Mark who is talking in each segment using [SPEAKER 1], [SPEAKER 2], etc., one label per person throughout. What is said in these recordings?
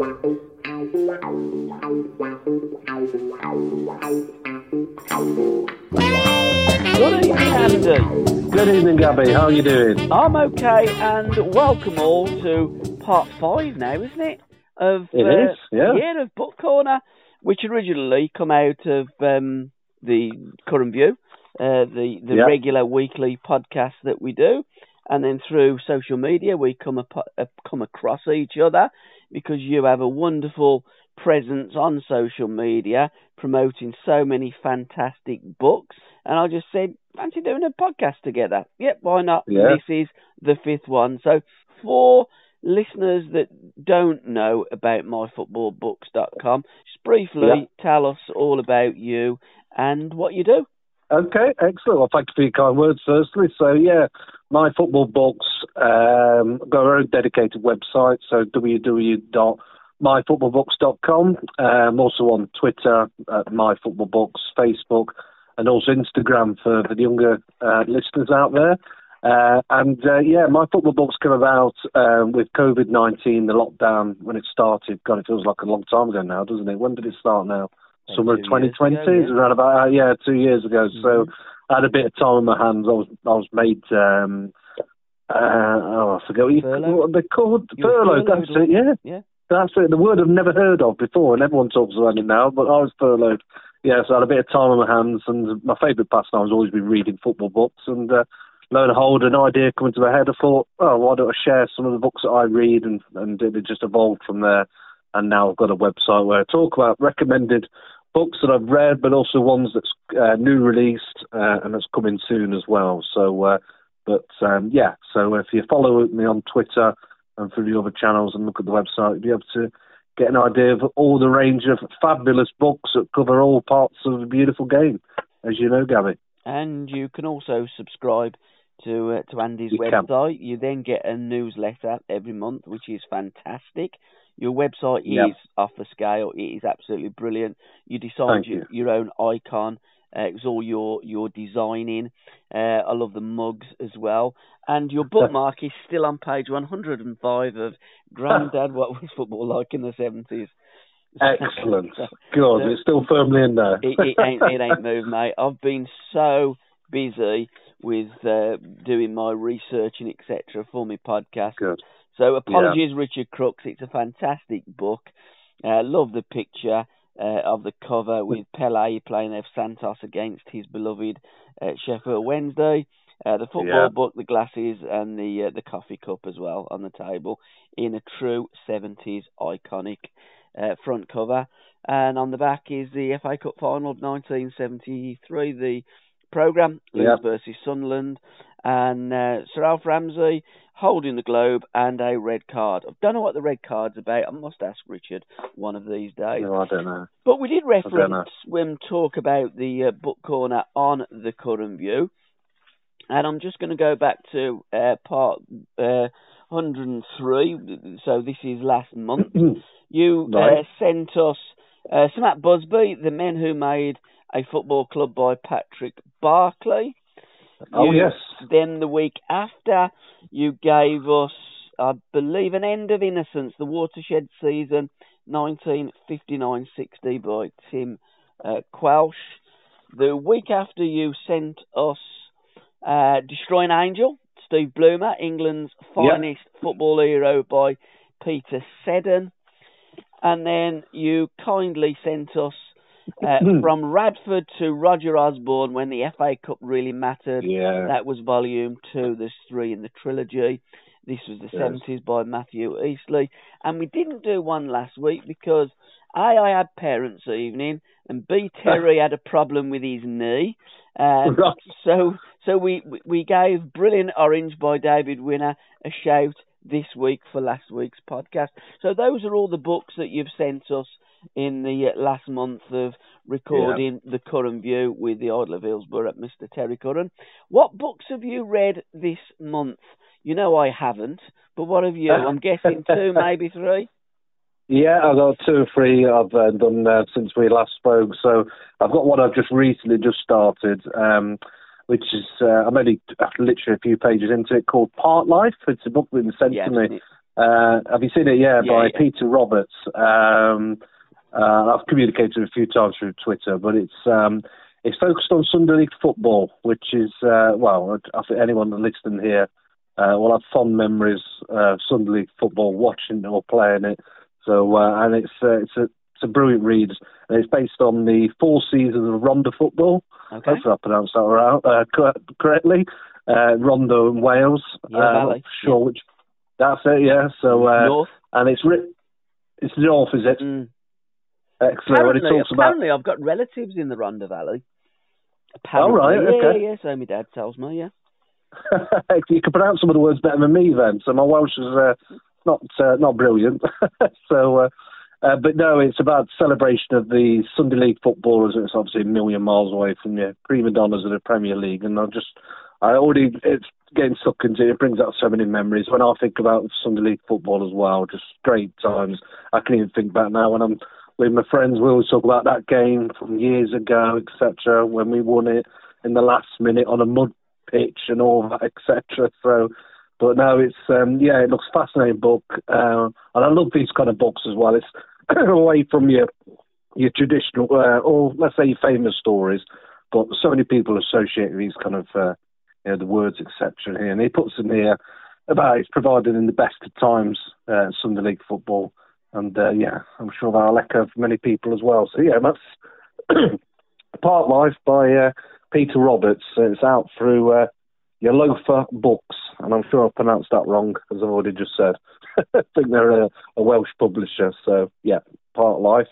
[SPEAKER 1] Good evening, Andy.
[SPEAKER 2] Good evening, Gabby. How are you doing?
[SPEAKER 1] I'm okay, and welcome all to part five now, isn't it? Of
[SPEAKER 2] It
[SPEAKER 1] uh,
[SPEAKER 2] is, yeah.
[SPEAKER 1] yeah, of Book Corner, which originally come out of um, the Current View, uh, the the regular weekly podcast that we do, and then through social media we come up, uh, come across each other because you have a wonderful presence on social media promoting so many fantastic books. And I just said, fancy doing a podcast together? Yep, why not?
[SPEAKER 2] Yeah.
[SPEAKER 1] This is the fifth one. So for listeners that don't know about myfootballbooks.com, just briefly
[SPEAKER 2] Yeah.
[SPEAKER 1] tell us all about you and what you do.
[SPEAKER 2] Okay, excellent. Well, thank you for your kind words, firstly. So, yeah, my football books um, got our own dedicated website, so www.myfootballbooks.com. Um, also on Twitter at myfootballbooks, Facebook, and also Instagram for, for the younger uh, listeners out there. Uh, and uh, yeah, my football books came about um, with COVID 19, the lockdown when it started. God, it feels like a long time ago now, doesn't it? When did it start now? Summer of 2020,
[SPEAKER 1] ago, yeah.
[SPEAKER 2] around about uh, yeah, two years ago. So
[SPEAKER 1] Mhm.
[SPEAKER 2] I had a bit of time on my hands. I was I was made um, uh, oh I forget what, you, what they're called
[SPEAKER 1] You were
[SPEAKER 2] furloughed.
[SPEAKER 1] furloughed,
[SPEAKER 2] That's it. Yeah,
[SPEAKER 1] Yeah.
[SPEAKER 2] that's it. The word I've never heard of before, and everyone talks about it now. But I was furloughed. Yeah, so I had a bit of time on my hands, and my favourite pastime has always been reading football books. And uh, lo and behold, an idea come into my head. I thought, oh, why don't I share some of the books that I read, and and it just evolved from there. And now I've got a website where I talk about recommended books that I've read, but also ones that's uh, new released uh, and that's coming soon as well. So, uh, but um, yeah, so if you follow me on Twitter and through the other channels and look at the website, you'll be able to get an idea of all the range of fabulous books that cover all parts of the beautiful game, as you know, Gabby.
[SPEAKER 1] And you can also subscribe to uh, to Andy's
[SPEAKER 2] You can.
[SPEAKER 1] website. You then get a newsletter every month, which is fantastic. Your website
[SPEAKER 2] Yep.
[SPEAKER 1] is off the scale. It is absolutely brilliant. You designed your,
[SPEAKER 2] you.
[SPEAKER 1] your own icon. Uh, it was all your your designing. Uh, I love the mugs as well. And your bookmark is still on page 105 of Grandad. what was football like in the 70s?
[SPEAKER 2] Excellent.
[SPEAKER 1] So-
[SPEAKER 2] God,
[SPEAKER 1] so-
[SPEAKER 2] it's still firmly in there.
[SPEAKER 1] it, it ain't it ain't moved, mate. I've been so busy with uh, doing my research and etc. for my podcast.
[SPEAKER 2] Good.
[SPEAKER 1] So apologies, Richard Crooks. It's a fantastic book. Uh, love the picture uh, of the cover with Pele playing F Santos against his beloved uh, Sheffield Wednesday. Uh, the football
[SPEAKER 2] Yeah.
[SPEAKER 1] book, the glasses, and the uh, the coffee cup as well on the table in a true 70s iconic uh, front cover. And on the back is the FA Cup final of 1973, the programme, Leeds versus Sunderland, and uh, Sir Alf Ramsey holding the globe and a red card. I don't know what the red card's about. I must ask Richard one of these days.
[SPEAKER 2] No, I don't know.
[SPEAKER 1] But we did reference when talk about the uh, book corner on the current view, and I'm just going to go back to uh, part uh, 103. So this is last month. You uh,
[SPEAKER 2] Right.
[SPEAKER 1] sent us uh, Matt Busby, the men who made a football club by Patrick Barclay.
[SPEAKER 2] Oh,
[SPEAKER 1] You-
[SPEAKER 2] yes.
[SPEAKER 1] Then the week after, you gave us, I believe, an end of innocence, the watershed season, 1959-60 by Tim uh, Quelch. The week after, you sent us uh, Destroying Angel, Steve Bloomer, England's finest football hero by Peter Seddon. And then you kindly sent us uh, from Radford to Roger Osborne when the FA Cup really mattered.
[SPEAKER 2] Yeah.
[SPEAKER 1] That was volume two. There's three in the trilogy. This was the
[SPEAKER 2] Yes.
[SPEAKER 1] 70s by Matthew Eastley. And we didn't do one last week because A, I had parents' evening, and B, Terry had a problem with his knee. Um,
[SPEAKER 2] Right.
[SPEAKER 1] so so we we gave Brilliant Orange by David Winner a shout this week for last week's podcast. So those are all the books that you've sent us in the uh, last month of recording yeah. the current View with the Idol of Hillsborough, Mr. Terry Curran. What books have you read this month? You know I haven't, but what have you? I'm guessing two, maybe three.
[SPEAKER 2] Yeah, I've got two or three I've uh, done uh, since we last spoke. So I've got one I've just recently just started, um, which is uh, I'm only literally a few pages into it, called Park Life. It's a book that been sent
[SPEAKER 1] yeah,
[SPEAKER 2] to me. Uh, have you seen it? Yeah, yeah by yeah. Peter Roberts. Um, uh, I've communicated a few times through Twitter, but it's um, it's focused on Sunday League football, which is uh, well, I think anyone that listening here uh, will have fond memories of Sunday League football, watching or playing it. So uh, and it's uh, it's a it's a brilliant read, and it's based on the four seasons of Rhondda football.
[SPEAKER 1] Okay.
[SPEAKER 2] Hopefully I pronounced that right, uh, correctly. Uh, Rhondda in Wales.
[SPEAKER 1] Yeah, uh, Valley.
[SPEAKER 2] Sure,
[SPEAKER 1] yeah.
[SPEAKER 2] which that's it. Yeah. So
[SPEAKER 1] uh, north.
[SPEAKER 2] and it's written. It's north, is it?
[SPEAKER 1] Mm.
[SPEAKER 2] Excellent.
[SPEAKER 1] Apparently,
[SPEAKER 2] talks
[SPEAKER 1] apparently
[SPEAKER 2] about...
[SPEAKER 1] I've got relatives in the Rhondda Valley.
[SPEAKER 2] Apparently,
[SPEAKER 1] oh, right,
[SPEAKER 2] yeah,
[SPEAKER 1] okay. yeah, so my dad tells me, yeah.
[SPEAKER 2] you can pronounce some of the words better than me then, so my Welsh is uh, not uh, not brilliant. so, uh, uh, but no, it's about celebration of the Sunday League footballers. It's obviously a million miles away from your prima donnas of the Premier League, and I just, I already, it's getting stuck into. It brings out so many memories. When I think about Sunday League football as well, just great times. I can even think back now when I'm with my friends, we always talk about that game from years ago, etc. When we won it in the last minute on a mud pitch and all that, etc. So, but no, it's um, yeah, it looks fascinating book, uh, and I love these kind of books as well. It's away from your your traditional uh, or let's say your famous stories, but so many people associate these kind of uh, you know the words etc. here, and he puts them here about it's provided in the best of times uh, Sunday League football and uh, yeah, I'm sure that'll echo for many people as well. So yeah, that's Park Life by uh, Peter Roberts. It's out through uh, Y Lolfa Books, and I'm sure I've pronounced that wrong, as I've already just said. I think they're a, a, Welsh publisher, so yeah, Park Life.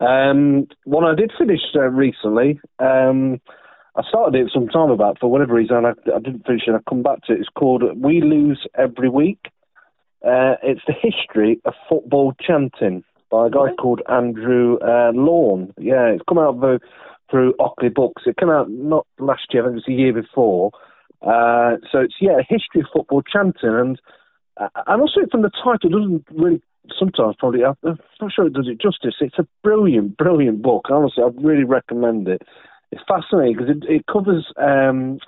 [SPEAKER 2] Um, one I did finish uh, recently. Um, I started it some time about for whatever reason. I, I didn't finish it. I come back to it. It's called "We Lose Every Week." Uh, it's the history of football chanting by a guy called Andrew uh, Lawn. Yeah, it's come out through, through Ockley Books. It came out not last year, I think it was the year before. Uh, so it's yeah, a history of football chanting, and uh, and also from the title doesn't really sometimes probably I'm not sure it does it justice. It's a brilliant, brilliant book. Honestly, I'd really recommend it. It's fascinating because it, it covers um,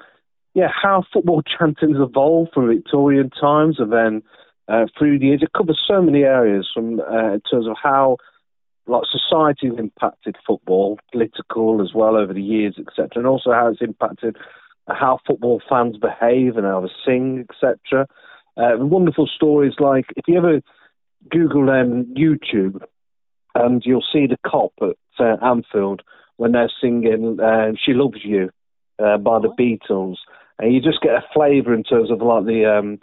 [SPEAKER 2] yeah how football chanting has evolved from Victorian times and then uh, through the years. It covers so many areas from uh, in terms of how like society has impacted football, political as well over the years, etc., and also how it's impacted how football fans behave and how they sing, etc. Uh, wonderful stories like if you ever Google um, YouTube and you'll see the Kop at uh, Anfield when they're singing uh, "She Loves You" uh, by the Beatles, and you just get a flavour in terms of like the um,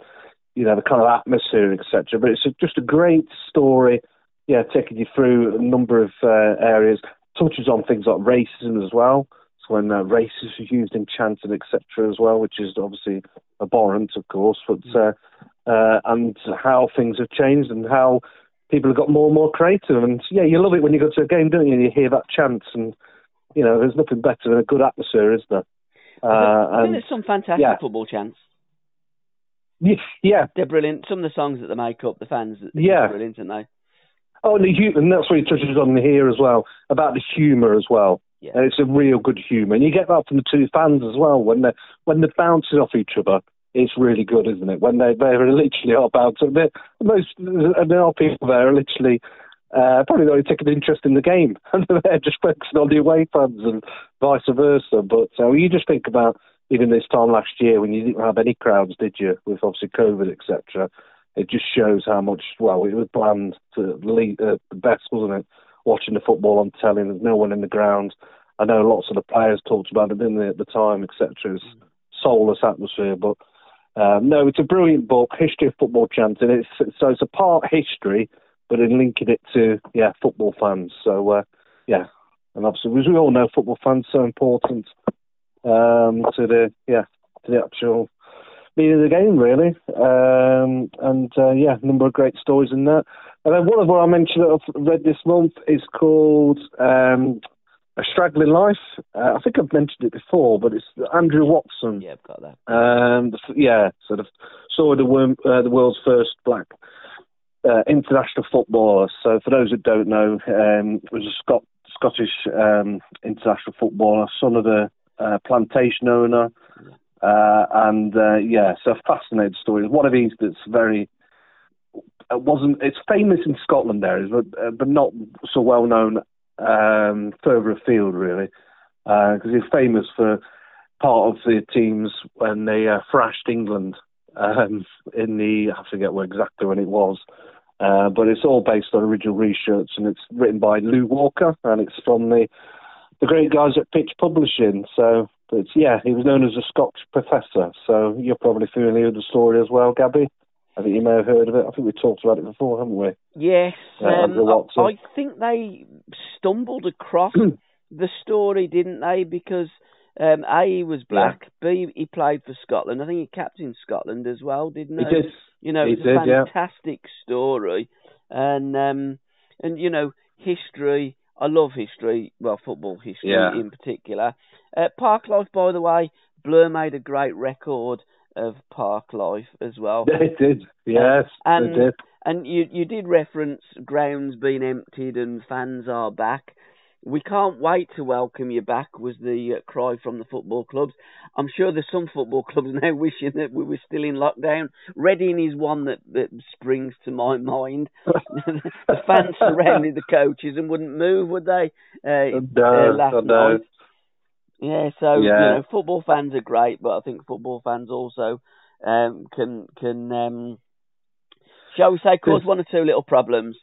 [SPEAKER 2] you know, the kind of atmosphere, etc. But it's a, just a great story, yeah, taking you through a number of uh, areas. Touches on things like racism as well. When uh, racism is used in chanting, etc. as well, which is obviously abhorrent, of course, but uh, uh, and how things have changed and how people have got more and more creative. And yeah, you love it when you go to a game, don't you? And you hear that chant, and you know, there's nothing better than a good atmosphere, is there?
[SPEAKER 1] Uh, I think there's some fantastic yeah. football chants.
[SPEAKER 2] Yeah,
[SPEAKER 1] they're brilliant. Some of the songs that they make up, the fans,
[SPEAKER 2] yeah,
[SPEAKER 1] brilliant, aren't they?
[SPEAKER 2] Oh, and, the, and that's what he touches on here as well about the humour as well.
[SPEAKER 1] Yeah.
[SPEAKER 2] And it's a real good humour, and you get that from the two fans as well when they when they're bouncing off each other. It's really good, isn't it? When they they're literally are bouncing. They're, most and there are people there are literally uh, probably not taking an interest in the game, and they're just focusing on the away fans and vice versa. But uh, you just think about even this time last year when you didn't have any crowds, did you? With obviously COVID, etc. It just shows how much. Well, it was bland to lead, uh, the best, wasn't it? Watching the football on telly, there's no one in the ground. I know lots of the players talked about it, didn't they, at the time, etc. It's soulless atmosphere, but um, no, it's a brilliant book, history of football chanting. It's so it's a part history, but in linking it to yeah football fans. So uh, yeah, and obviously as we all know, football fans so important um, to the yeah to the actual meaning of the game, really. Um, and uh, yeah, a number of great stories in that. And then one of what I mentioned that I've read this month is called um, A Straggling Life. Uh, I think I've mentioned it before, but it's Andrew Watson.
[SPEAKER 1] Yeah, I've got that.
[SPEAKER 2] Um, the, yeah, sort of saw the, uh, the world's first black uh, international footballer. So for those that don't know, um, was a Scot- Scottish um, international footballer, son of a uh, plantation owner. Uh, and uh, yeah, so fascinating story. One of these that's very uh, wasn't it's famous in Scotland areas, but uh, but not so well known um, further afield really, because uh, he's famous for part of the teams when they uh, thrashed England um, in the I forget where exactly when it was, uh, but it's all based on original research and it's written by Llew Walker and it's from the the great guys at Pitch Publishing. So, but yeah, he was known as a Scotch professor. So you're probably familiar with the story as well, Gabby. I think you may have heard of it. I think we talked about it before, haven't we?
[SPEAKER 1] Yes. Uh, um, I, I think they stumbled across the story, didn't they? Because um, A, he was black. Yeah. B, he played for Scotland. I think he captained Scotland as well, didn't he?
[SPEAKER 2] He did.
[SPEAKER 1] You know,
[SPEAKER 2] he
[SPEAKER 1] it's
[SPEAKER 2] did,
[SPEAKER 1] a fantastic
[SPEAKER 2] yeah.
[SPEAKER 1] story, and um, and you know, history. I love history. Well, football history
[SPEAKER 2] yeah.
[SPEAKER 1] in particular. Uh, Park Life, by the way, Blur made a great record of Park Life as well.
[SPEAKER 2] They did. Yes,
[SPEAKER 1] and,
[SPEAKER 2] they did.
[SPEAKER 1] And you you did reference grounds being emptied and fans are back. We can't wait to welcome you back, was the uh, cry from the football clubs. I'm sure there's some football clubs now wishing that we were still in lockdown. Reading is one that, that springs to my mind. the fans surrounded the coaches and wouldn't move, would they? Uh,
[SPEAKER 2] no,
[SPEAKER 1] uh, last
[SPEAKER 2] no.
[SPEAKER 1] night. Yeah, so
[SPEAKER 2] Yeah.
[SPEAKER 1] you know, football fans are great, but I think football fans also um, can can um, shall we say cause one or two little problems.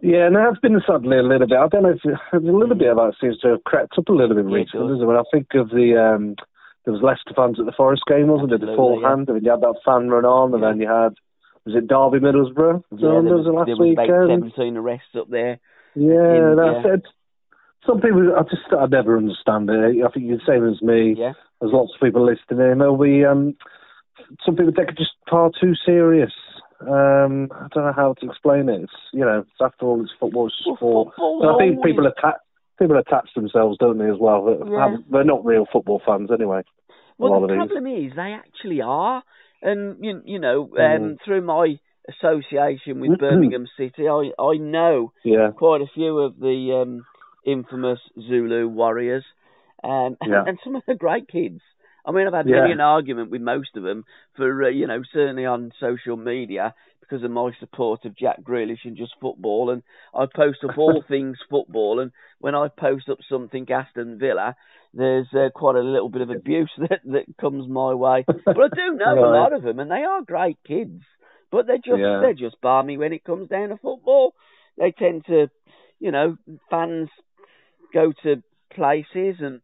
[SPEAKER 2] Yeah, and there has been suddenly a little bit. I don't know if it, a little bit of that seems to have crept up a little bit recently.
[SPEAKER 1] does.
[SPEAKER 2] When I think of the um, there was Leicester fans at the Forest game, wasn't it?
[SPEAKER 1] Absolutely,
[SPEAKER 2] Beforehand, and you had that fan run on, and
[SPEAKER 1] Yeah.
[SPEAKER 2] then you had was it Derby Middlesbrough?
[SPEAKER 1] Yeah, there
[SPEAKER 2] was,
[SPEAKER 1] was,
[SPEAKER 2] last
[SPEAKER 1] there was
[SPEAKER 2] weekend?
[SPEAKER 1] 17 arrests up there.
[SPEAKER 2] Yeah,
[SPEAKER 1] in-
[SPEAKER 2] that's
[SPEAKER 1] yeah.
[SPEAKER 2] it. Some people, I just, I never understand it. I think you're the same as me.
[SPEAKER 1] Yeah,
[SPEAKER 2] There's lots of people listening in. There'll be um, some people take it just far too serious. Um, I don't know how to explain it. It's, you know, it's after all, it's football, it's
[SPEAKER 1] Well,
[SPEAKER 2] sport.
[SPEAKER 1] football's
[SPEAKER 2] But I think people attach people attach themselves, don't they, as well?
[SPEAKER 1] Yeah.
[SPEAKER 2] They're not real football fans anyway.
[SPEAKER 1] Well, the problem is they actually are, and you, you know, um,
[SPEAKER 2] Mm.
[SPEAKER 1] through my association with Birmingham City, I I know
[SPEAKER 2] Yeah,
[SPEAKER 1] quite a few of the um, infamous Zulu warriors, um,
[SPEAKER 2] Yeah.
[SPEAKER 1] and some of the great kids. I mean, I've had
[SPEAKER 2] Yeah.
[SPEAKER 1] many an argument with most of them for, uh, you know, certainly on social media because of my support of Jack Grealish and just football. And I post up all things football. And when I post up something Aston Villa, there's uh, quite a little bit of abuse that, that comes my way. But I do know a lot of them, and they are great kids. But they're just
[SPEAKER 2] Yeah.
[SPEAKER 1] they're just balmy when it comes down to football. They tend to, you know, fans go to places and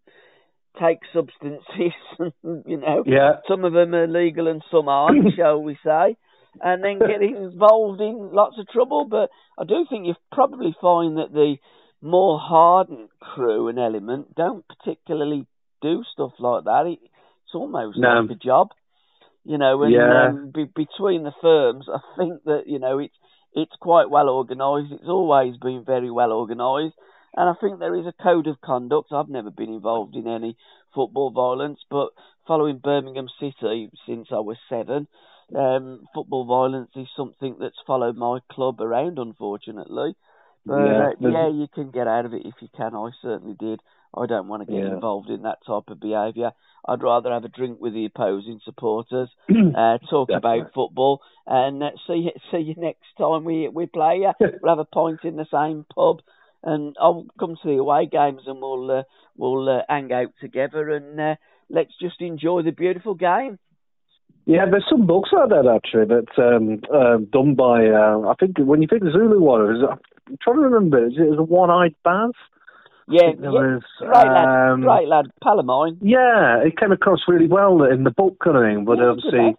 [SPEAKER 1] take substances, you know.
[SPEAKER 2] yeah,
[SPEAKER 1] Some of them are legal and some aren't, shall we say, and then get involved in lots of trouble. But I do think you probably find that the more hardened crew and element don't particularly do stuff like that. It, it's almost
[SPEAKER 2] No.
[SPEAKER 1] like a job, you know. And
[SPEAKER 2] Yeah.
[SPEAKER 1] um, be, between the firms, I think that you know it's it's quite well organised. It's always been very well organised. And I think there is a code of conduct. I've never been involved in any football violence, but following Birmingham City since I was seven, um, football violence is something that's followed my club around, unfortunately. But
[SPEAKER 2] Yeah,
[SPEAKER 1] uh, yeah, you can get out of it if you can. I certainly did. I don't want to get
[SPEAKER 2] Yeah.
[SPEAKER 1] involved in that type of behaviour. I'd rather have a drink with the opposing supporters, uh, talk
[SPEAKER 2] Definitely.
[SPEAKER 1] about football, and uh, see you, see you next time we we play you. we'll have a pint in the same pub, and I'll come to the away games, and we'll uh, we'll uh, hang out together, and uh, let's just enjoy the beautiful game.
[SPEAKER 2] Yeah, there's some books out there actually that um, uh, done by uh, I think when you think of Zulu Warriors, I'm trying to remember. Is it was a one-eyed Baz?
[SPEAKER 1] Yeah, yeah
[SPEAKER 2] was,
[SPEAKER 1] great lad,
[SPEAKER 2] um,
[SPEAKER 1] great lad, Palomine.
[SPEAKER 2] Yeah, it came across really well in the book kind of thing, but
[SPEAKER 1] Yeah,
[SPEAKER 2] obviously,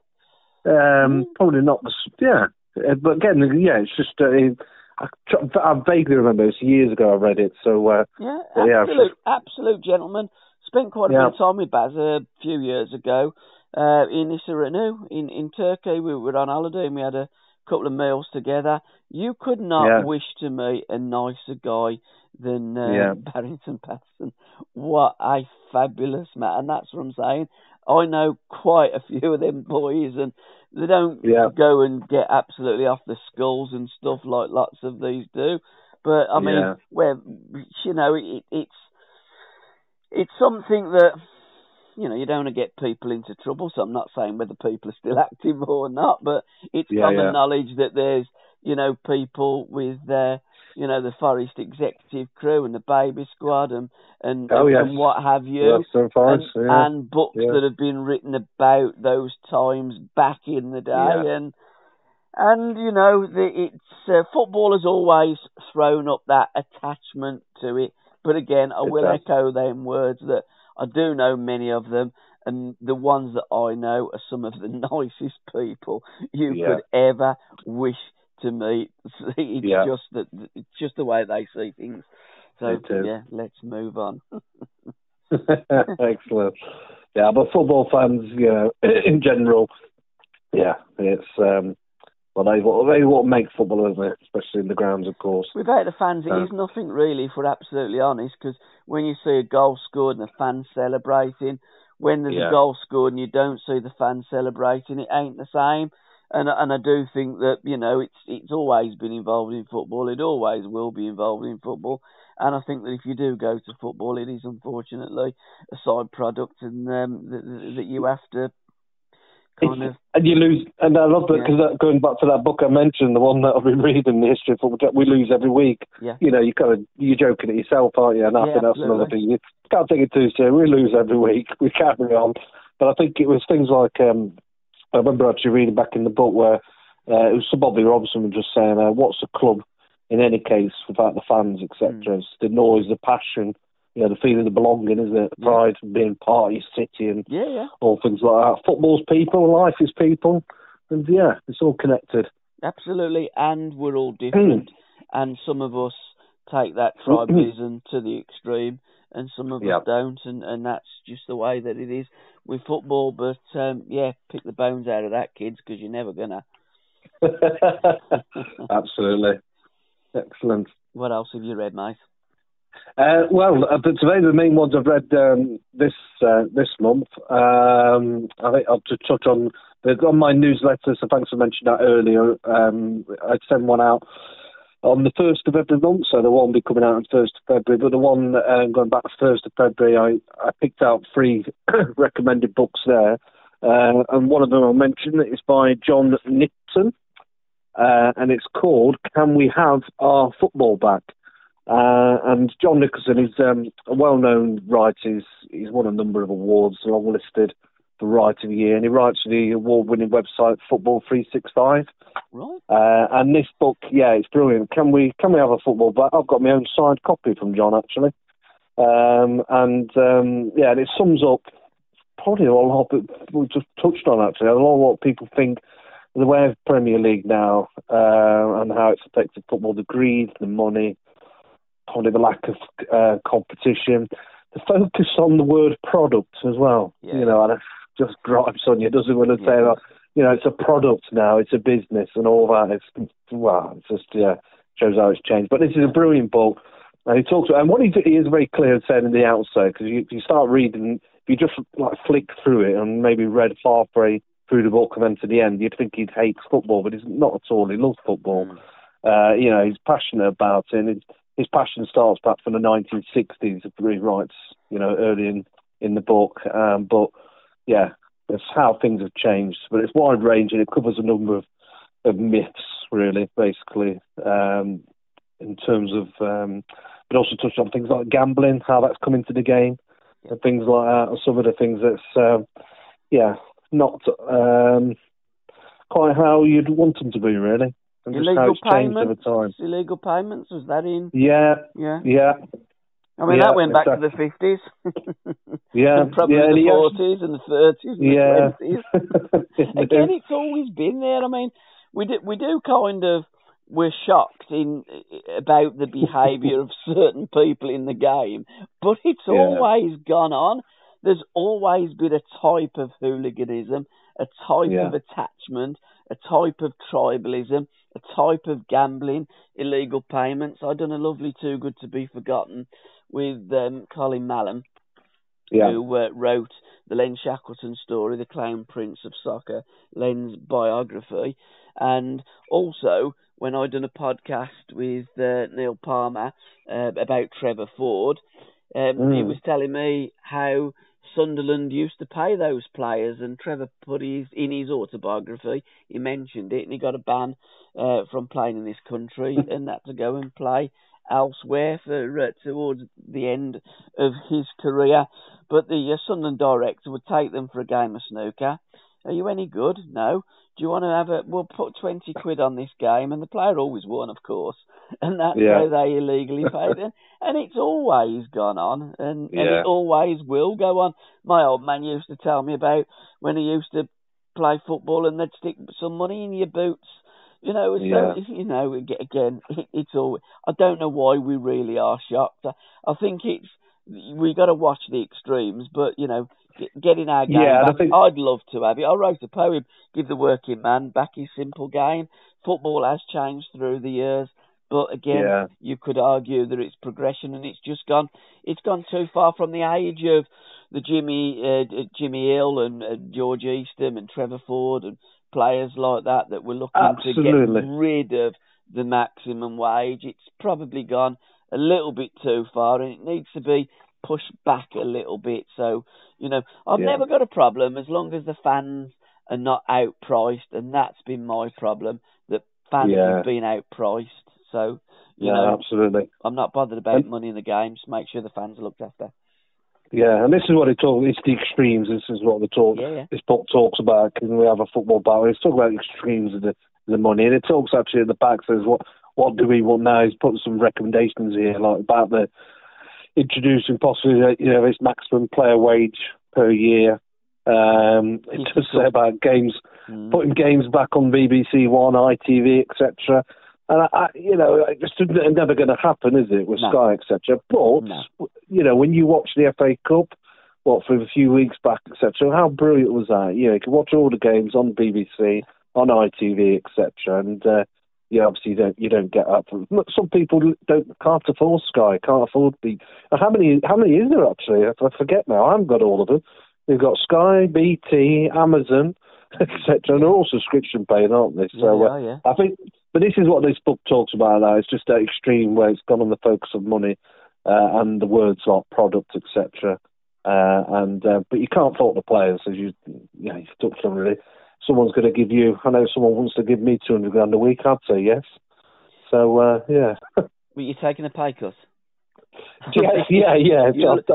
[SPEAKER 2] um,
[SPEAKER 1] Mm.
[SPEAKER 2] probably not. the Yeah, Uh, but again, yeah, it's just uh, I, I vaguely remember it's years ago I read it, so uh,
[SPEAKER 1] Yeah,
[SPEAKER 2] Yeah,
[SPEAKER 1] absolute, absolute gentleman. Spent quite a
[SPEAKER 2] Yeah.
[SPEAKER 1] bit of time with Baz a few years ago, uh, in Isaranu in in Turkey. We were on holiday and we had a couple of meals together. You could not
[SPEAKER 2] Yeah.
[SPEAKER 1] wish to meet a nicer guy than uh,
[SPEAKER 2] Yeah.
[SPEAKER 1] Barrington Patterson. What a fabulous man! And that's what I'm saying. I know quite a few of them boys, and they don't
[SPEAKER 2] Yeah.
[SPEAKER 1] go and get absolutely off the skulls and stuff like lots of these do. But I mean,
[SPEAKER 2] Yeah.
[SPEAKER 1] where you know, it, it's it's something that you know you don't want to get people into trouble. So I'm not saying whether people are still active or not, but it's
[SPEAKER 2] Yeah,
[SPEAKER 1] common
[SPEAKER 2] yeah.
[SPEAKER 1] knowledge that there's you know people with their you know the Forest executive crew and the baby squad and and,
[SPEAKER 2] Oh, yes.
[SPEAKER 1] and what have you
[SPEAKER 2] Yes, and Forest,
[SPEAKER 1] and,
[SPEAKER 2] yeah.
[SPEAKER 1] and books
[SPEAKER 2] Yeah.
[SPEAKER 1] that have been written about those times back in the day
[SPEAKER 2] Yeah.
[SPEAKER 1] and and you know the, it's uh, football has always thrown up that attachment to it but again I
[SPEAKER 2] It
[SPEAKER 1] will
[SPEAKER 2] does.
[SPEAKER 1] echo them words that I do know many of them and the ones that I know are some of the nicest people you
[SPEAKER 2] Yeah.
[SPEAKER 1] could ever wish to meet it's
[SPEAKER 2] Yeah.
[SPEAKER 1] just that it's just the way they see things so yeah let's move on
[SPEAKER 2] Excellent. Yeah, but football fans, you know, in general, yeah, it's um, well, they what they what make football, isn't it? Especially in the grounds, of course.
[SPEAKER 1] Without the fans, it
[SPEAKER 2] Um,
[SPEAKER 1] is nothing really, if we're absolutely honest, because when you see a goal scored and the fans celebrating, when there's
[SPEAKER 2] Yeah.
[SPEAKER 1] a goal scored and you don't see the fans celebrating, it ain't the same. And and I do think that you know it's it's always been involved in football. It always will be involved in football. And I think that if you do go to football, it is unfortunately a side product, and um, that, that you have to kind of
[SPEAKER 2] And you lose, and I love that
[SPEAKER 1] Yeah.
[SPEAKER 2] because going back to that book I mentioned, the one that I've been reading, the history of football, we lose every week.
[SPEAKER 1] yeah
[SPEAKER 2] You know, you kind of you're joking at yourself, aren't you? And I
[SPEAKER 1] Yeah,
[SPEAKER 2] think that's another thing. You can't take it too serious. We lose every week. We carry on. But I think it was things like um, I remember actually reading back in the book where uh, it was Sir Bobby Robson was just saying, uh, "What's a club in any case without the fans, etc. It's the noise, the passion, you know, the feeling of belonging, isn't it? Pride of being part of your city and
[SPEAKER 1] yeah yeah
[SPEAKER 2] all things like that. Football's people, life is people, and yeah, it's all connected.
[SPEAKER 1] Absolutely, and we're all
[SPEAKER 2] Hmm.
[SPEAKER 1] different, and some of us take that tribalism to the extreme, and some of
[SPEAKER 2] Yeah.
[SPEAKER 1] us don't, and, and that's just the way that it is with football. But um, yeah, pick the bones out of that, kids, because you're never gonna.
[SPEAKER 2] Absolutely. Excellent.
[SPEAKER 1] What else have you read, mate?
[SPEAKER 2] Uh, well, uh, but today the main ones I've read um, this uh, this month. Um, I think I'll just touch on the, on my newsletter. So thanks for mentioning that earlier. Um, I'd send one out on the first of every month, so the one will be coming out on first of February. But the one uh, going back to first of February, I, I picked out three recommended books there, uh, and one of them I'll mention is by John Nicholson, uh, and it's called "Can We Have Our Football Back?" Uh, and John Nicholson is um, a well-known writer. He's, he's won a number of awards, long listed for Writer of the Year, and he writes for the award-winning website Football 365.
[SPEAKER 1] Right?
[SPEAKER 2] Uh, and this book, yeah, it's brilliant. Can we can we have a football back? I've got my own signed copy from John actually, um, and um, yeah, and it sums up probably a lot that we just touched on actually. A lot of what people think the way of Premier League now uh, and how it's affected football, the greed, the money, probably the lack of uh, competition, the focus on the word product as well.
[SPEAKER 1] Yeah.
[SPEAKER 2] You know, and just gripes on you, doesn't? When they say that, you know, it's a product now, it's a business and all that. It's wow, it's just yeah, shows how it's changed. But this is a brilliant book, and he talks. And what he, he is very clear in saying in the outset, because you, you start reading, if you just like flick through it and maybe read halfway through the book and then to the end, you'd think he hates football, but he's not at all. He loves football.
[SPEAKER 1] Mm.
[SPEAKER 2] Uh, you know, he's passionate about it. And his, his passion starts back from the 1960s. He writes, you know, early in, in the book. Um, but yeah, that's how things have changed. But it's wide ranging. It covers a number of, of myths, really, basically, um, in terms of. Um, but also touch on things like gambling, how that's come into the game, and things like that. Some of the things that's, um, yeah, not um, quite how you'd want them to be, really. And just how
[SPEAKER 1] Illegal
[SPEAKER 2] it's changed over
[SPEAKER 1] payments.
[SPEAKER 2] time.
[SPEAKER 1] Illegal payments was that in?
[SPEAKER 2] Yeah,
[SPEAKER 1] Yeah.
[SPEAKER 2] yeah,
[SPEAKER 1] I mean,
[SPEAKER 2] Yeah,
[SPEAKER 1] that went back
[SPEAKER 2] exactly.
[SPEAKER 1] to the fifties.
[SPEAKER 2] yeah.
[SPEAKER 1] and probably
[SPEAKER 2] yeah,
[SPEAKER 1] the forties and the thirties and
[SPEAKER 2] Yeah.
[SPEAKER 1] the twenties. Again, it's always been there. I mean, we do we do kind of we're shocked in about the behaviour of certain people in the game, but it's
[SPEAKER 2] Yeah.
[SPEAKER 1] always gone on. there's always been a type of hooliganism, a type
[SPEAKER 2] Yeah.
[SPEAKER 1] of attachment, a type of tribalism, a type of gambling, illegal payments. I done a lovely Too Good to Be Forgotten with um, Colin Malam,
[SPEAKER 2] Yeah.
[SPEAKER 1] who uh, wrote the Len Shackleton story, The Clown Prince of Soccer, Len's biography, and also when I done a podcast with uh, Neil Palmer uh, about Trevor Ford, um, he
[SPEAKER 2] Mm.
[SPEAKER 1] was telling me how Sunderland used to pay those players, and Trevor put his in his autobiography. He mentioned it, and he got a ban uh, from playing in this country, and had to go and play elsewhere for uh, towards the end of his career. But the uh, Sunderland director would take them for a game of snooker. Are you any good? No. Do you want to have a? We'll put twenty quid on this game, and the player always won, of course, and that's
[SPEAKER 2] Yeah.
[SPEAKER 1] how they illegally paid it. And it's always gone on, and, and
[SPEAKER 2] Yeah.
[SPEAKER 1] it always will go on. My old man used to tell me about when he used to play football, and they'd stick some money in your boots. You know, so
[SPEAKER 2] Yeah.
[SPEAKER 1] you know, again, it's all. I don't know why we really are shocked. I, I think it's we got to watch the extremes, but you know, getting our game
[SPEAKER 2] Yeah,
[SPEAKER 1] back.
[SPEAKER 2] think-
[SPEAKER 1] I'd love to have it. I wrote a poem, "Give the working man back his simple game." Football has changed through the years, but again,
[SPEAKER 2] Yeah.
[SPEAKER 1] you could argue that it's progression, and it's just gone. It's gone too far from the age of the Jimmy uh, Jimmy Hill and uh, George Eastham and Trevor Ford and players like that that were looking
[SPEAKER 2] Absolutely.
[SPEAKER 1] to get rid of the maximum wage. It's probably gone a little bit too far, and it needs to be pushed back a little bit. So, you know, I've
[SPEAKER 2] Yeah.
[SPEAKER 1] never got a problem as long as the fans are not outpriced, and that's been my problem that fans
[SPEAKER 2] Yeah.
[SPEAKER 1] have been outpriced. So, you
[SPEAKER 2] Yeah,
[SPEAKER 1] know,
[SPEAKER 2] absolutely.
[SPEAKER 1] I'm not bothered about
[SPEAKER 2] And-
[SPEAKER 1] money in the game. Just make sure the fans are looked after.
[SPEAKER 2] Yeah, and this is what it talks. It's the extremes. This is what the talk.
[SPEAKER 1] Yeah, yeah.
[SPEAKER 2] This book talks about. Can we have a football battle? It's talking about extremes of the the money, and it talks actually at the back says what what do we want now? He's put some recommendations here, like about the introducing possibly uh, you know this maximum player wage per year. Um, it does say about games
[SPEAKER 1] Mm.
[SPEAKER 2] putting games back on BBC One, ITV, etc. And I, I, you know, it's just never going to happen, is it, with
[SPEAKER 1] No.
[SPEAKER 2] Sky, etc. But
[SPEAKER 1] No.
[SPEAKER 2] you know, when you watch the FA Cup, what for a few weeks back, etc. How brilliant was that? You know, you can watch all the games on BBC, on ITV, etc. And uh, yeah, obviously you don't you don't get up. Some people don't can't afford Sky, can't afford the. How many how many is there actually? I forget now. I haven't got all of them. We've got Sky, BT, Amazon, etc. And they're all subscription paying, aren't they?
[SPEAKER 1] Yeah,
[SPEAKER 2] So
[SPEAKER 1] they
[SPEAKER 2] uh,
[SPEAKER 1] are, yeah.
[SPEAKER 2] I think, but this is what this book talks about. Now it's just that extreme where it's gone on the focus of money uh, and the words like product, etc. Uh, and uh, but you can't fault the players, as you you know you've touched on really. Someone's going to give you. I know someone wants to give me two hundred grand a week. I'd say yes. So uh, yeah,
[SPEAKER 1] But you're taking a pay cut.
[SPEAKER 2] Yeah, yeah, yeah.
[SPEAKER 1] You
[SPEAKER 2] I've, had to,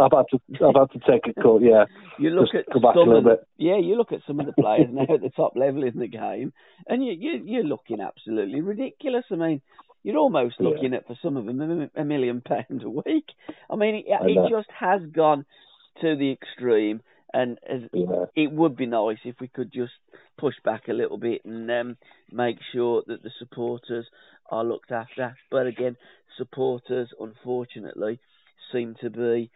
[SPEAKER 2] I've had to take a cut. Yeah,
[SPEAKER 1] You look
[SPEAKER 2] Just
[SPEAKER 1] at
[SPEAKER 2] go back a
[SPEAKER 1] some
[SPEAKER 2] little
[SPEAKER 1] of the, yeah, you look at some of the players now at the top level in the game, and you, you you're looking absolutely ridiculous. I mean, you're almost
[SPEAKER 2] Yeah.
[SPEAKER 1] looking at for some of them a, a million pound a week. I mean, it,
[SPEAKER 2] I
[SPEAKER 1] it just has gone to the extreme, and as,
[SPEAKER 2] yeah,
[SPEAKER 1] it would be nice if we could just push back a little bit and um, make sure that the supporters are looked after. But again, supporters, unfortunately, seem to be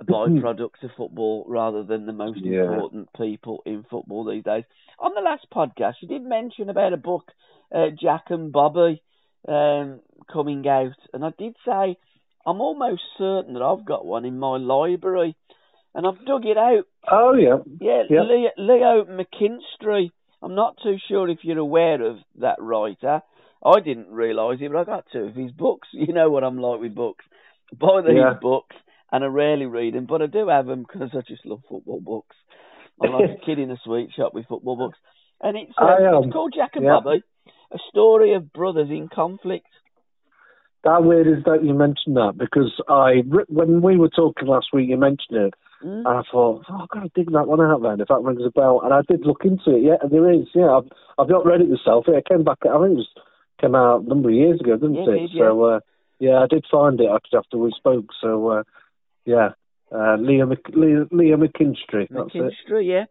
[SPEAKER 1] a byproduct of football rather than the most
[SPEAKER 2] Yeah.
[SPEAKER 1] important people in football these days. On the last podcast, you did mention about a book, uh, Jack and Bobby, um, coming out, and I did say I'm almost certain that I've got one in my library, and I've dug it out.
[SPEAKER 2] Oh yeah,
[SPEAKER 1] Yeah,
[SPEAKER 2] Yeah.
[SPEAKER 1] Leo, Leo McKinstry. I'm not too sure if you're aware of that writer. I didn't realise it, but I got two of his books. You know what I'm like with books. I buy these
[SPEAKER 2] Yeah.
[SPEAKER 1] books, and I rarely read them, but I do have them because I just love football books. I'm like a kid in a sweet shop with football books. And it's, uh,
[SPEAKER 2] I, um,
[SPEAKER 1] it's called Jack and
[SPEAKER 2] yeah.
[SPEAKER 1] Bobby, a story of brothers in conflict.
[SPEAKER 2] That weird is that you mentioned that because I, when we were talking last week, you mentioned it,
[SPEAKER 1] Mm?
[SPEAKER 2] and I thought, oh, I've got to dig that one out then, if that rings a bell. And I did look into it, yeah, and there is, yeah. I've, I've not read it myself. It came back, I think it was, came out a number of years ago, didn't it?
[SPEAKER 1] it did,
[SPEAKER 2] So, uh, yeah, I did find it actually after we spoke. So, uh, yeah, uh, Leah, Mc, Leah, Leah McKinstry, that's it.
[SPEAKER 1] McKinstry, yeah.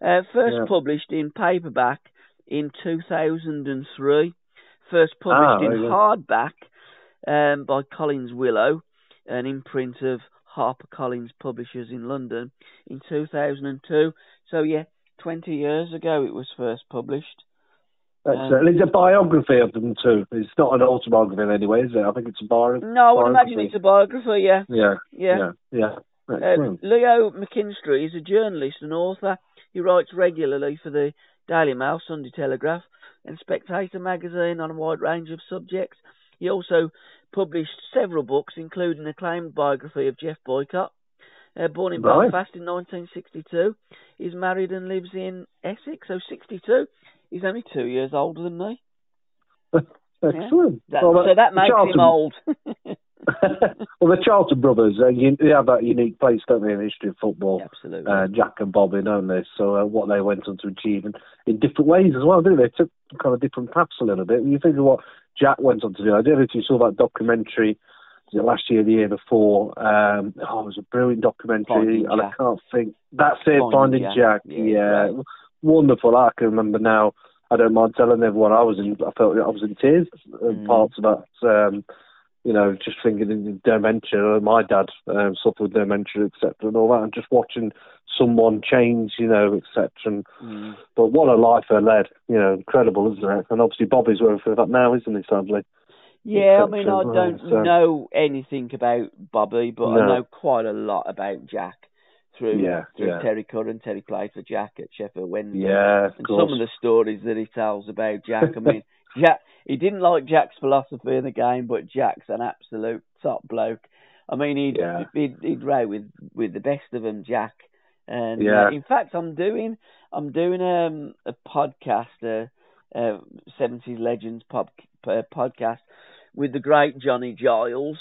[SPEAKER 1] Uh, first
[SPEAKER 2] Yeah.
[SPEAKER 1] published in paperback in 2003. First published
[SPEAKER 2] Ah,
[SPEAKER 1] in hardback um, by Collins Willow, an imprint of HarperCollins Publishers in London in 2002. So yeah, 20 years ago it was first published.
[SPEAKER 2] Excellent. Um, it's a biography of them too. It's not an autobiography in any way, is it? I think it's a biography.
[SPEAKER 1] No, I would imagine it's a biography.
[SPEAKER 2] Yeah.
[SPEAKER 1] Yeah.
[SPEAKER 2] Yeah. Yeah. yeah.
[SPEAKER 1] Uh, Leo McKinstry is a journalist and author. He writes regularly for the Daily Mail, Sunday Telegraph, and Spectator magazine on a wide range of subjects. He also published several books, including acclaimed biography of Geoff Boycott. Uh, born in right. Belfast in 1962, he's married and lives in Essex. So 62. He's only two years older than me.
[SPEAKER 2] Excellent.
[SPEAKER 1] Yeah. That, well, so that makes him old.
[SPEAKER 2] well, the Charlton brothers, uh, you, they have that unique place, don't they, in the history of football?
[SPEAKER 1] Absolutely.
[SPEAKER 2] Uh, Jack and Bobby, don't they? So uh, what they went on to achieve in, in different ways as well, didn't they? Took kind of different paths a little bit. When you think of what Jack went on to do, I don't know if you saw that documentary last year, the year before. Um, oh, it was a brilliant documentary,
[SPEAKER 1] Finding
[SPEAKER 2] and
[SPEAKER 1] Jack.
[SPEAKER 2] I can't think. That's it,
[SPEAKER 1] Finding,
[SPEAKER 2] Finding
[SPEAKER 1] Jack.
[SPEAKER 2] Jack.
[SPEAKER 1] Yeah,
[SPEAKER 2] Yeah,
[SPEAKER 1] right.
[SPEAKER 2] wonderful. I can remember now. I don't mind telling everyone I was in. I felt I was in tears. in
[SPEAKER 1] Mm.
[SPEAKER 2] Parts of that. Um, you know, just thinking in dementia. My dad um, suffered with dementia, etc., and all that, and just watching someone change, you know, etc. And
[SPEAKER 1] Mm.
[SPEAKER 2] but what a life they led. You know, incredible, isn't it? And obviously Bobby's working for that now, isn't he? Sadly.
[SPEAKER 1] Yeah, I mean, I don't
[SPEAKER 2] so-
[SPEAKER 1] know anything about Bobby, but I know quite a lot about Jack through
[SPEAKER 2] Yeah,
[SPEAKER 1] through
[SPEAKER 2] yeah.
[SPEAKER 1] Terry Curran. Terry played for Jack at Sheffield Wednesday.
[SPEAKER 2] Yeah, of
[SPEAKER 1] and
[SPEAKER 2] course.
[SPEAKER 1] some of the stories that he tells about Jack. I mean, Jack he didn't like Jack's philosophy in the game, but Jack's an absolute top bloke. I mean, he'd
[SPEAKER 2] Yeah.
[SPEAKER 1] he'd, he'd row with with the best of them, Jack. And
[SPEAKER 2] Yeah.
[SPEAKER 1] uh, in fact, I'm doing I'm doing um, a podcast, a uh, seventies legends pop, uh, podcast with the great Johnny Giles.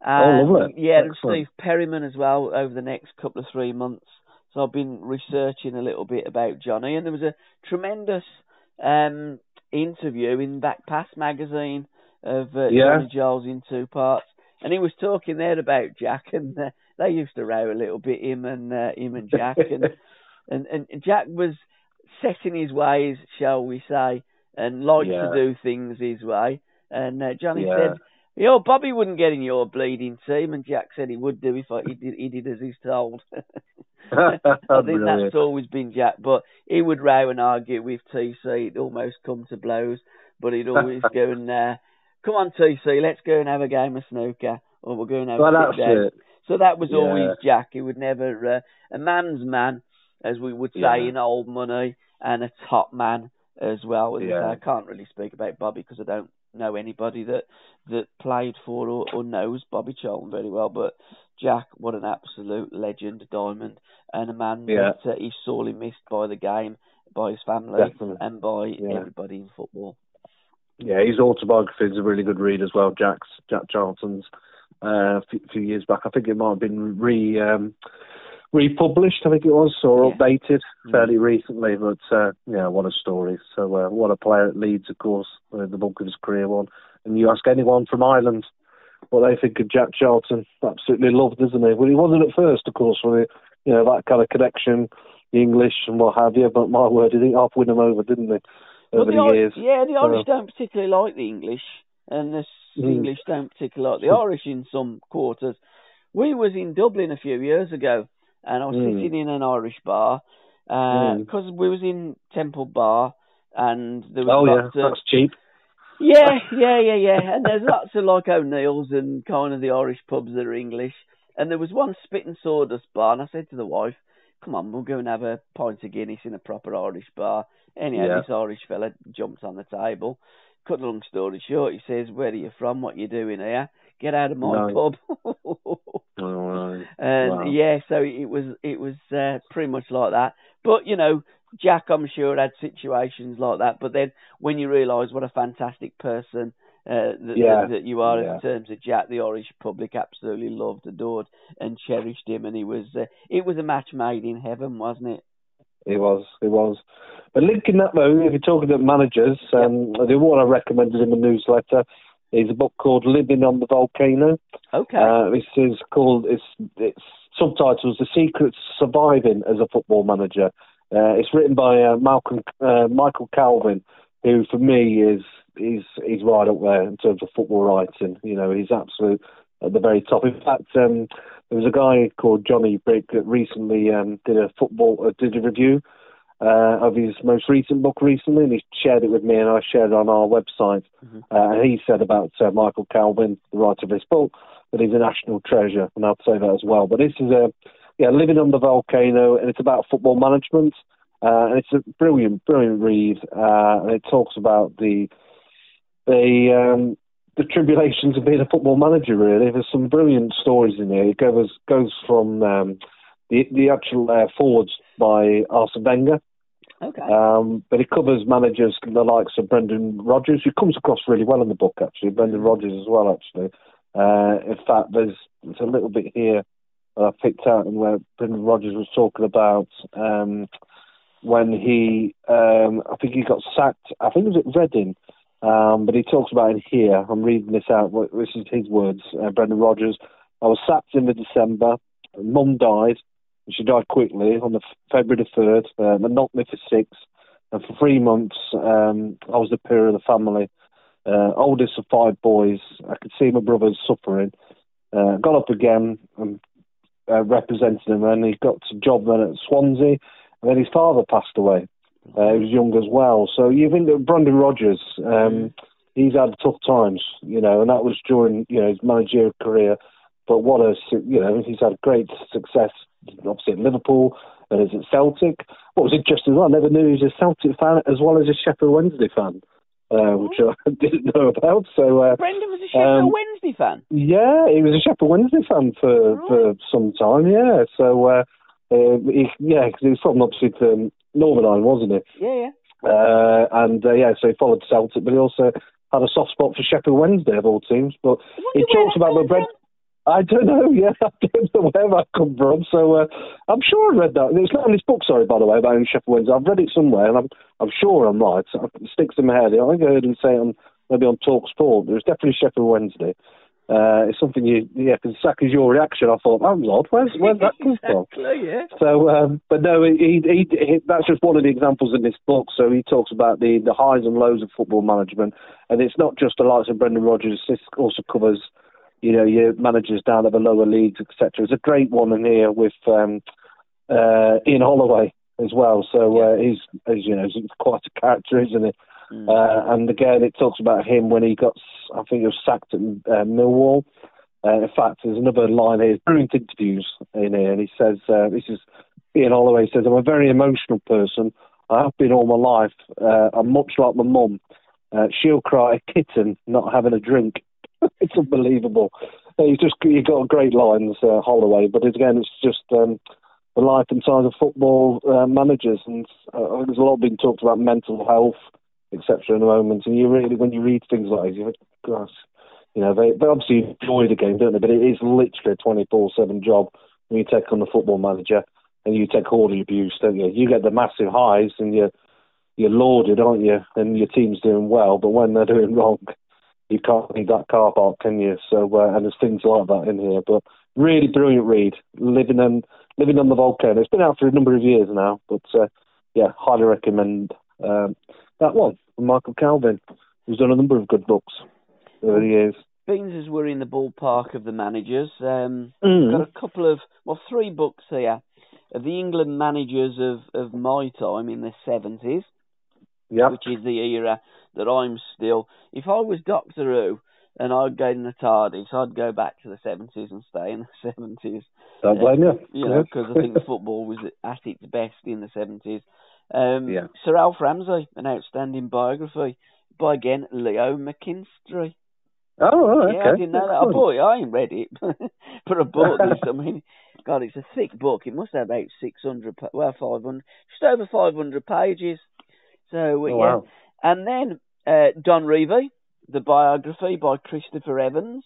[SPEAKER 1] And,
[SPEAKER 2] Oh, lovely.
[SPEAKER 1] Yeah, and Steve Perryman as well over the next couple of three months. So I've been researching a little bit about Johnny, and there was a tremendous um, interview in Back Pass magazine of uh,
[SPEAKER 2] Yeah.
[SPEAKER 1] Johnny Giles in two parts, and he was talking there about Jack, and uh, they used to row a little bit him and uh, him and Jack, and, and and Jack was set in his ways, shall we say, and liked
[SPEAKER 2] Yeah.
[SPEAKER 1] to do things his way. And uh, Johnny
[SPEAKER 2] Yeah.
[SPEAKER 1] said, "Yo, Bobby wouldn't get in your bleeding team," and Jack said he would do if I, he did he did as he's told. I think that's always been Jack, but he would row and argue with TC. It'd almost come to blows, but he'd always go and, uh, come on TC, let's go and have a game of snooker, or we're going to have
[SPEAKER 2] Well,
[SPEAKER 1] a
[SPEAKER 2] it.
[SPEAKER 1] So that was
[SPEAKER 2] Yeah.
[SPEAKER 1] always Jack. He would never, uh, a man's man, as we would say
[SPEAKER 2] Yeah.
[SPEAKER 1] in old money, and a top man as well. As I, say,
[SPEAKER 2] Yeah.
[SPEAKER 1] I can't really speak about Bobby because I don't know anybody that that played for or, or knows Bobby Charlton very well. But Jack, what an absolute legend, diamond, and a man
[SPEAKER 2] Yeah.
[SPEAKER 1] that uh, is sorely missed by the game, by his family,
[SPEAKER 2] Definitely.
[SPEAKER 1] and by
[SPEAKER 2] Yeah.
[SPEAKER 1] everybody in football.
[SPEAKER 2] Yeah, his autobiography is a really good read as well. Jack's Jack Charlton's uh, a few, few years back. I think it might have been re um, republished. I think it was or
[SPEAKER 1] Yeah.
[SPEAKER 2] updated
[SPEAKER 1] Mm.
[SPEAKER 2] fairly recently. But uh, yeah, what a story! So uh, what a player at Leeds, of course, uh, the bulk of his career one. And you ask anyone from Ireland what they think of Jack Charlton, absolutely loved, isn't he? Well, he wasn't at first, of course, with you know that kind of connection, the English and what have you. But my word, he did half win them over, didn't he?
[SPEAKER 1] Well,
[SPEAKER 2] Over
[SPEAKER 1] the
[SPEAKER 2] the, years.
[SPEAKER 1] Yeah, the Irish don't particularly like the English, and the
[SPEAKER 2] Mm.
[SPEAKER 1] English don't particularly like the Irish in some quarters. We was in Dublin a few years ago, and I was
[SPEAKER 2] Mm.
[SPEAKER 1] sitting in an Irish bar
[SPEAKER 2] Mm.
[SPEAKER 1] because we was in Temple Bar, and there was
[SPEAKER 2] Oh yeah,
[SPEAKER 1] lots of
[SPEAKER 2] that's cheap.
[SPEAKER 1] yeah, yeah, yeah, yeah. And there's lots of like O'Neill's and kind of the Irish pubs that are English. And there was one spit and sawdust bar, and I said to the wife, "Come on, we'll go and have a pint of Guinness in a proper Irish bar." Anyhow,
[SPEAKER 2] Yeah.
[SPEAKER 1] this Irish fella jumped on the table. Cut a long story short, he says, "Where are you from? What you doing here? Get out of my
[SPEAKER 2] Right.
[SPEAKER 1] pub."
[SPEAKER 2] Right.
[SPEAKER 1] And
[SPEAKER 2] Wow.
[SPEAKER 1] yeah, so it was it was uh, pretty much like that. But you know, Jack, I'm sure had situations like that. But then when you realise what a fantastic person uh, that,
[SPEAKER 2] Yeah.
[SPEAKER 1] that, that you are
[SPEAKER 2] Yeah.
[SPEAKER 1] in terms of Jack, the Irish public absolutely loved, adored, and cherished him, and he was uh, it was a match made in heaven, wasn't it?
[SPEAKER 2] It was, it was. But linking that though, if you're talking about managers, um, the one I recommended in the newsletter is a book called Living on the Volcano.
[SPEAKER 1] Okay.
[SPEAKER 2] Uh, this is called, it's, it's subtitles The Secrets of Surviving as a Football Manager. Uh, it's written by uh, Malcolm, uh, Michael Calvin, who for me is, he's, he's right up there in terms of football writing. You know, he's absolute at the very top. In fact, um, there was a guy called Johnny Brick that recently um, did a football uh, did a review uh, of his most recent book recently, and he shared it with me, and I shared it on our website. Mm-hmm. Uh, and he said about uh, Michael Calvin, the writer of this book, that he's a national treasure, and I'd say that as well. But this is a yeah, living on the volcano, and it's about football management, uh, and it's a brilliant, brilliant read, uh, and it talks about the the um, the tribulations of being a football manager. Really, there's some brilliant stories in here. It goes goes from um, the the actual uh, forwards by Arsene Wenger.
[SPEAKER 1] Okay.
[SPEAKER 2] Um, but it covers managers the likes of Brendan Rodgers, who comes across really well in the book. Actually, Brendan Rodgers as well. Actually, uh, in fact, there's there's a little bit here that I picked out and where Brendan Rodgers was talking about um, when he, um, I think he got sacked. I think it was at Reading um, but he talks about it here. I'm reading this out. This is his words. Uh, Brendan Rodgers. I was sacked in the December. Mum died. And she died quickly on the February the third. Uh, they knocked me for six. And for three months, um, I was the peer of the family. Uh, oldest of five boys. I could see my brothers suffering. Uh, got up again and uh, represented him, and he got a job then at Swansea. And then his father passed away. Uh, he was young as well. So you think that Brendan Rodgers, um, he's had tough times, you know, and that was during you know his managerial career. But what a you know he's had great success, obviously at Liverpool and is at Celtic. What was interesting, I never knew he was a Celtic fan as well as a Sheffield Wednesday fan. Uh, which I didn't know about. So
[SPEAKER 1] uh, Brendan was a Sheffield um, Wednesday fan.
[SPEAKER 2] Yeah, he was a Sheffield Wednesday fan for for some time. Yeah, so uh, uh, he, yeah, because he was from obviously the Northern Ireland, wasn't
[SPEAKER 1] he? Yeah, yeah.
[SPEAKER 2] Uh, and uh, yeah, so he followed Celtic, but he also had a soft spot for Sheffield Wednesday of all teams. But he talks about the bread. I don't know. Yeah, I don't know where that come from. So uh, I'm sure I read that. It's not in this book, sorry, by the way, about Sheffield Wednesday. I've read it somewhere, and I'm I'm sure I'm right. It sticks in my head. I think I heard him say on maybe on Talk Sport. It was definitely Sheffield Wednesday. Uh, it's something you, yeah, because exactly your reaction, I thought that was odd. Where's where's that come
[SPEAKER 1] from? yeah.
[SPEAKER 2] So, um, but no, he, he, he, that's just one of the examples in this book. So he talks about the the highs and lows of football management, and it's not just the likes of Brendan Rodgers. This also covers, you know, your managers down at the lower leagues, etc. There's a great one in here with um, uh, Ian Holloway as well. So uh, he's, as you know, he's quite a character, isn't he? Mm. Uh, and again, it talks about him when he got, I think he was sacked at uh, Millwall. Uh, in fact, there's another line here, brilliant interviews in here, and he says, uh, this is Ian Holloway says, I'm a very emotional person. I have been all my life. Uh, I'm much like my mum. Uh, she'll cry a kitten not having a drink. it's unbelievable. You just you got great lines, uh, Holloway, but again, it's just um, the life and times of football uh, managers, and uh, there's a lot been talked about mental health etc. in the moment. And you really, when you read things like this, you think, gosh, you know, they, they obviously enjoy the game, don't they? But it is literally a 24-7 job when you take on the football manager and you take all the abuse, don't you? You get the massive highs and you're, you're lauded, aren't you? And your team's doing well, but when they're doing wrong, you can't leave that car park, can you? So, uh, and there's things like that in here. But really brilliant read. Living on, living on the volcano. It's been out for a number of years now, but uh, yeah, highly recommend um, that one from Michael Calvin, who's done a number of good books over the years.
[SPEAKER 1] Beans as we're in the ballpark of the managers, um,
[SPEAKER 2] mm.
[SPEAKER 1] got a couple of, well, three books here of the England managers of, of my time in the 70s,
[SPEAKER 2] yep.
[SPEAKER 1] which is the era that I'm still. If I was Doctor Who and I'd go in the TARDIS, I'd go back to the 70s and stay in the 70s.
[SPEAKER 2] Don't blame you.
[SPEAKER 1] You know, because I think the football was at its best in the 70s. Um,
[SPEAKER 2] yeah.
[SPEAKER 1] Sir Alf Ramsey, an outstanding biography by again Leo McKinstry.
[SPEAKER 2] Oh, okay.
[SPEAKER 1] Yeah, I didn't know that. I bought it. I ain't read it, but I bought this. I mean, God, it's a thick book. It must have about six hundred, well, five hundred, just over five hundred pages. So
[SPEAKER 2] oh,
[SPEAKER 1] yeah,
[SPEAKER 2] wow.
[SPEAKER 1] and then uh, Don Revie, the biography by Christopher Evans,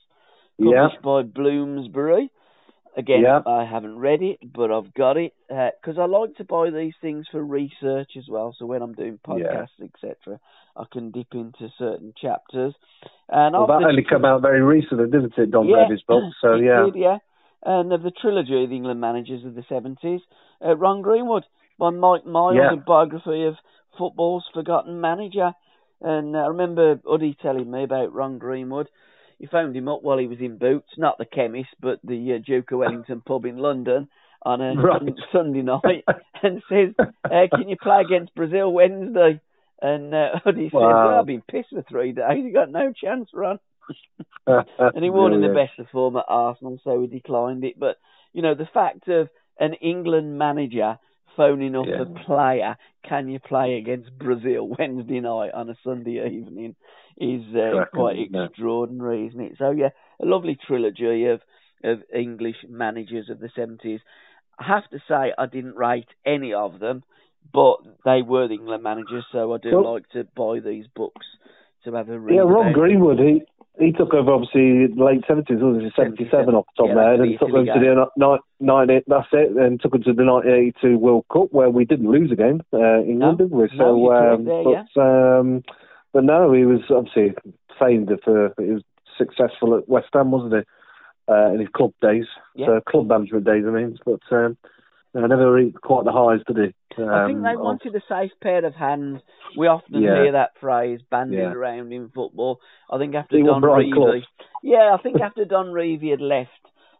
[SPEAKER 1] published
[SPEAKER 2] yeah.
[SPEAKER 1] by Bloomsbury. Again,
[SPEAKER 2] yeah.
[SPEAKER 1] I haven't read it, but I've got it because uh, I like to buy these things for research as well. So when I'm doing podcasts, yeah. etc., I can dip into certain chapters. And
[SPEAKER 2] well, that only came out very recently, didn't it, Don
[SPEAKER 1] yeah,
[SPEAKER 2] Revie's book? So yeah,
[SPEAKER 1] did, yeah. And of the trilogy of the England managers of the seventies, uh, Ron Greenwood by Mike Miles, a biography of football's forgotten manager. And I remember Huddy telling me about Ron Greenwood he phoned him up while he was in Boots, not the chemist, but the uh, Duke of Wellington pub in London on a
[SPEAKER 2] Right.
[SPEAKER 1] Sunday night, and says, uh, "Can you play against Brazil Wednesday?" And uh, he said, "Well, I've been pissed for three days. You got no chance, Ron." and he wasn't in the best of form at Arsenal, so he declined it. But you know, the fact of an England manager phoning up
[SPEAKER 2] Yeah.
[SPEAKER 1] a player, can you play against Brazil Wednesday night on a Sunday evening, is uh, quite extraordinary, isn't it? So yeah, a lovely trilogy of of English managers of the seventies. I have to say, I didn't rate any of them, but they were the England managers, so I do
[SPEAKER 2] Well-
[SPEAKER 1] like to buy these books to have a read.
[SPEAKER 2] Yeah, Ron. Greenwood, he he took over obviously late seventies, wasn't he? Seventy seven off the top
[SPEAKER 1] Yeah,
[SPEAKER 2] of my head, and took them to the ni- nine that's it, and took them to the nineteen eighty two World Cup where we didn't lose a game, uh, England,
[SPEAKER 1] No.
[SPEAKER 2] did we?
[SPEAKER 1] No,
[SPEAKER 2] So
[SPEAKER 1] you're
[SPEAKER 2] um,
[SPEAKER 1] there,
[SPEAKER 2] but um but no, he was obviously famed for he was successful at West Ham, wasn't he? Uh, in his club days,
[SPEAKER 1] Yeah.
[SPEAKER 2] so club management days, I mean. But um, no, never reached quite the highs, did he? Um,
[SPEAKER 1] I think they wanted a safe pair of hands. We often
[SPEAKER 2] Yeah.
[SPEAKER 1] hear that phrase bandied
[SPEAKER 2] Yeah.
[SPEAKER 1] around in football. I think after
[SPEAKER 2] He won
[SPEAKER 1] Don Revie,
[SPEAKER 2] Clough.
[SPEAKER 1] yeah, I think after Don Revie had left,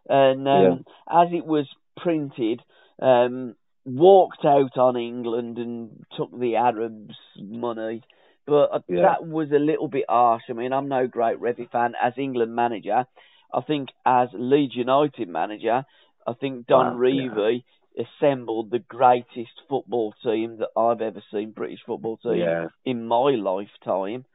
[SPEAKER 1] and um, as it was printed, um, walked out on England and took the Arabs' money. But uh,
[SPEAKER 2] Yeah.
[SPEAKER 1] that was a little bit harsh. I mean, I'm no great Revie fan as England manager. I think as Leeds United manager, I think Don
[SPEAKER 2] Wow, yeah.
[SPEAKER 1] Revie assembled the greatest football team that I've ever seen, British football team,
[SPEAKER 2] Yeah.
[SPEAKER 1] in my lifetime.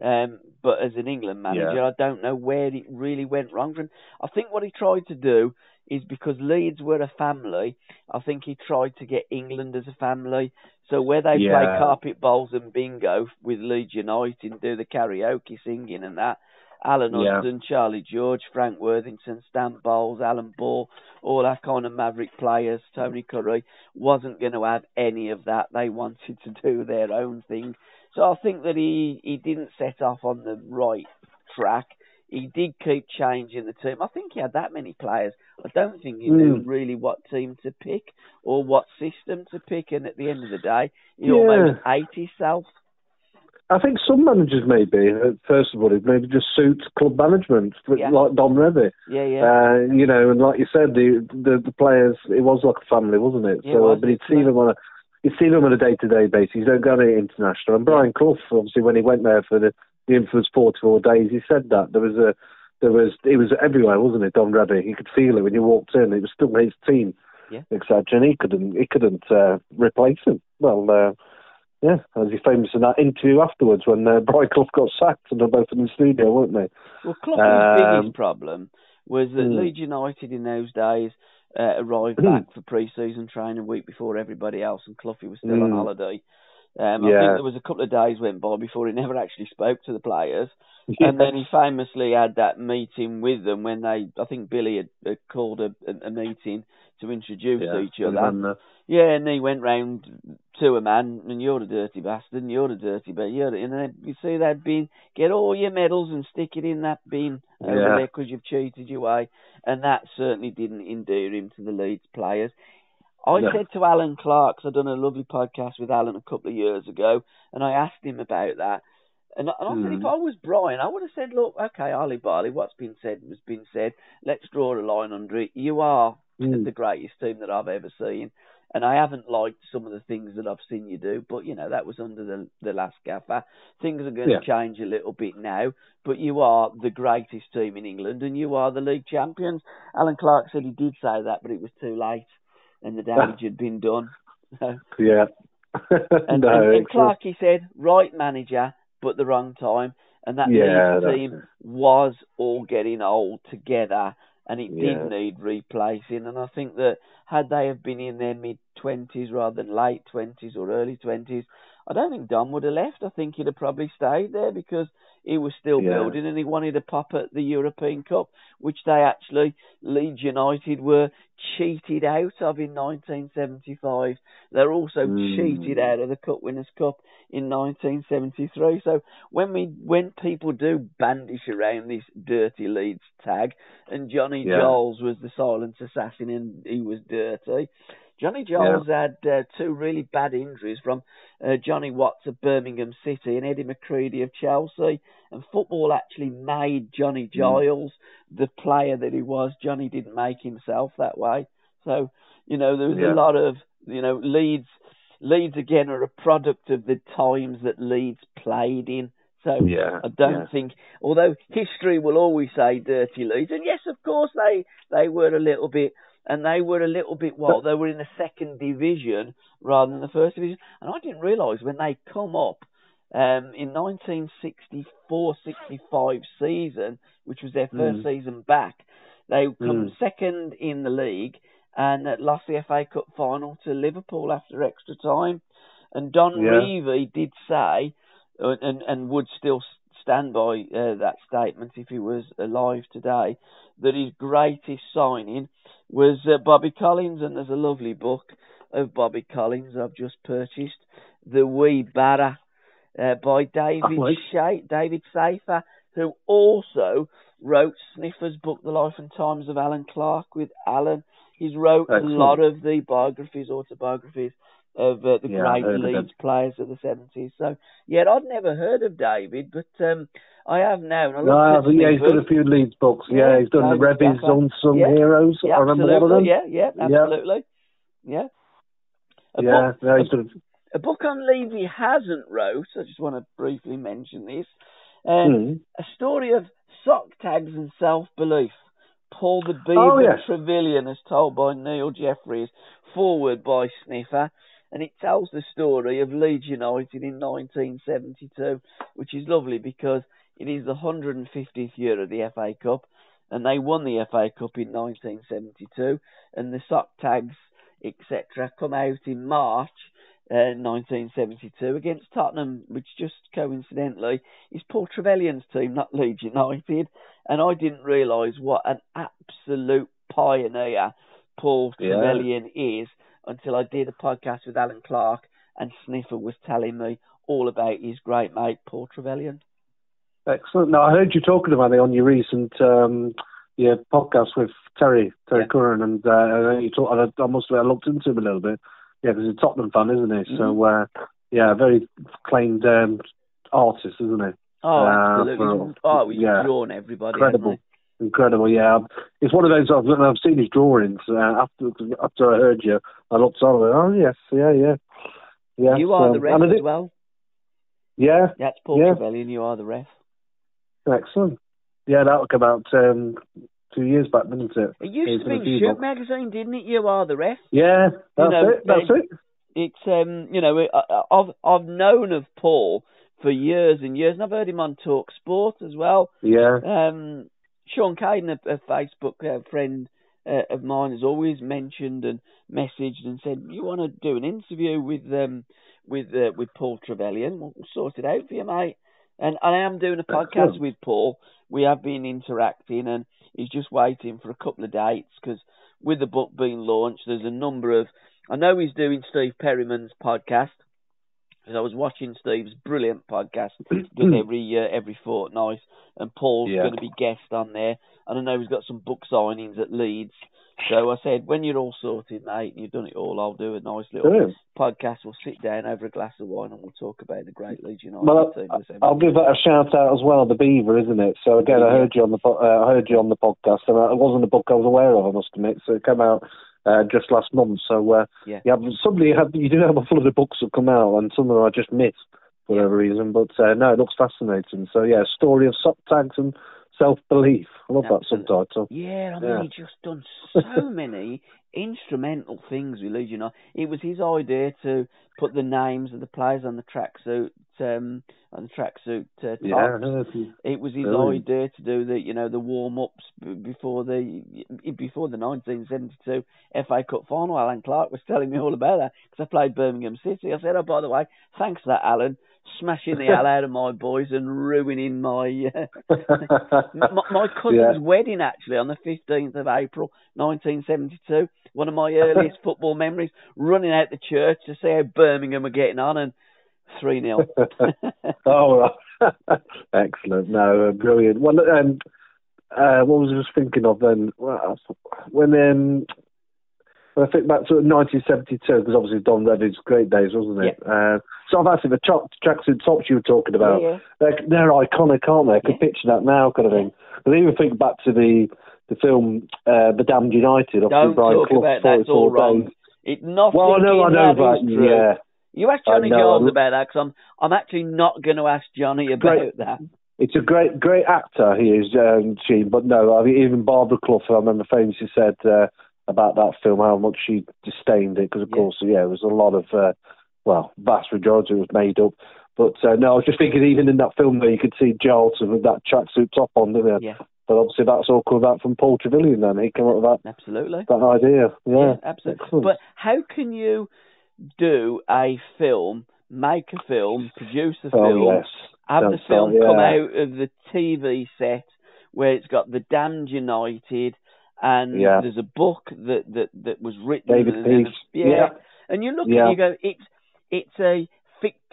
[SPEAKER 1] Um, but as an England manager,
[SPEAKER 2] Yeah.
[SPEAKER 1] I don't know where it really went wrong for him. I think what he tried to do is because Leeds were a family, I think he tried to get England as a family. So where they play carpet bowls and bingo with Leeds United and do the karaoke singing and that, Alan
[SPEAKER 2] Yeah.
[SPEAKER 1] Hudson, Charlie George, Frank Worthington, Stan Bowles, Alan Ball, all that kind of maverick players, Tony Currie, wasn't going to have any of that. They wanted to do their own thing. So I think that he, he didn't set off on the right track. He did keep changing the team. I think he had that many players. I don't think he knew
[SPEAKER 2] Mm.
[SPEAKER 1] really what team to pick or what system to pick. And at the end of the day, he
[SPEAKER 2] Yeah.
[SPEAKER 1] almost ate himself.
[SPEAKER 2] I think some managers maybe, uh, first of all, it maybe just suits club management,
[SPEAKER 1] Yeah.
[SPEAKER 2] like Don Revie.
[SPEAKER 1] Yeah, yeah.
[SPEAKER 2] Uh, you know, and like you said, the, the the players, it was like a family, wasn't it?
[SPEAKER 1] Yeah, it
[SPEAKER 2] so,
[SPEAKER 1] was,
[SPEAKER 2] but you'd see them on a you'd see them on a day to day basis. You don't go to international. And Brian Clough, obviously, when he went there for the the infamous forty four days, he said that there was a there was it was everywhere, wasn't it? Don Revie, you could feel it when you walked in. It was still his team,
[SPEAKER 1] Yeah.
[SPEAKER 2] etc. And he couldn't he couldn't uh, replace him. Well. Uh, yeah, as he famous in that interview afterwards when uh, Brian Clough got sacked and they're both in the studio, weren't they?
[SPEAKER 1] Well, Clough's
[SPEAKER 2] Um,
[SPEAKER 1] biggest problem was that
[SPEAKER 2] hmm.
[SPEAKER 1] Leeds United in those days uh, arrived
[SPEAKER 2] Hmm.
[SPEAKER 1] back for pre-season training a week before everybody else, and Cloughie was still on
[SPEAKER 2] Hmm.
[SPEAKER 1] holiday. Um, I
[SPEAKER 2] Yeah.
[SPEAKER 1] think there was a couple of days went by before he never actually spoke to the players, and then he famously had that meeting with them when they, I think Billy had, had called a, a, a meeting to introduce
[SPEAKER 2] yeah,
[SPEAKER 1] each other.
[SPEAKER 2] and uh,
[SPEAKER 1] Yeah, and he went round to a man, and you're a dirty bastard, and you're a dirty but you're, and then you see that bin, get all your medals and stick it in that bin over
[SPEAKER 2] Yeah.
[SPEAKER 1] there because you've cheated your way, and that certainly didn't endear him to the Leeds players. I
[SPEAKER 2] No.
[SPEAKER 1] said to Allan Clarke, 'cause I'd done a lovely podcast with Alan a couple of years ago, and I asked him about that. And, I- and I said,
[SPEAKER 2] Hmm.
[SPEAKER 1] if I was Brian, I would have said, look, okay, Ali Barley, what's been said has been said. Let's draw a line under it. You are
[SPEAKER 2] Mm.
[SPEAKER 1] the greatest team that I've ever seen. And I haven't liked some of the things that I've seen you do, but you know that was under the the last gaffer. Things are going
[SPEAKER 2] Yeah.
[SPEAKER 1] to change a little bit now, but you are the greatest team in England, and you are the league champions. Allan Clarke said he did say that, but it was too late, and the damage had been done.
[SPEAKER 2] yeah.
[SPEAKER 1] And,
[SPEAKER 2] no,
[SPEAKER 1] and, and Clarke, he said, right manager, but the wrong time. And that
[SPEAKER 2] Yeah,
[SPEAKER 1] team was all getting old together, and it
[SPEAKER 2] Yeah.
[SPEAKER 1] did need replacing. And I think that had they have been in their mid twenties rather than late twenties or early twenties, I don't think Don would have left. I think he'd have probably stayed there because he was still
[SPEAKER 2] Yeah.
[SPEAKER 1] building and he wanted a pop at the European Cup, which they actually Leeds United were cheated out of in 1975. They're also
[SPEAKER 2] Mm.
[SPEAKER 1] cheated out of the Cup Winners' Cup in 1973. So when we when people do bandish around this dirty Leeds tag, and Johnny
[SPEAKER 2] Yeah.
[SPEAKER 1] Giles was the silent assassin and he was dirty. Johnny Giles had uh, two really bad injuries from uh, Johnny Watts of Birmingham City and Eddie McCreadie of Chelsea, and football actually made Johnny
[SPEAKER 2] Hmm.
[SPEAKER 1] Giles the player that he was. Johnny didn't make himself that way. So, you know, there was
[SPEAKER 2] Yeah.
[SPEAKER 1] a lot of, you know, Leeds, Leeds again are a product of the times that Leeds played in. So
[SPEAKER 2] Yeah,
[SPEAKER 1] I don't
[SPEAKER 2] yeah.
[SPEAKER 1] think, although history will always say dirty Leeds, and yes, of course they they were a little bit, and they were a little bit what they were in the second division rather than the first division, and I didn't realise when they come up um, in 1964-65 season, which was their first
[SPEAKER 2] Mm.
[SPEAKER 1] season back, they come
[SPEAKER 2] Mm.
[SPEAKER 1] second in the league and uh, lost the FA Cup final to Liverpool after extra time. And Don
[SPEAKER 2] Yeah.
[SPEAKER 1] Revie did say, and and would still stand by uh, that statement if he was alive today, that his greatest signing was uh, Bobby Collins, and there's a lovely book of Bobby Collins I've just purchased, The Wee Barra, uh, by David
[SPEAKER 2] Oh,
[SPEAKER 1] David Saffer, who also wrote Sniffer's book, The Life and Times of Allan Clarke, with Alan. He's wrote a lot of the biographies, autobiographies of uh, the
[SPEAKER 2] Yeah,
[SPEAKER 1] great Leeds players of the 70s. So, yeah, I'd never heard of David, but um, I have now.
[SPEAKER 2] No,
[SPEAKER 1] looked
[SPEAKER 2] yeah, he's done a few Leeds books. Yeah,
[SPEAKER 1] Yeah,
[SPEAKER 2] he's done the
[SPEAKER 1] Stafford.
[SPEAKER 2] Unsung
[SPEAKER 1] Yeah.
[SPEAKER 2] Heroes.
[SPEAKER 1] Yeah,
[SPEAKER 2] I remember one of
[SPEAKER 1] absolutely.
[SPEAKER 2] them.
[SPEAKER 1] Yeah, yeah, absolutely. Yeah. A
[SPEAKER 2] yeah,
[SPEAKER 1] book,
[SPEAKER 2] yeah, he's done.
[SPEAKER 1] a book on he hasn't wrote. I just want to briefly mention this. Um,
[SPEAKER 2] Mm.
[SPEAKER 1] A story of sock tags and self belief. Paul the Beaver
[SPEAKER 2] Oh, yes.
[SPEAKER 1] Trevillion, as told by Neil Jeffries, forward by Sniffer, and it tells the story of Leeds United in 1972, which is lovely because it is the 150th year of the FA Cup, and they won the FA Cup in 1972, and the sock tags, etc., come out in March uh, 1972 against Tottenham, which just coincidentally is Paul Trevillion's team, not Leeds United. And I didn't realise what an absolute pioneer Paul
[SPEAKER 2] Yeah.
[SPEAKER 1] Trevillion is until I did a podcast with Allan Clarke and Sniffer was telling me all about his great mate Paul Trevillion.
[SPEAKER 2] Excellent. Now, I heard you talking about it on your recent um, yeah, podcast with Terry, Terry
[SPEAKER 1] Yeah.
[SPEAKER 2] Curran, and uh, you talk, I, I must have I looked into him a little bit. Yeah, because he's a Tottenham fan, isn't he? So,
[SPEAKER 1] Mm-hmm.
[SPEAKER 2] uh, yeah, very acclaimed um, artist, isn't he?
[SPEAKER 1] Oh,
[SPEAKER 2] Uh,
[SPEAKER 1] absolutely.
[SPEAKER 2] for-
[SPEAKER 1] oh, he's
[SPEAKER 2] yeah.
[SPEAKER 1] drawn everybody.
[SPEAKER 2] Incredible. Incredible, yeah. It's one of those I've, I've seen his drawings uh, after after I heard you. I looked on and oh yes, yeah, yeah, yeah.
[SPEAKER 1] You are the ref as
[SPEAKER 2] think-
[SPEAKER 1] well.
[SPEAKER 2] Yeah,
[SPEAKER 1] That's Paul
[SPEAKER 2] Yeah.
[SPEAKER 1] Trevillion. You are the ref.
[SPEAKER 2] excellent. Yeah, that'll come out um, two years back, didn't it?
[SPEAKER 1] It used to be Shoot magazine, didn't it? You are the ref.
[SPEAKER 2] Yeah, that's
[SPEAKER 1] know,
[SPEAKER 2] it. That's it.
[SPEAKER 1] it's um you know I, I've I've known of Paul for years and years, and I've heard him on Talk Sport as well.
[SPEAKER 2] Yeah,
[SPEAKER 1] Um, Sean Caden, a, a Facebook uh, friend uh, of mine, has always mentioned and messaged and said, "You want to do an interview with um with uh, with Paul Trevillion? We'll sort it out for you, mate." And, and I am doing a podcast
[SPEAKER 2] Excellent.
[SPEAKER 1] with Paul. We have been interacting, and he's just waiting for a couple of dates because with the book being launched, there's a number of. I know he's doing Steve Perryman's podcast. Because I was watching Steve's brilliant podcast does every uh, every fortnight, and Paul's
[SPEAKER 2] Yeah.
[SPEAKER 1] going to be guest on there. And I know he's got some book signings at Leeds. So I said, when you're all sorted, mate, and you've done it all, I'll do a nice little
[SPEAKER 2] Brilliant.
[SPEAKER 1] podcast. We'll sit down over a glass of wine and we'll talk about the great Leeds United
[SPEAKER 2] Well,
[SPEAKER 1] team.
[SPEAKER 2] I'll give that a shout out as well. The Beaver, isn't it? So again, I heard you on the uh, I heard you on the podcast, and it wasn't a book I was aware of. I must admit. So it came out uh, just last month. So uh,
[SPEAKER 1] Yeah.
[SPEAKER 2] you have somebody you, have, you do have a full of the books that come out, and some of them I just missed for whatever reason. But uh, no, it looks fascinating. So yeah, story of sock tags and self belief. I love that subtitle.
[SPEAKER 1] Yeah, I mean,
[SPEAKER 2] Yeah.
[SPEAKER 1] he's just done so many instrumental things with Leeds United. It was his idea to put the names of the players on the tracksuit, um, on the tracksuit uh, tops.
[SPEAKER 2] Yeah, I heard you.
[SPEAKER 1] It was his
[SPEAKER 2] Brilliant.
[SPEAKER 1] idea to do the, you know, the warm ups before the before the 1972 FA Cup final. Allan Clarke was telling me all about that because I played Birmingham City. I said, oh, by the way, thanks for that, Alan, smashing the hell out of my boys and ruining my uh, my, my cousin's
[SPEAKER 2] Yeah.
[SPEAKER 1] wedding actually on the 15th of April 1972. One of my earliest football memories, running out the church to see how Birmingham were getting on and 3 0.
[SPEAKER 2] oh, right. excellent. No, uh, brilliant. Well, um, uh, what was I just thinking of then? Well, when um, when I think back to 1972, because obviously Don Revie's great days, wasn't it? Uh, So I've actually the tra- tracksuit tops you were talking about.
[SPEAKER 1] Yeah.
[SPEAKER 2] They're, they're iconic, aren't they? I can
[SPEAKER 1] Yeah.
[SPEAKER 2] picture that now, kind of thing. But even think back to the the film uh, The Damned United.
[SPEAKER 1] Don't
[SPEAKER 2] Brian
[SPEAKER 1] talk
[SPEAKER 2] Clough,
[SPEAKER 1] about that. It's all wrong.
[SPEAKER 2] days.
[SPEAKER 1] It nothing
[SPEAKER 2] Well, I know, I know
[SPEAKER 1] is.
[SPEAKER 2] Yeah,
[SPEAKER 1] You ask
[SPEAKER 2] I
[SPEAKER 1] Johnny Giles about that because I'm I'm actually not going to ask Johnny about
[SPEAKER 2] Great.
[SPEAKER 1] that.
[SPEAKER 2] it's a great great actor he is, um, Sheen. But no, I mean, even Barbara Clough, I remember famously said uh, about that film how much she disdained it because, of
[SPEAKER 1] Yeah.
[SPEAKER 2] course, yeah, it was a lot of uh, well, vast majority was made up. But uh, no, I was just thinking, even in that film, there you could see Giles with that tracksuit top on, didn't you?
[SPEAKER 1] Yeah,
[SPEAKER 2] But obviously, that's all come about from Paul Trevillion. Then he came up with that
[SPEAKER 1] absolutely.
[SPEAKER 2] that idea. Yeah,
[SPEAKER 1] absolutely.
[SPEAKER 2] Excellent.
[SPEAKER 1] But how can you do a film, make a film, produce a
[SPEAKER 2] oh
[SPEAKER 1] film,
[SPEAKER 2] yes,
[SPEAKER 1] have the film
[SPEAKER 2] right,
[SPEAKER 1] come out of the TV set where it's got the Damned United and
[SPEAKER 2] Yeah.
[SPEAKER 1] there's a book that, that, that was written
[SPEAKER 2] David Peace.
[SPEAKER 1] yeah.
[SPEAKER 2] Yeah.
[SPEAKER 1] And you look
[SPEAKER 2] Yeah.
[SPEAKER 1] it, you go, it's it's a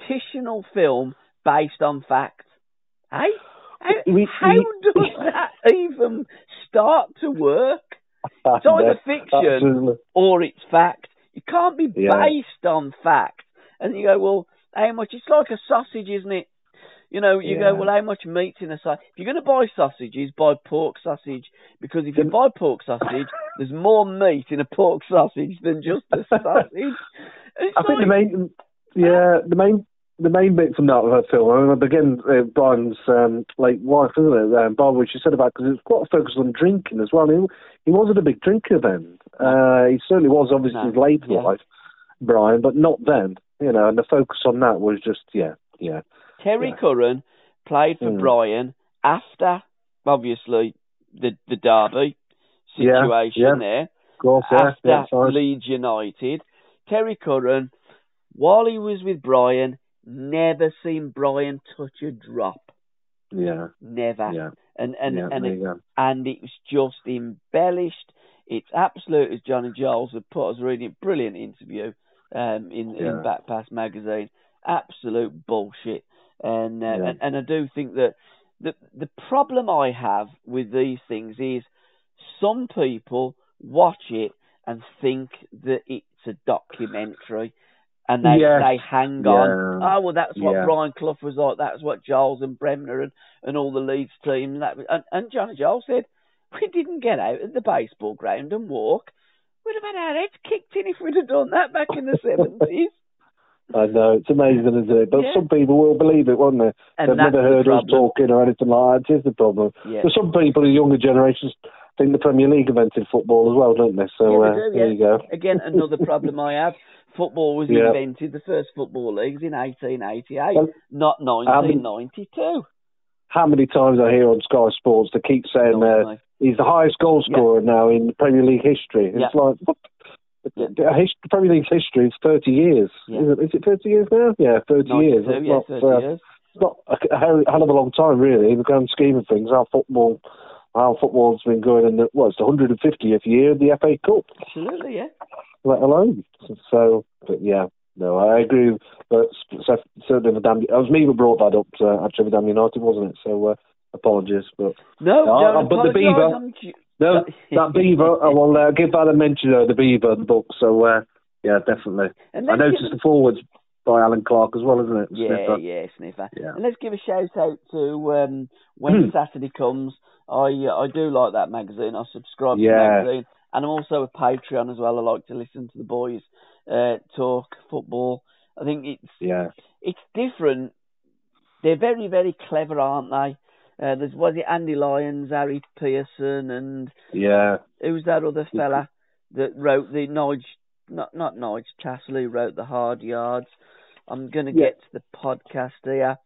[SPEAKER 1] fictional film based on fact. Hey? How,
[SPEAKER 2] We-
[SPEAKER 1] how
[SPEAKER 2] we-
[SPEAKER 1] does that even start to work? It's either fiction
[SPEAKER 2] Absolutely.
[SPEAKER 1] or it's fact. You can't be
[SPEAKER 2] Yeah.
[SPEAKER 1] based on fact. And you go, well, how much? It's like a sausage, isn't it? You know, you
[SPEAKER 2] Yeah.
[SPEAKER 1] go, well, how much meat's in a sausage? If you're going to buy sausages, buy pork sausage. Because if you buy pork sausage, there's more meat in a pork sausage than just a sausage.
[SPEAKER 2] I think the main, yeah, the main, the main bit from that, that film. I remember again uh, Brian's um, late wife, isn't it, um, Barbara? She said about because it was quite focused on drinking as well. He, he wasn't a big drinker then. Uh, he certainly was, obviously,
[SPEAKER 1] No.
[SPEAKER 2] his later
[SPEAKER 1] Yeah.
[SPEAKER 2] life, Brian, but not then. You know, and the focus on that was just, yeah, yeah,
[SPEAKER 1] Terry
[SPEAKER 2] Yeah.
[SPEAKER 1] Curran played for
[SPEAKER 2] Mm.
[SPEAKER 1] Brian after, obviously, the the Derby situation
[SPEAKER 2] yeah.
[SPEAKER 1] there.
[SPEAKER 2] of course, yeah,
[SPEAKER 1] after
[SPEAKER 2] yeah.
[SPEAKER 1] Leeds United. Terry Curran, while he was with Brian, never seen Brian touch a drop.
[SPEAKER 2] yeah,
[SPEAKER 1] Never.
[SPEAKER 2] yeah,
[SPEAKER 1] And and
[SPEAKER 2] yeah.
[SPEAKER 1] and it, and it was just embellished. It's absolute, as Johnny Giles had put. I was reading a brilliant interview um, in
[SPEAKER 2] Yeah.
[SPEAKER 1] in Backpass magazine. Absolute bullshit. And, uh,
[SPEAKER 2] Yeah.
[SPEAKER 1] and and I do think that the the problem I have with these things is some people watch it and think that it's a documentary, and they
[SPEAKER 2] Yes.
[SPEAKER 1] they hang on.
[SPEAKER 2] Yeah.
[SPEAKER 1] Oh well, that's what
[SPEAKER 2] Yeah.
[SPEAKER 1] Brian Clough was like. That's what Giles and Bremner and, and all the Leeds team. And, that, and and Johnny Giles said we didn't get out of the baseball ground and walk. We'd have had our heads kicked in if we'd have done that back in the seventies.
[SPEAKER 2] I know it's amazing, isn't it? But
[SPEAKER 1] Yeah.
[SPEAKER 2] some people will believe it, won't they?
[SPEAKER 1] And
[SPEAKER 2] They've never heard us talking or anything like that. It is the problem.
[SPEAKER 1] Yeah.
[SPEAKER 2] But some people, the younger generations, think the Premier League invented football as well, don't they? So
[SPEAKER 1] Yeah,
[SPEAKER 2] uh,
[SPEAKER 1] they do,
[SPEAKER 2] there
[SPEAKER 1] yeah.
[SPEAKER 2] you go.
[SPEAKER 1] Again, another problem I have. Football was
[SPEAKER 2] Yeah.
[SPEAKER 1] invented, the first football leagues in 1888,
[SPEAKER 2] Well,
[SPEAKER 1] not 1992.
[SPEAKER 2] How many times I hear on Sky Sports they keep saying uh, he's the highest goal scorer now in Premier League history. It's
[SPEAKER 1] Yeah.
[SPEAKER 2] like what?
[SPEAKER 1] Yeah.
[SPEAKER 2] Premier League's history is 30 years.
[SPEAKER 1] Yeah.
[SPEAKER 2] Is, it, is it 30 years now? Yeah, 30 years. It's
[SPEAKER 1] yeah,
[SPEAKER 2] not,
[SPEAKER 1] 30
[SPEAKER 2] uh,
[SPEAKER 1] years.
[SPEAKER 2] It's not a, hell of a long time, really, in the grand scheme of things. Our football, our football's been going in the, well, it's the 150th year of the FA Cup.
[SPEAKER 1] Absolutely, yeah.
[SPEAKER 2] Let alone. So, but yeah, no, I agree. But so, certainly the damn, it was me who brought that up. Uh, actually, damn United, wasn't it? So, uh, apologies, but
[SPEAKER 1] No,
[SPEAKER 2] No,
[SPEAKER 1] don't
[SPEAKER 2] uh, but the Beaver- no, that Beaver, I will uh, give that a mention. Uh, the Beaver, the book. So, uh, yeah, definitely.
[SPEAKER 1] And
[SPEAKER 2] I noticed
[SPEAKER 1] give-
[SPEAKER 2] the forwards by Allan Clarke as well, isn't it?
[SPEAKER 1] Yeah,
[SPEAKER 2] Sniffer?
[SPEAKER 1] yeah, sniffer.
[SPEAKER 2] Yeah.
[SPEAKER 1] And let's give a shout out to um, when
[SPEAKER 2] Hmm.
[SPEAKER 1] Saturday comes. I uh, I do like that magazine. I subscribe to the magazine, and I'm also a Patreon as well. I like to listen to the boys uh, talk football. I think it's
[SPEAKER 2] yeah,
[SPEAKER 1] it's different. They're very very clever, aren't they? Uh, there's was it Andy Lyons, Harry Pearson, and
[SPEAKER 2] yeah.
[SPEAKER 1] who's that other fella that wrote the Nige, not not Nige Chassley wrote the Hard Yards. I'm going to
[SPEAKER 2] Yeah.
[SPEAKER 1] get to the podcast here.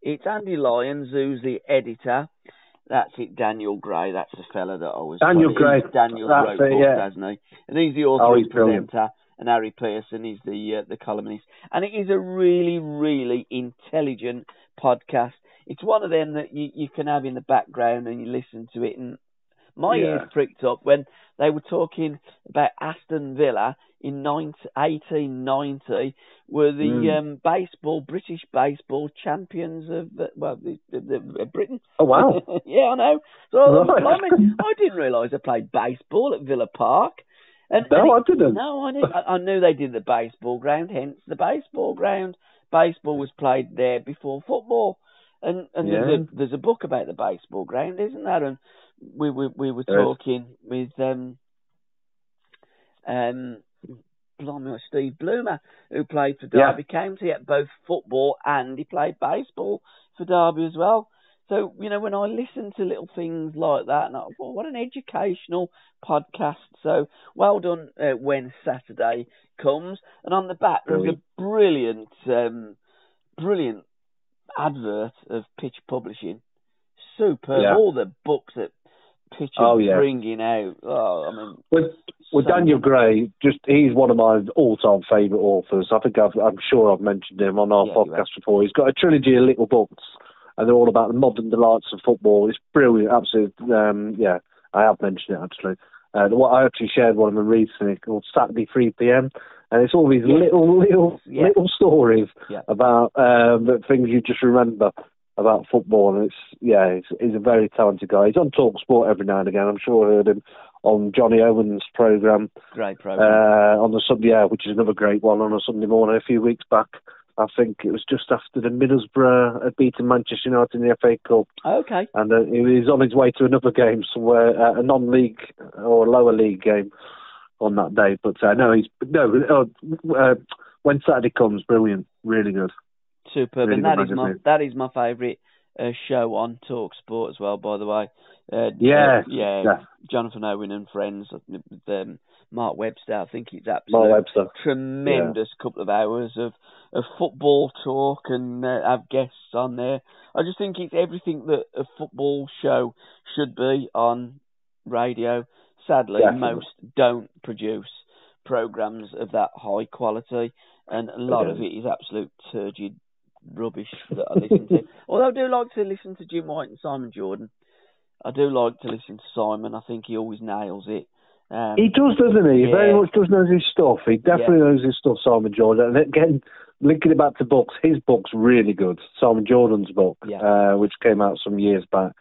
[SPEAKER 1] It's Andy Lyons who's the editor. That's it, Daniel Gray. That's the fella that I was.
[SPEAKER 2] Daniel Gray.
[SPEAKER 1] Daniel
[SPEAKER 2] That's
[SPEAKER 1] wrote
[SPEAKER 2] it,
[SPEAKER 1] books,
[SPEAKER 2] yeah.
[SPEAKER 1] hasn't he? And he's the author
[SPEAKER 2] Oh,
[SPEAKER 1] and
[SPEAKER 2] he's brilliant.
[SPEAKER 1] presenter. And Harry Pearson is the uh, the columnist. And it is a really, really intelligent podcast. It's one of them that you, you can have in the background and you listen to it. And my
[SPEAKER 2] Yeah.
[SPEAKER 1] ears pricked up when they were talking about Aston Villa in 19, 1890 were the
[SPEAKER 2] Mm.
[SPEAKER 1] um, baseball British baseball champions of uh, well the, the, the, Britain.
[SPEAKER 2] Oh wow.
[SPEAKER 1] yeah, I know. So I,
[SPEAKER 2] Right.
[SPEAKER 1] I, mean, I didn't realise they played baseball at Villa Park. And,
[SPEAKER 2] No,
[SPEAKER 1] and
[SPEAKER 2] I didn't.
[SPEAKER 1] No, I knew. I, I knew they did the baseball ground. Hence the baseball ground. baseball was played there before football. And and
[SPEAKER 2] Yeah.
[SPEAKER 1] there's a there's a book about the baseball ground, isn't there? And we we we were talking with um um blimey, Steve Bloomer, who played for
[SPEAKER 2] Yeah.
[SPEAKER 1] Derby County at both football and he played baseball for Derby as well. So, you know, when I listen to little things like that, and I, well, what an educational podcast. So, well done uh, when Saturday comes. And on the back, there's a brilliant, um, brilliant advert of Pitch Publishing. Superb.
[SPEAKER 2] Yeah.
[SPEAKER 1] All the books that Pitch
[SPEAKER 2] Oh,
[SPEAKER 1] are
[SPEAKER 2] yeah.
[SPEAKER 1] bringing out. Oh, I mean,
[SPEAKER 2] With with
[SPEAKER 1] so
[SPEAKER 2] Daniel Gray, just he's one of my all-time favourite authors. I think I've, I'm sure I've mentioned him on our
[SPEAKER 1] Yeah,
[SPEAKER 2] podcast before. He's got a trilogy of little books, and they're all about the modern delights of football. It's brilliant, absolutely. Um, yeah, I have mentioned it actually. Uh, what I actually shared one of them recently called Saturday 3 p.m. And it's all these
[SPEAKER 1] Yeah.
[SPEAKER 2] little, little,
[SPEAKER 1] Yeah.
[SPEAKER 2] little stories
[SPEAKER 1] Yeah.
[SPEAKER 2] about um, the things you just remember about football. And it's yeah, he's, he's a very talented guy. He's on Talk Sport every now and again. I'm sure I heard him on Johnny Owen's program
[SPEAKER 1] great program.
[SPEAKER 2] uh, on the Sunday, yeah, which is another great one on a Sunday morning a few weeks back. I think it was just after the Middlesbrough had beaten Manchester United in the FA Cup,
[SPEAKER 1] okay.
[SPEAKER 2] and uh, he was on his way to another game somewhere, uh, a non-league or lower league game on that day. But uh, no, he's no. Uh, uh, when Saturday comes, brilliant, really good.
[SPEAKER 1] Superb,
[SPEAKER 2] Really
[SPEAKER 1] and that is my that is my favourite uh, show on Talk Sport as well. By the way, uh,
[SPEAKER 2] Yeah,
[SPEAKER 1] uh, yeah,
[SPEAKER 2] yeah.
[SPEAKER 1] Jonathan Owen and friends with um, Mark Webster. I think it's
[SPEAKER 2] absolutely
[SPEAKER 1] tremendous couple of hours of of football talk and uh, have guests on there. I just think it's everything that a football show should be on radio. Sadly,
[SPEAKER 2] Definitely.
[SPEAKER 1] most don't produce programs of that high quality, and a lot of it is absolute turgid rubbish that I listen to. Although I do like to listen to Jim White and Simon Jordan. I do like to listen to Simon. I think he always nails it. Um,
[SPEAKER 2] He does, doesn't he? He
[SPEAKER 1] Yeah.
[SPEAKER 2] very much does know his stuff. He definitely knows his stuff, Simon Jordan. And again, linking it back to books, his book's really good. Simon Jordan's book,
[SPEAKER 1] Yeah.
[SPEAKER 2] uh, which came out some years back,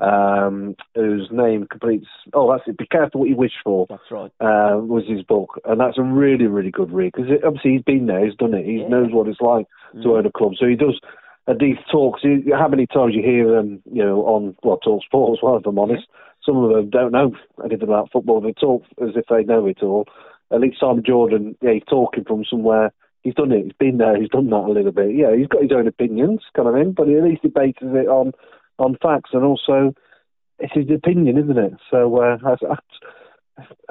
[SPEAKER 2] um, whose name completes. Oh, that's it. Be careful what you wish for.
[SPEAKER 1] that's right.
[SPEAKER 2] Uh, was his book, and that's a really, really good read because obviously he's been there, he's done it, he
[SPEAKER 1] Yeah.
[SPEAKER 2] knows what it's like to
[SPEAKER 1] Mm.
[SPEAKER 2] own a club. So he does at these talks. You, how many times you hear them, you know, on well, Talk Sport as well. If I'm honest, some of them don't know anything about football. They talk as if they know it all. At least Simon Jordan, yeah, he's talking from somewhere. He's done it. He's been there. He's done that a little bit. Yeah, he's got his own opinions, kind of thing, but at least he bases it on on facts and also it's his opinion, isn't it? So uh,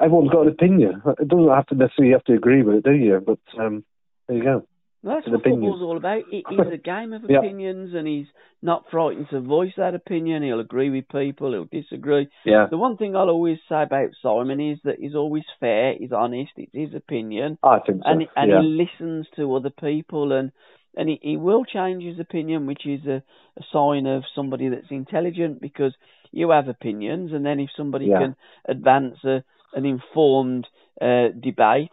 [SPEAKER 2] everyone's got an opinion. It doesn't have to necessarily have to agree with it, do you? But um, there you go.
[SPEAKER 1] Well, that's
[SPEAKER 2] an
[SPEAKER 1] what
[SPEAKER 2] opinion.
[SPEAKER 1] football's all about. It is a game of opinions, and he's not frightened to voice that opinion. He'll agree with people, he'll disagree.
[SPEAKER 2] Yeah,
[SPEAKER 1] The one thing I'll always say about Simon is that he's always fair, he's honest, it's his opinion,
[SPEAKER 2] I think so.
[SPEAKER 1] and and
[SPEAKER 2] yeah.
[SPEAKER 1] he listens to other people, and and he, he will change his opinion, which is a, a sign of somebody that's intelligent because you have opinions, and then if somebody
[SPEAKER 2] Yeah.
[SPEAKER 1] can advance a, an informed uh, debate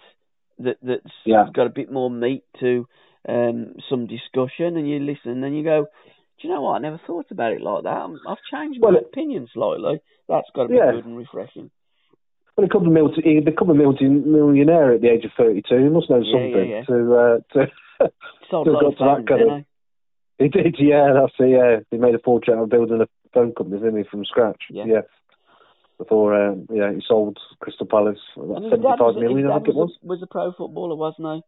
[SPEAKER 1] that that's
[SPEAKER 2] Yeah.
[SPEAKER 1] got a bit more meat to um, some discussion, and you listen, and you go, do you know what? I never thought about it like that. I'm, I've changed my
[SPEAKER 2] Well,
[SPEAKER 1] opinion slightly. That's got to be
[SPEAKER 2] Yeah.
[SPEAKER 1] good and refreshing.
[SPEAKER 2] Well, he become a multi, he become a multi millionaire at the age of thirty-two. He must know something to uh, to.
[SPEAKER 1] Sold
[SPEAKER 2] Still
[SPEAKER 1] a lot
[SPEAKER 2] got
[SPEAKER 1] of
[SPEAKER 2] to that
[SPEAKER 1] phones,
[SPEAKER 2] kind of- he did, yeah. That's it. Yeah, he made a fortune out of building a phone company, didn't he, from scratch?
[SPEAKER 1] Yeah.
[SPEAKER 2] Before, um, yeah, he sold Crystal Palace
[SPEAKER 1] And
[SPEAKER 2] about seventy-five
[SPEAKER 1] was,
[SPEAKER 2] million, I think it was.
[SPEAKER 1] was, a, was a pro footballer, wasn't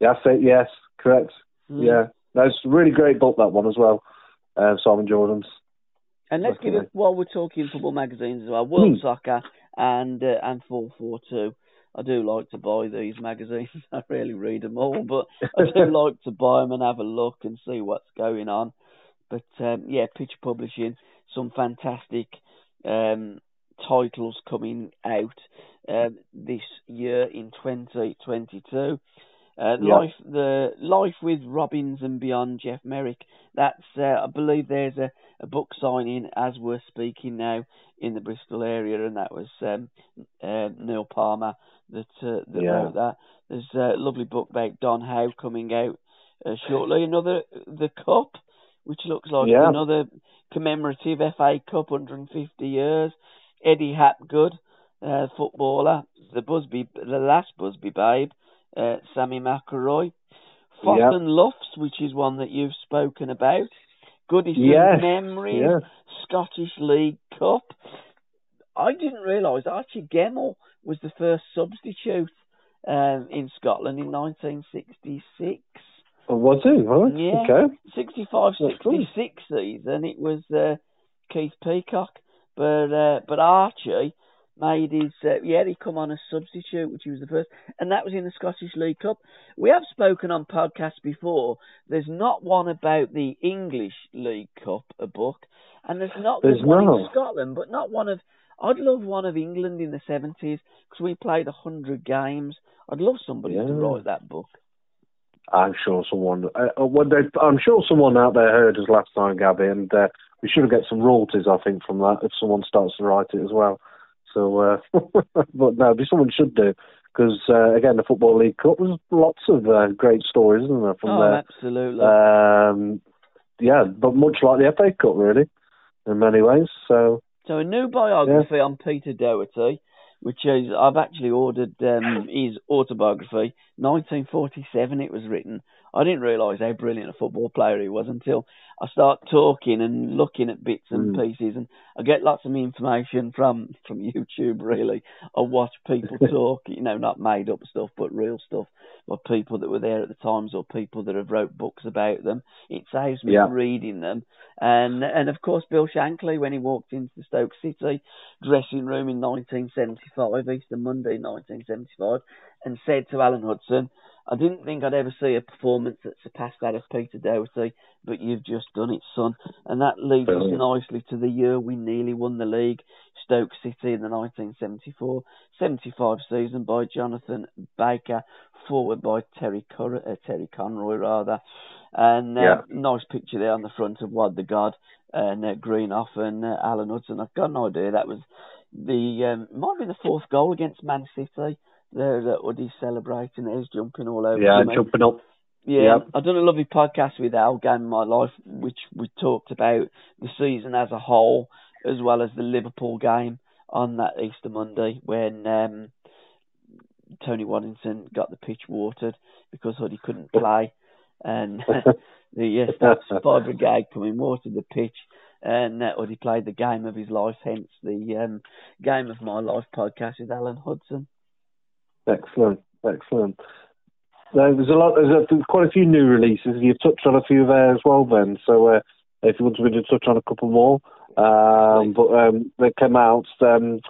[SPEAKER 2] Yeah, that's it. Yes, correct.
[SPEAKER 1] Mm.
[SPEAKER 2] Yeah, that's a really great book that one as well. Uh, Simon Jordan's.
[SPEAKER 1] And let's give it while we're talking football magazines as well. World
[SPEAKER 2] Hmm.
[SPEAKER 1] Soccer and uh, and four four two. I do like to buy these magazines. I rarely read them all, but I do like to buy them and have a look and see what's going on. But um, yeah, Pitch Publishing, some fantastic um, titles coming out um, this year in 2022. Uh,
[SPEAKER 2] Yeah.
[SPEAKER 1] Life, the Life with Robins and Beyond, Geoff Merrick. That's, uh, I believe, there's a, a book signing as we're speaking now in the Bristol area, and that was um, uh, Neil Palmer that uh, that
[SPEAKER 2] Yeah.
[SPEAKER 1] wrote that. There's a lovely book about Don Howe coming out uh, shortly. Another, the Cup, which looks like
[SPEAKER 2] Yeah.
[SPEAKER 1] another commemorative FA Cup, 150 years. Eddie Hapgood, uh, footballer, the Busby, the last Busby babe, uh, Sammy McIlroy. Fossen Luffs, which is one that you've spoken about. Goodison
[SPEAKER 2] Yes,
[SPEAKER 1] Memories,
[SPEAKER 2] yeah.
[SPEAKER 1] Scottish League Cup. I didn't realise Archie Gemmill was the first substitute um, in Scotland in 1966.
[SPEAKER 2] Oh, was he? Right.
[SPEAKER 1] Yeah.
[SPEAKER 2] Okay.
[SPEAKER 1] 65 66 season, it was uh, Keith Peacock. But uh, but Archie made his, uh, yeah, he come on as substitute, which he was the first. And that was in the Scottish League Cup. We have spoken on podcasts before. There's not one about the English League Cup, a book. And there's not
[SPEAKER 2] There's
[SPEAKER 1] one
[SPEAKER 2] not.
[SPEAKER 1] in Scotland, but not one of. I'd love one of England in the 70s because we played 100 games. I'd love somebody to write that book.
[SPEAKER 2] I'm sure someone. Uh, uh, well, they, I'm sure someone out there heard us last time, Gabbie, and uh, we should get some royalties. I think from that if someone starts to write it as well. So, uh, but no, be someone should do because uh, again, the football league cup was lots of uh, great stories, isn't there? From
[SPEAKER 1] oh,
[SPEAKER 2] there,
[SPEAKER 1] absolutely.
[SPEAKER 2] um, yeah, but much like the FA Cup, really, in many ways. So,
[SPEAKER 1] So a new biography on Peter Doherty, which is I've actually ordered um, his autobiography. 1947 it was written. I didn't realise how brilliant a football player he was until I start talking and looking at bits and
[SPEAKER 2] Mm.
[SPEAKER 1] pieces, and I get lots of information from from YouTube. Really, I watch people talk. You know, not made up stuff, but real stuff. By people that were there at the times, or people that have wrote books about them. It saves me
[SPEAKER 2] Yeah.
[SPEAKER 1] reading them. And and of course, Bill Shankly when he walked into the Stoke City dressing room in 1975, Easter Monday 1975, and said to Alan Hudson, "I didn't think I'd ever see a performance that surpassed that of Peter Doherty, but you've just done it, son." And that leads
[SPEAKER 2] Brilliant.
[SPEAKER 1] us nicely to the year we nearly won the league, Stoke City in the 1974-75 season by Jonathan Baker, forward by Terry Cor- uh, Terry Conroy rather. And uh,
[SPEAKER 2] Yeah.
[SPEAKER 1] nice picture there on the front of Wad the God and uh, Greenhoff and uh, Alan Hudson. I've got no idea. That was the um, might be the fourth goal against Man City. There, that Huddy's celebrating. He's jumping all over.
[SPEAKER 2] yeah,
[SPEAKER 1] him.
[SPEAKER 2] jumping up.
[SPEAKER 1] Yeah,
[SPEAKER 2] Yep.
[SPEAKER 1] I've done a lovely podcast with Al Game of My Life, which we talked about the season as a whole, as well as the Liverpool game on that Easter Monday when um, Tony Waddington got the pitch watered because Huddy couldn't play, and the yes, that's Fire Brigade coming watered the pitch, and uh, Huddy played the game of his life. Hence the um, Game of My Life podcast with Alan Hudson.
[SPEAKER 2] Excellent, excellent. No, there's a lot. There's, a, there's quite a few new releases. You've touched on a few there as well, Ben. So uh, if you want me to touch on a couple more, um, but um, they came out. Um,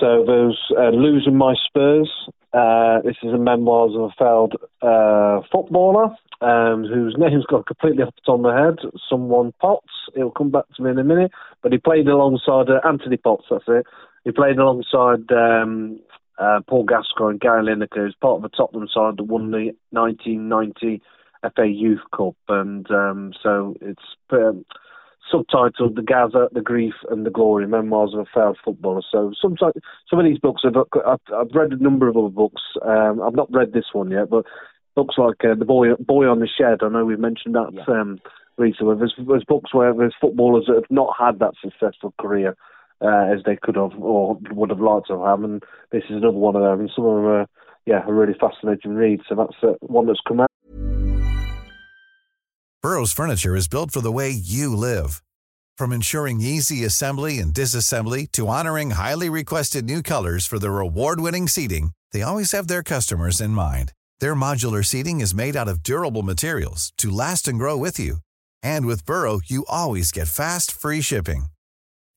[SPEAKER 2] so there's uh, losing my Spurs. Uh, this is a memoirs of a failed uh, footballer um, whose name's got completely off the top of my head. Someone Potts. It'll come back to me in a minute. But he played alongside uh, Anthony Potts. That's it. He played alongside um, uh, Paul Gascoigne and Gary Lineker, who's part of the Tottenham side that won the 1990 FA Youth Cup, and um, so it's um, subtitled "The Gazza, the Grief, and the Glory: Memoirs of a Failed Footballer." So some some of these books, I've, I've, I've read a number of other books. Um, I've not read this one yet, but books like uh, "The Boy Boy on the Shed." I know we've mentioned that
[SPEAKER 1] Yeah.
[SPEAKER 2] um, recently. There's, there's books where there's footballers that have not had that successful career uh, as they could have or would have liked to have, and this is another one of them. And some of them are, yeah, a really fascinating read. So that's uh, one that's come out.
[SPEAKER 3] Burrow's furniture is built for the way you live. From ensuring easy assembly and disassembly to honoring highly requested new colors for their award-winning seating, they always have their customers in mind. Their modular seating is made out of durable materials to last and grow with you. And with Burrow, you always get fast, free shipping.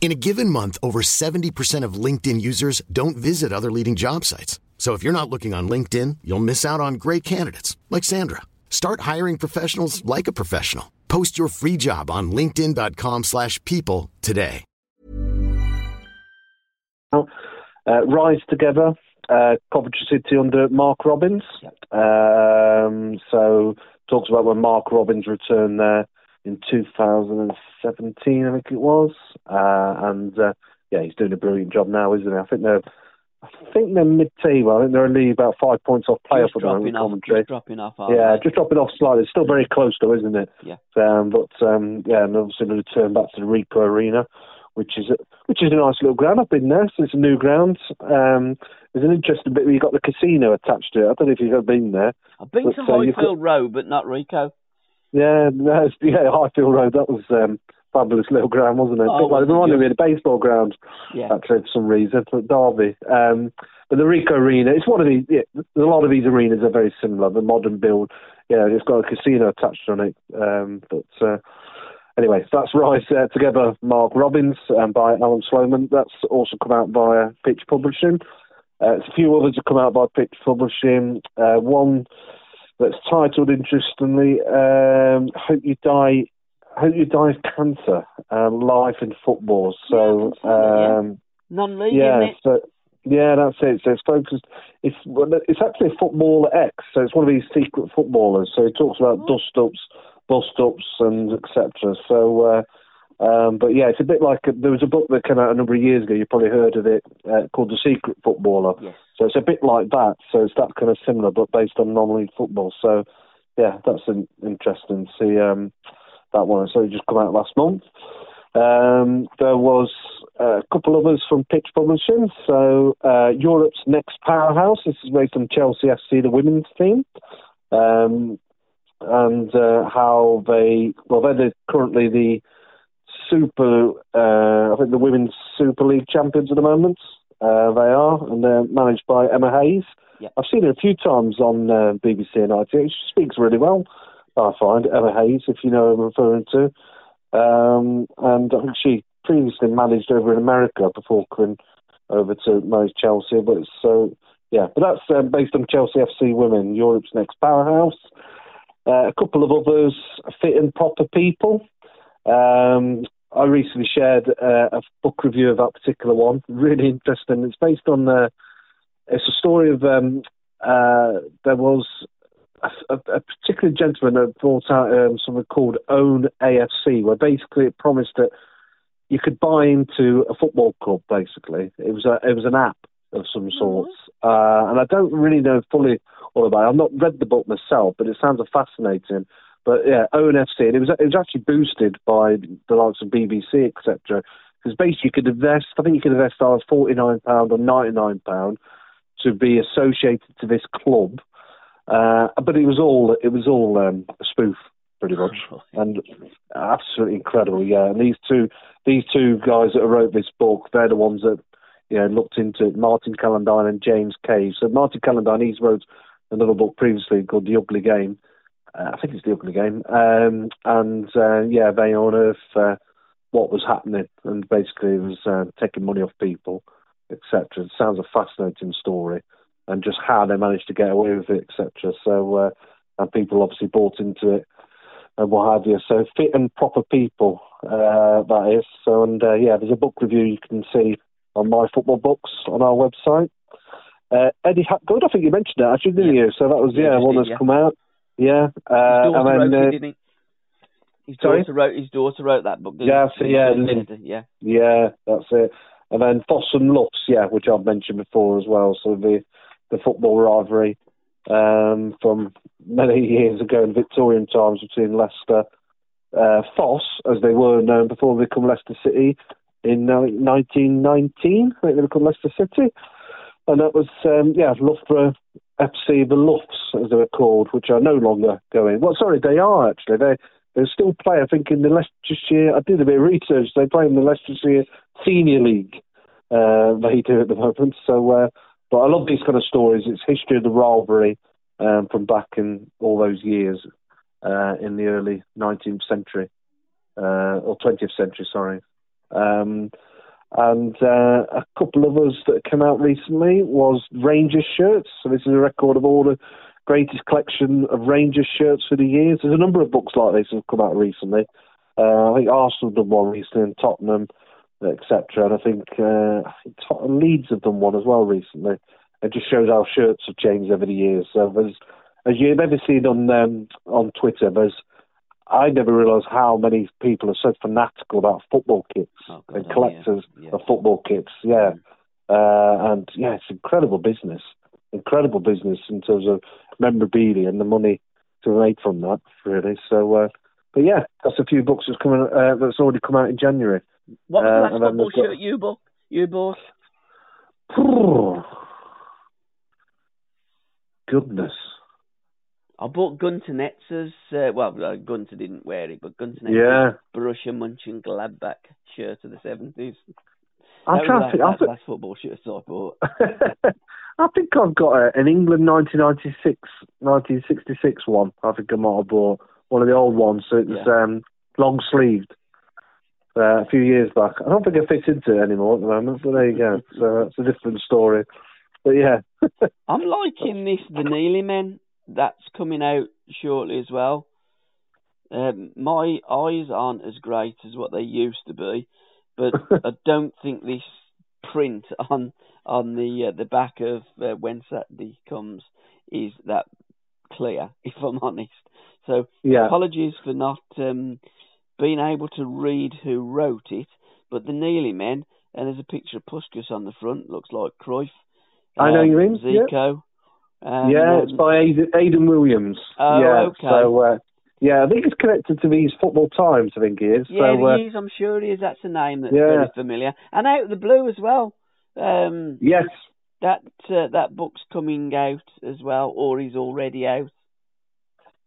[SPEAKER 4] In a given month, over 70% of LinkedIn users don't visit other leading job sites. So if you're not looking on LinkedIn, you'll miss out on great candidates like Sandra. Start hiring professionals like a professional. Post your free job on linkedin.com/people today.
[SPEAKER 2] Uh, Rise Together, uh, Coventry City under Mark Robins. Um, so talks about when Mark Robins returned there in 2017, I think it was. Uh, and uh, yeah, he's doing a brilliant job now, isn't he? I think they're, I think they're mid-table. I think they're only about five points off playoff
[SPEAKER 1] just dropping off,
[SPEAKER 2] commentary.
[SPEAKER 1] just dropping off.
[SPEAKER 2] Yeah,
[SPEAKER 1] they?
[SPEAKER 2] just dropping off slightly. It's still very close though, isn't it?
[SPEAKER 1] Yeah.
[SPEAKER 2] Um, but um, yeah, and obviously the return back to the Ricoh Arena, which is a, which is a nice little ground. I've been there, so it's a new ground. Um, there's an interesting bit where you've got the casino attached to it. I don't know if you've ever been there.
[SPEAKER 1] I've been
[SPEAKER 2] but,
[SPEAKER 1] to
[SPEAKER 2] uh,
[SPEAKER 1] Highfield Road, but not Ricoh.
[SPEAKER 2] Yeah, that's, yeah, Highfield Road. That was um, fabulous little ground, wasn't it?
[SPEAKER 1] Oh,
[SPEAKER 2] like, reminded
[SPEAKER 1] it?
[SPEAKER 2] me of the baseball ground,
[SPEAKER 1] Yeah.
[SPEAKER 2] actually, for some reason, for Derby. Um, but the Ricoh Arena, it's one of these. Yeah, a lot of these arenas are very similar. The modern build, yeah, it's got a casino attached on it. Um, but uh, anyway, that's Rise uh, Together, Mark Robins, um, by Alan Sloman. That's also come out via Pitch Publishing. Uh, it's a few others have come out by Pitch Publishing. Uh, one that's titled, interestingly, um, "Hope You Die." Hope you die of cancer. Um, life in football. So,
[SPEAKER 1] Yeah, I that, yeah.
[SPEAKER 2] um,
[SPEAKER 1] Non-league,
[SPEAKER 2] yeah, so yeah, that's it. So it's focused. It's well, it's actually a footballer X. So it's one of these secret footballers. So he talks about dust ups, bust ups, and etc. So, uh, um, but yeah, it's a bit like there was a book that came out a number of years ago. You probably heard of it uh, called The Secret Footballer.
[SPEAKER 1] Yes.
[SPEAKER 2] So it's a bit like that. So it's that kind of similar, but based on non-league football. So yeah, that's an, interesting to see um, that one. So it just come out last month. Um, there was a couple others from Pitch Publishing. So uh, Europe's next powerhouse. This is based on Chelsea FC, the women's team, um, and uh, how they well they're the, currently the super. Uh, I think the women's Super League champions at the moment. Uh, they are, and they're managed by Emma Hayes.
[SPEAKER 1] Yeah.
[SPEAKER 2] I've seen her a few times on uh, BBC and ITV. She speaks really well. I find Emma Hayes, if you know who I'm referring to. Um, and I think she previously managed over in America before coming over to manage Chelsea. But so yeah, but that's um, based on Chelsea FC Women, Europe's next powerhouse. Uh, a couple of others, fit and proper people. Um, I recently shared uh, a book review of that particular one. Really interesting. It's based on uh, it's a story of um, uh, there was a, a particular gentleman that brought out um, something called Own AFC, where basically it promised that you could buy into a football club. Basically, it was a it was an app of some sorts, uh, and I don't really know fully all about. it. I've not read the book myself, but it sounds fascinating. But yeah, Own FC, and it was it was actually boosted by the likes of BBC, etc. Because basically you could invest. I think you could invest either forty nine pound or ninety nine pound to be associated to this club. Uh, but it was all it was all um, a spoof, pretty much, and absolutely incredible. Yeah, and these two these two guys that wrote this book, they're the ones that you know looked into it, Martin Calladine and James Cave. So Martin Calladine, he's wrote another book previously called The Ugly Game. Uh, I think it's The Ugly Game, um, and uh, yeah, they unearth uh, what was happening, and basically it was uh, taking money off people, etc. It sounds a fascinating story and just how they managed to get away with it, etc. So, uh, and people obviously bought into it and what have you. So, fit and proper people, uh, that is. So, and uh, yeah, there's a book review you can see on my football books on our website. Uh, Eddie Hapgood, I think you mentioned that actually, didn't
[SPEAKER 1] Yeah.
[SPEAKER 2] you? So that was
[SPEAKER 1] Yeah,
[SPEAKER 2] yeah, one that's
[SPEAKER 1] yeah.
[SPEAKER 2] come out. Yeah,
[SPEAKER 1] His
[SPEAKER 2] uh,
[SPEAKER 1] daughter
[SPEAKER 2] and
[SPEAKER 1] wrote
[SPEAKER 2] then
[SPEAKER 1] it,
[SPEAKER 2] uh,
[SPEAKER 1] didn't he? His
[SPEAKER 2] Sorry?
[SPEAKER 1] daughter wrote. His daughter wrote that book.
[SPEAKER 2] Yeah, so yeah,
[SPEAKER 1] Yeah,
[SPEAKER 2] Lynn.
[SPEAKER 1] yeah.
[SPEAKER 2] Yeah, that's it. And then Fosse and Luffs, yeah, which I've mentioned before as well. So the the football rivalry um, from many years ago in Victorian times between Leicester, uh, Fosse, as they were known before they become Leicester City in uh, 1919. I think they become Leicester City, and that was um, yeah Loughborough FC, the Luffs as they were called, which are no longer going. Well, sorry, they are actually. They they still play. I think in the Leicestershire. I did a bit of research. They play in the Leicestershire Senior League. Uh, they do at the moment. So, uh, but I love these kind of stories. It's history of the rivalry um, from back in all those years uh, in the early 19th century uh, or 20th century. Sorry. Um, and uh, a couple of others that came out recently was Rangers shirts. So this is a record of all the greatest collection of Rangers shirts for the years. There's a number of books like this that have come out recently. Uh, I think Arsenal done one recently, and Tottenham, etc. And I think, uh, Tottenham Leeds have done one as well recently. It just shows how shirts have changed over the years. So there's, as you've ever seen on um, on Twitter, there's I never realised how many people are so fanatical about football kits
[SPEAKER 1] Oh, God,
[SPEAKER 2] and collectors
[SPEAKER 1] yeah, yeah.
[SPEAKER 2] of football kits. Yeah, uh, and yeah, it's incredible business, incredible business in terms of memorabilia and the money to be made from that. Really, so. Uh, but yeah, that's a few books that's coming. Uh, that's already come out in January.
[SPEAKER 1] What was
[SPEAKER 2] Uh,
[SPEAKER 1] the last
[SPEAKER 2] and then
[SPEAKER 1] football
[SPEAKER 2] we've got-
[SPEAKER 1] shirt you bought? You bought?
[SPEAKER 2] Goodness.
[SPEAKER 1] I bought Gunter Netzer's. Uh, well, uh, Gunter didn't wear it, but Gunter Netzer's
[SPEAKER 2] Yeah.
[SPEAKER 1] Borussia Mönchengladbach shirt of the seventies.
[SPEAKER 2] I'm
[SPEAKER 1] that was
[SPEAKER 2] think. I
[SPEAKER 1] that's the last football shirt I bought.
[SPEAKER 2] I think I've got a, an England 1996, 1966 one. I think I might have bought one of the old ones. So it's
[SPEAKER 1] Yeah.
[SPEAKER 2] um, long sleeved. Uh, a few years back. I don't think it fits into it anymore at the moment, but there you go. So it's a different story. But yeah,
[SPEAKER 1] I'm liking this The Nearly Men that's coming out shortly as well. Um, my eyes aren't as great as what they used to be, but I don't think this print on on the uh, the back of uh, when Saturday comes is that clear, if I'm honest. So
[SPEAKER 2] yeah,
[SPEAKER 1] apologies for not um, being able to read who wrote it, but the Nearly Men, and there's a picture of Puskas on the front, looks like Cruyff.
[SPEAKER 2] I know
[SPEAKER 1] um,
[SPEAKER 2] you mean.
[SPEAKER 1] Zico. Um,
[SPEAKER 2] yeah, it's by Aidan, Aidan Williams.
[SPEAKER 1] Oh,
[SPEAKER 2] yeah,
[SPEAKER 1] okay.
[SPEAKER 2] So uh, yeah, I think it's connected to these football times. I think he is.
[SPEAKER 1] Yeah,
[SPEAKER 2] so, uh,
[SPEAKER 1] he is. I'm sure he is. That's a name that's
[SPEAKER 2] Yeah.
[SPEAKER 1] very familiar. And out of the blue as well. Um,
[SPEAKER 2] yes,
[SPEAKER 1] that uh, that book's coming out as well, or is already out.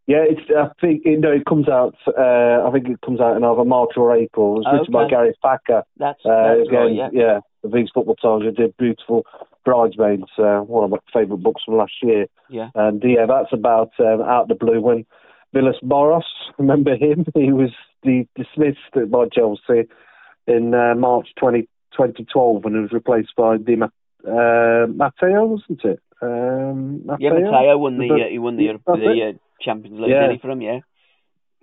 [SPEAKER 2] Yeah, it's. I think you know it comes out. Uh, I think it comes out in either March or April. It's written by
[SPEAKER 1] Okay.
[SPEAKER 2] Gary Thacker.
[SPEAKER 1] That's,
[SPEAKER 2] Uh,
[SPEAKER 1] that's
[SPEAKER 2] again,
[SPEAKER 1] right. Yeah.
[SPEAKER 2] the These Football Times. He did beautiful bridesmaids. Uh, one of my favourite books from last year.
[SPEAKER 1] Yeah.
[SPEAKER 2] And yeah, that's about um, out of the blue when Villas Boros. Remember him? He was the dismissed by Chelsea in uh, March 20, 2012 when he was replaced by Di Ma- uh, Matteo, wasn't it? Um,
[SPEAKER 1] Yeah, Matteo won the
[SPEAKER 2] But-
[SPEAKER 1] uh, he won the the uh, Champions League
[SPEAKER 2] Yeah.
[SPEAKER 1] he, from yeah.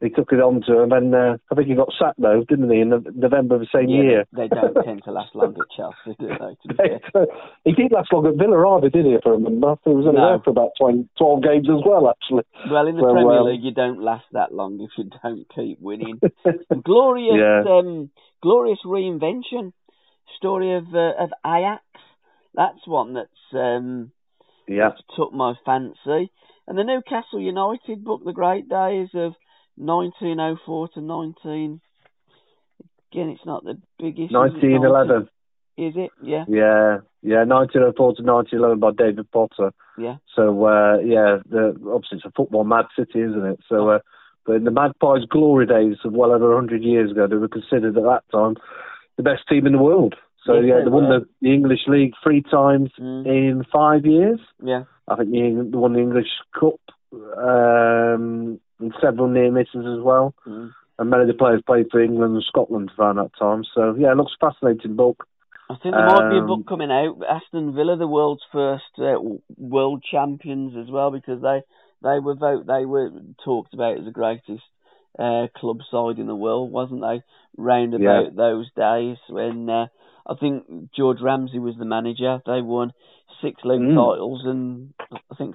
[SPEAKER 2] He took it on to him, and uh, I think he got sacked though, didn't he, in the, November of the same
[SPEAKER 1] yeah,
[SPEAKER 2] year?
[SPEAKER 1] They, they don't tend to last long at Chelsea, do they? Be
[SPEAKER 2] he didn't last long at Villa either, did he? If I remember, he was only
[SPEAKER 1] No.
[SPEAKER 2] there for about 20, 12 games as well, actually.
[SPEAKER 1] Well, in the
[SPEAKER 2] So,
[SPEAKER 1] Premier League, you don't last that long if you don't keep winning. glorious,
[SPEAKER 2] Yeah.
[SPEAKER 1] um, glorious reinvention story of uh, of Ajax. That's one that's um,
[SPEAKER 2] yeah,
[SPEAKER 1] that's took my fancy. And the Newcastle United book, The Great Days of 1904 to 19. Again, it's not the biggest.
[SPEAKER 2] 1911.
[SPEAKER 1] Is it? Yeah.
[SPEAKER 2] Yeah, yeah, 1904 to 1911 by David Potter.
[SPEAKER 1] Yeah.
[SPEAKER 2] So uh, yeah, the, obviously it's a football mad city, isn't it? So, uh, but in the Magpies' glory days of well over 100 years ago, they were considered at that time the best team in the world. So
[SPEAKER 1] Yes,
[SPEAKER 2] yeah,
[SPEAKER 1] they
[SPEAKER 2] they won the, the English League three times
[SPEAKER 1] Mm.
[SPEAKER 2] in five years.
[SPEAKER 1] Yeah.
[SPEAKER 2] I think they won the English Cup um, and several near misses as well.
[SPEAKER 1] Mm.
[SPEAKER 2] And many of the players played for England and Scotland around that time. So yeah, it looks a fascinating book.
[SPEAKER 1] I think there might be a
[SPEAKER 2] Um,
[SPEAKER 1] book coming out. Aston Villa, the world's first uh, world champions, as well, because they they were vote they were talked about as the greatest uh, club side in the world, wasn't they? Round
[SPEAKER 2] Yeah.
[SPEAKER 1] about those days when uh, I think George Ramsay was the manager. They won six league
[SPEAKER 2] Mm.
[SPEAKER 1] titles and I think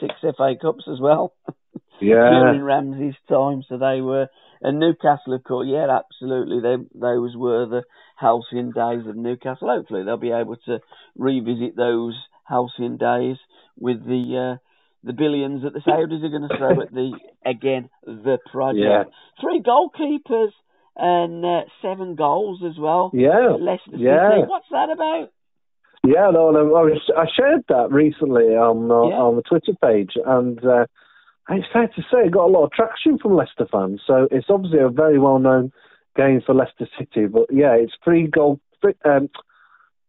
[SPEAKER 1] six FA Cups as well
[SPEAKER 2] Yeah,
[SPEAKER 1] during Ramsay's time. So they were, and Newcastle, of course, yeah, absolutely. They those were the halcyon days of Newcastle. Hopefully, they'll be able to revisit those halcyon days with the uh, the billions that the Saudis are going to throw at the again the project.
[SPEAKER 2] Yeah.
[SPEAKER 1] Three goalkeepers and uh, seven goals as well.
[SPEAKER 2] yeah,
[SPEAKER 1] Leicester
[SPEAKER 2] yeah.
[SPEAKER 1] City. What's that about?
[SPEAKER 2] Yeah, no, no, I, was, I shared that recently on uh,
[SPEAKER 1] Yeah.
[SPEAKER 2] on the Twitter page, and uh, it's fair to say it got a lot of traction from Leicester fans. So it's obviously a very well known game for Leicester City. But yeah, it's three goal. Three, um,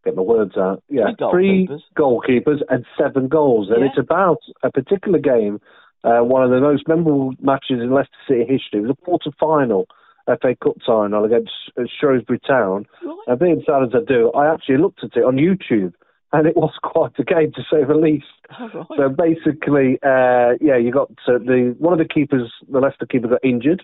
[SPEAKER 2] get my words out. Yeah,
[SPEAKER 1] Three
[SPEAKER 2] three
[SPEAKER 1] goalkeepers.
[SPEAKER 2] goalkeepers and seven goals, and
[SPEAKER 1] Yeah.
[SPEAKER 2] it's about a particular game. Uh, one of the most memorable matches in Leicester City history. It was a quarter final. FA Cup final against Shrewsbury Town.
[SPEAKER 1] Right.
[SPEAKER 2] And being sad as I do, I actually looked at it on YouTube, and it was quite a game to say the least.
[SPEAKER 1] All right.
[SPEAKER 2] So basically, uh, yeah, you got uh, the one of the keepers, the Leicester keeper, got injured.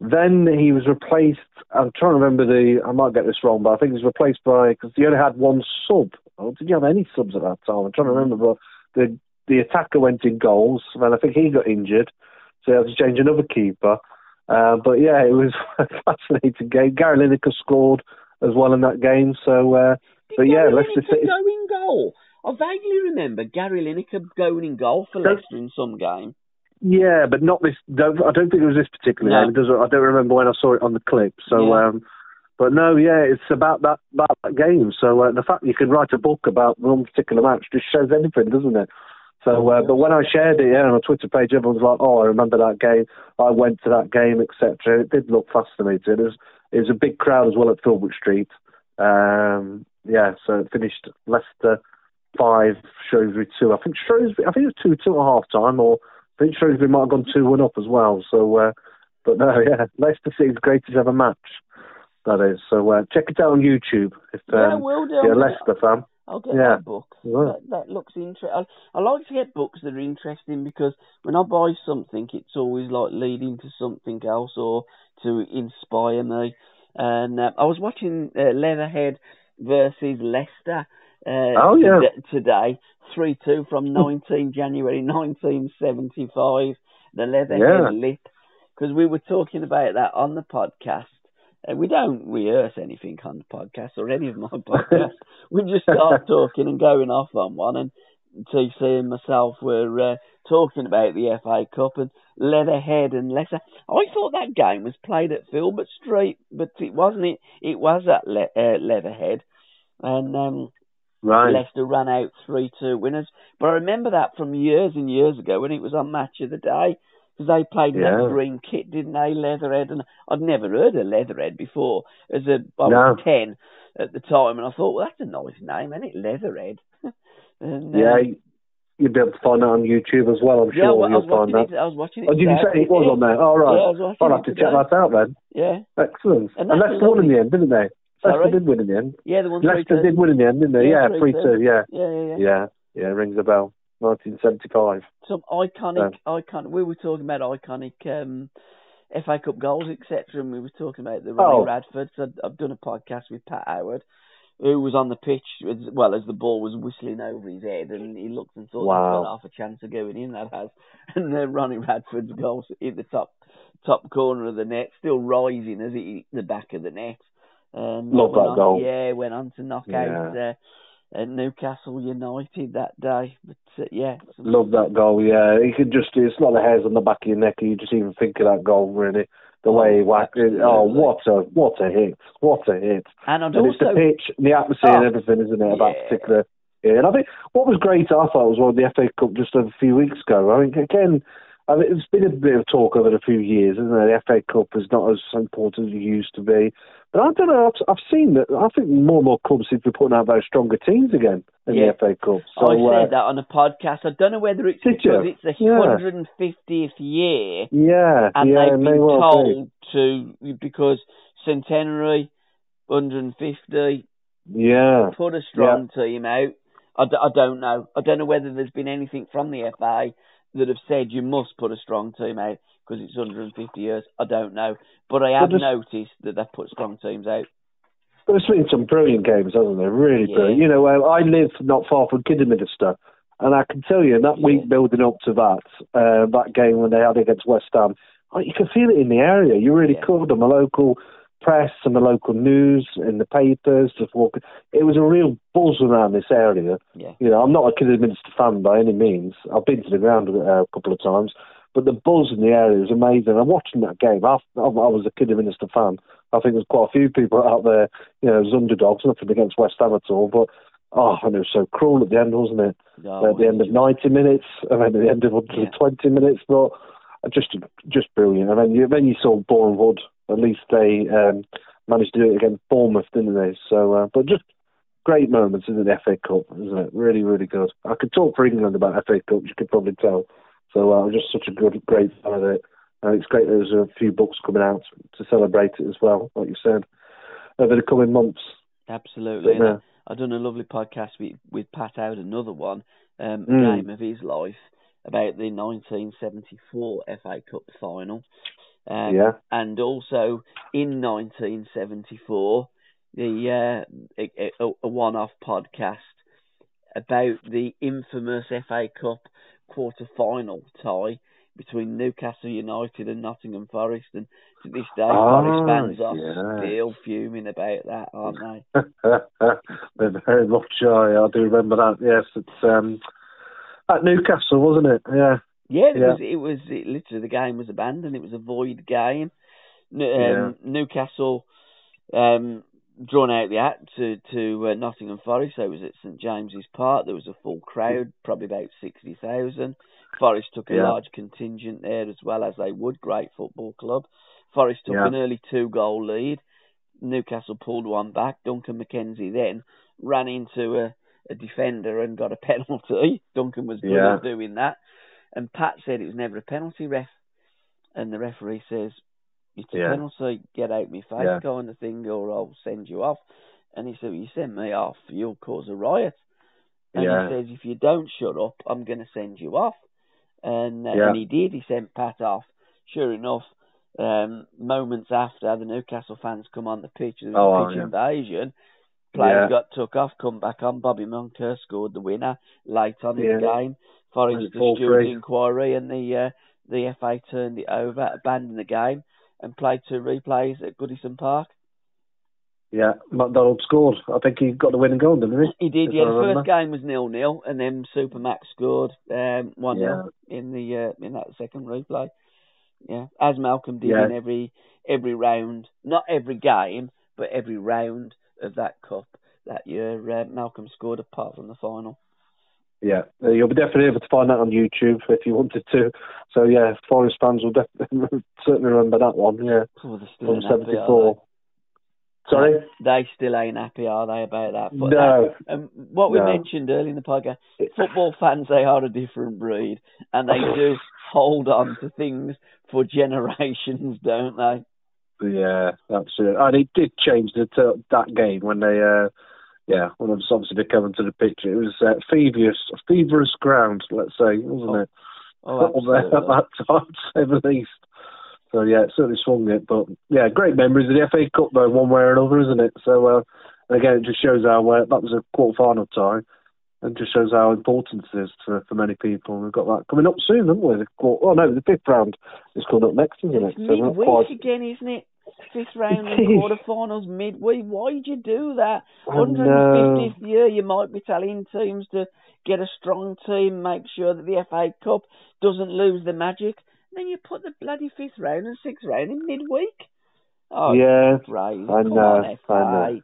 [SPEAKER 2] Then he was replaced. I'm trying to remember the. I might get this wrong, but I think he was replaced by because he only had one sub. Oh, did you have any subs at that time? I'm trying to remember, but the the attacker went in goals, and I think he got injured, so they had to change another keeper. Uh, but yeah, it was a fascinating game. Gary Lineker scored as well in that game. So, uh, but yeah, Leicester City.
[SPEAKER 1] go in goal. I vaguely remember Gary Lineker going in goal for Leicester in some game.
[SPEAKER 2] Yeah, but not this. Don't, I don't think it was this particular
[SPEAKER 1] No.
[SPEAKER 2] game. It doesn't, I don't remember when I saw it on the clip. So,
[SPEAKER 1] Yeah.
[SPEAKER 2] um, but no, yeah, it's about that about that game. So uh, the fact that you can write a book about one particular match just shows anything, doesn't it? So, uh, but when I shared it yeah, on a Twitter page, everyone's like, "Oh, I remember that game. I went to that game, etc." It did look fascinating. It was it was a big crowd as well at Filbert Street. Um, yeah, so it finished Leicester five, Shrewsbury two. I think Shrewsbury, I think it was two two at half time, or I think Shrewsbury might have gone two one up as well. So, uh, but no, yeah, Leicester City's greatest ever match. That is. So uh, check it out on YouTube if
[SPEAKER 1] yeah,
[SPEAKER 2] um,
[SPEAKER 1] will do.
[SPEAKER 2] you're a Leicester fan.
[SPEAKER 1] I'll get
[SPEAKER 2] Yeah.
[SPEAKER 1] that book.
[SPEAKER 2] Yeah.
[SPEAKER 1] That, that looks interesting. I, I like to get books that are interesting because when I buy something, it's always like leading to something else or to inspire me. And uh, I was watching uh, Leatherhead versus Leicester. Uh,
[SPEAKER 2] Oh, yeah.
[SPEAKER 1] today, three two from 19 January 1975. The Leatherhead
[SPEAKER 2] Yeah.
[SPEAKER 1] Lip, because we were talking about that on the podcast. Uh, we don't rehearse anything on the podcast or any of my podcasts. we just start talking and going off on one. And TC and myself were uh, talking about the FA Cup and Leatherhead and Leicester. I thought that game was played at Filbert Street, but it wasn't. It it was at Le- uh, Leatherhead, and um,
[SPEAKER 2] Right.
[SPEAKER 1] Leicester ran out three two winners. But I remember that from years and years ago when it was on Match of the Day because they played in
[SPEAKER 2] Yeah.
[SPEAKER 1] that green kit, didn't they? Leatherhead, and I'd never heard of Leatherhead before. As a I
[SPEAKER 2] No.
[SPEAKER 1] was ten at the time, and I thought, well, that's a nice name, isn't it? Leatherhead. and,
[SPEAKER 2] Yeah, you'll be able to find that on YouTube as well. I'm
[SPEAKER 1] yeah,
[SPEAKER 2] sure
[SPEAKER 1] well,
[SPEAKER 2] you'll find that.
[SPEAKER 1] it. I was watching it.
[SPEAKER 2] Oh, did you say it was on there? Oh, right.
[SPEAKER 1] Yeah,
[SPEAKER 2] I'll have to check that out then.
[SPEAKER 1] Yeah,
[SPEAKER 2] Excellent.
[SPEAKER 1] And
[SPEAKER 2] And, Leicester won in the end, didn't they?
[SPEAKER 1] Sorry?
[SPEAKER 2] Leicester did win in the end.
[SPEAKER 1] yeah, the one
[SPEAKER 2] Leicester did win in the end, didn't they?
[SPEAKER 1] Yeah,
[SPEAKER 2] Yeah, 3 2, yeah.
[SPEAKER 1] Yeah, yeah, yeah.
[SPEAKER 2] Yeah, yeah, rings a bell. 1975.
[SPEAKER 1] some iconic, iconic. We were talking about iconic um, FA Cup goals, etc., and we were talking about the Ronnie
[SPEAKER 2] Oh.
[SPEAKER 1] Radford. So I've, I've done a podcast with Pat Howard, who was on the pitch as well as the ball was whistling over his head, and he looked and thought,
[SPEAKER 2] Wow.
[SPEAKER 1] "That's got half a chance of going in." That has, and then Ronnie Radford's goals in the top top corner of the net, still rising as it hit the back of the net. Um,
[SPEAKER 2] Love that
[SPEAKER 1] on-
[SPEAKER 2] goal.
[SPEAKER 1] Yeah, went on to knock out. Uh, Newcastle United that day, but uh, yeah,
[SPEAKER 2] Love that goal, yeah. You can just, it's not the hairs on the back of your neck, you just even think of that goal, really. The way he whacked it. Oh, what a, what a hit. What a hit.
[SPEAKER 1] And
[SPEAKER 2] And it's the pitch, and the atmosphere, and
[SPEAKER 1] Oh,
[SPEAKER 2] everything, isn't it? About
[SPEAKER 1] yeah.
[SPEAKER 2] particular. Yeah, and I think what was great, I thought, was one of the FA Cup just a few weeks ago. I mean, again, I mean, it's been a bit of talk over the few years, isn't it? The FA Cup is not as important as it used to be. But I don't know. I've, I've seen that. I think more and more clubs seem to be putting out very stronger teams again in
[SPEAKER 1] Yeah.
[SPEAKER 2] the FA Cup. So,
[SPEAKER 1] I
[SPEAKER 2] uh,
[SPEAKER 1] said that on a podcast. I don't know whether it's because it's the
[SPEAKER 2] Yeah.
[SPEAKER 1] 150th year
[SPEAKER 2] yeah,
[SPEAKER 1] and
[SPEAKER 2] yeah,
[SPEAKER 1] they've been
[SPEAKER 2] well be.
[SPEAKER 1] told to because centenary, 150,
[SPEAKER 2] Yeah,
[SPEAKER 1] put a strong team out. I, d- I don't know. I don't know whether there's been anything from the FA that have said you must put a strong team out because it's 150 years. I don't know, but I have
[SPEAKER 2] just-
[SPEAKER 1] noticed that they've put strong teams out.
[SPEAKER 2] But there's been some brilliant games, hasn't there? Really
[SPEAKER 1] Yeah.
[SPEAKER 2] brilliant. You know, I live not far from Kidderminster, and I can tell you that
[SPEAKER 1] Yeah.
[SPEAKER 2] week building up to that, uh, that game when they had against West Ham, you can feel it in the area. You really
[SPEAKER 1] Yeah.
[SPEAKER 2] could. On the local press and the local news in the papers, just walking. It was a real buzz around this area.
[SPEAKER 1] Yeah.
[SPEAKER 2] You know, I'm not a Kidderminster fan by any means. I've been to the ground uh, a couple of times, but the buzz in the area was amazing. I'm watching that game. I, I was a Kidderminster fan. I think there's quite a few people out there, you know, as underdogs, nothing against West Ham at all, but oh, and it was so cruel at the end, wasn't it?
[SPEAKER 1] Oh,
[SPEAKER 2] at the end of 90 minutes, and then at the end of 120 minutes, but just just brilliant. And then you, then you saw Bournemouth, at least they um, managed to do it against Bournemouth, didn't they? So, uh, but just great moments in the FA Cup, isn't it? Really, really good. I could talk for England about FA Cup, you could probably tell. So uh, I'm just such a good, great fan of it. And it's great there's a few books coming out to celebrate it as well, like you said, over the coming months.
[SPEAKER 1] Absolutely. I've done a lovely podcast with, with Pat Howard, another one, um, a
[SPEAKER 2] Mm.
[SPEAKER 1] game of his life about the 1974 FA Cup final. Um,
[SPEAKER 2] Yeah.
[SPEAKER 1] And also in 1974, the uh, a, a, one-off podcast about the infamous FA Cup quarter-final tie between Newcastle United and Nottingham Forest, and to this day,
[SPEAKER 2] Ah,
[SPEAKER 1] Forest fans are
[SPEAKER 2] yeah.
[SPEAKER 1] still fuming about that, aren't they?
[SPEAKER 2] They're very much shy. I do remember that. Yes, it's um, at Newcastle, wasn't it? Yeah.
[SPEAKER 1] Yeah, it
[SPEAKER 2] Yeah.
[SPEAKER 1] was. It was it, literally the game was abandoned. It was a void game. Um,
[SPEAKER 2] Yeah.
[SPEAKER 1] Newcastle um, drawn out the hat to to uh, Nottingham Forest. So it was at St James's Park. There was a full crowd, probably about sixty thousand. Forest took a
[SPEAKER 2] Yeah.
[SPEAKER 1] large contingent there as well as they would. Great football club. Forest took an early two goal lead. Newcastle pulled one back. Duncan McKenzie then ran into a, a defender and got a penalty. Duncan was good at doing that. And Pat said it was never a penalty, ref. And the referee says, It's a
[SPEAKER 2] Yeah.
[SPEAKER 1] penalty, get out my face
[SPEAKER 2] Yeah.
[SPEAKER 1] kind of thing, or I'll send you off. And he said, well, You send me off, you'll cause a riot. And
[SPEAKER 2] Yeah.
[SPEAKER 1] he says, If you don't shut up, I'm going to send you off. And, uh,
[SPEAKER 2] Yeah.
[SPEAKER 1] and he did, he sent Pat off. Sure enough, um, moments after, the Newcastle fans come on the pitch, there was
[SPEAKER 2] Oh,
[SPEAKER 1] a pitch invasion. Players
[SPEAKER 2] Yeah.
[SPEAKER 1] got took off, come back on. Bobby Moncur scored the winner late on in the game. Forest
[SPEAKER 2] it
[SPEAKER 1] the steward inquiry, and the uh, the FA turned it over, abandoned the game, and played two replays at Goodison Park.
[SPEAKER 2] Yeah. Macdonald scored. I think he got the winning goal, didn't he?
[SPEAKER 1] He did,
[SPEAKER 2] If
[SPEAKER 1] yeah. The first game was nil nil, and then Supermac scored um, one
[SPEAKER 2] Yeah.
[SPEAKER 1] in the uh, in that second replay. Yeah, as Malcolm did
[SPEAKER 2] Yeah.
[SPEAKER 1] in every every round, not every game, but every round of that cup that year. Uh, Malcolm scored apart from the final.
[SPEAKER 2] Yeah, Uh, you'll be definitely able to find that on YouTube if you wanted to. So yeah, Forest fans will definitely certainly remember that one. Yeah,
[SPEAKER 1] Oh,
[SPEAKER 2] from
[SPEAKER 1] ain't happy, are
[SPEAKER 2] '74. Sorry.
[SPEAKER 1] they? They still ain't happy, are they, about that? But
[SPEAKER 2] No.
[SPEAKER 1] that- um, what we
[SPEAKER 2] No.
[SPEAKER 1] mentioned earlier in the podcast, football fans they are a different breed, and they do hold on to things for generations, don't they?
[SPEAKER 2] Yeah, absolutely. And it did change the that game when they, uh, yeah, when it was obviously they come into the picture. It was uh, feverish, feverish ground, let's say, wasn't
[SPEAKER 1] Oh,
[SPEAKER 2] it?
[SPEAKER 1] Oh,
[SPEAKER 2] there at that time, to say the least. So yeah, it certainly swung it. But yeah, great memories of the FA Cup though, one way or another, isn't it? So uh, again, it just shows how uh, that was a quarter final tie, and just shows how important it is for, for many people. We've got that coming up soon, haven't we? The quarter, oh no, the fifth round is coming up next, isn't
[SPEAKER 1] It's
[SPEAKER 2] it? So we're
[SPEAKER 1] midweek
[SPEAKER 2] quite.
[SPEAKER 1] again, isn't it? Fifth round and quarterfinals midweek. Why'd you do that? 150th year, you might be telling teams to get a strong team, make sure that the FA Cup doesn't lose the magic. And then you put the bloody fifth round and sixth round in midweek. Oh,
[SPEAKER 2] yeah,
[SPEAKER 1] right.
[SPEAKER 2] I
[SPEAKER 1] Come
[SPEAKER 2] know, I know.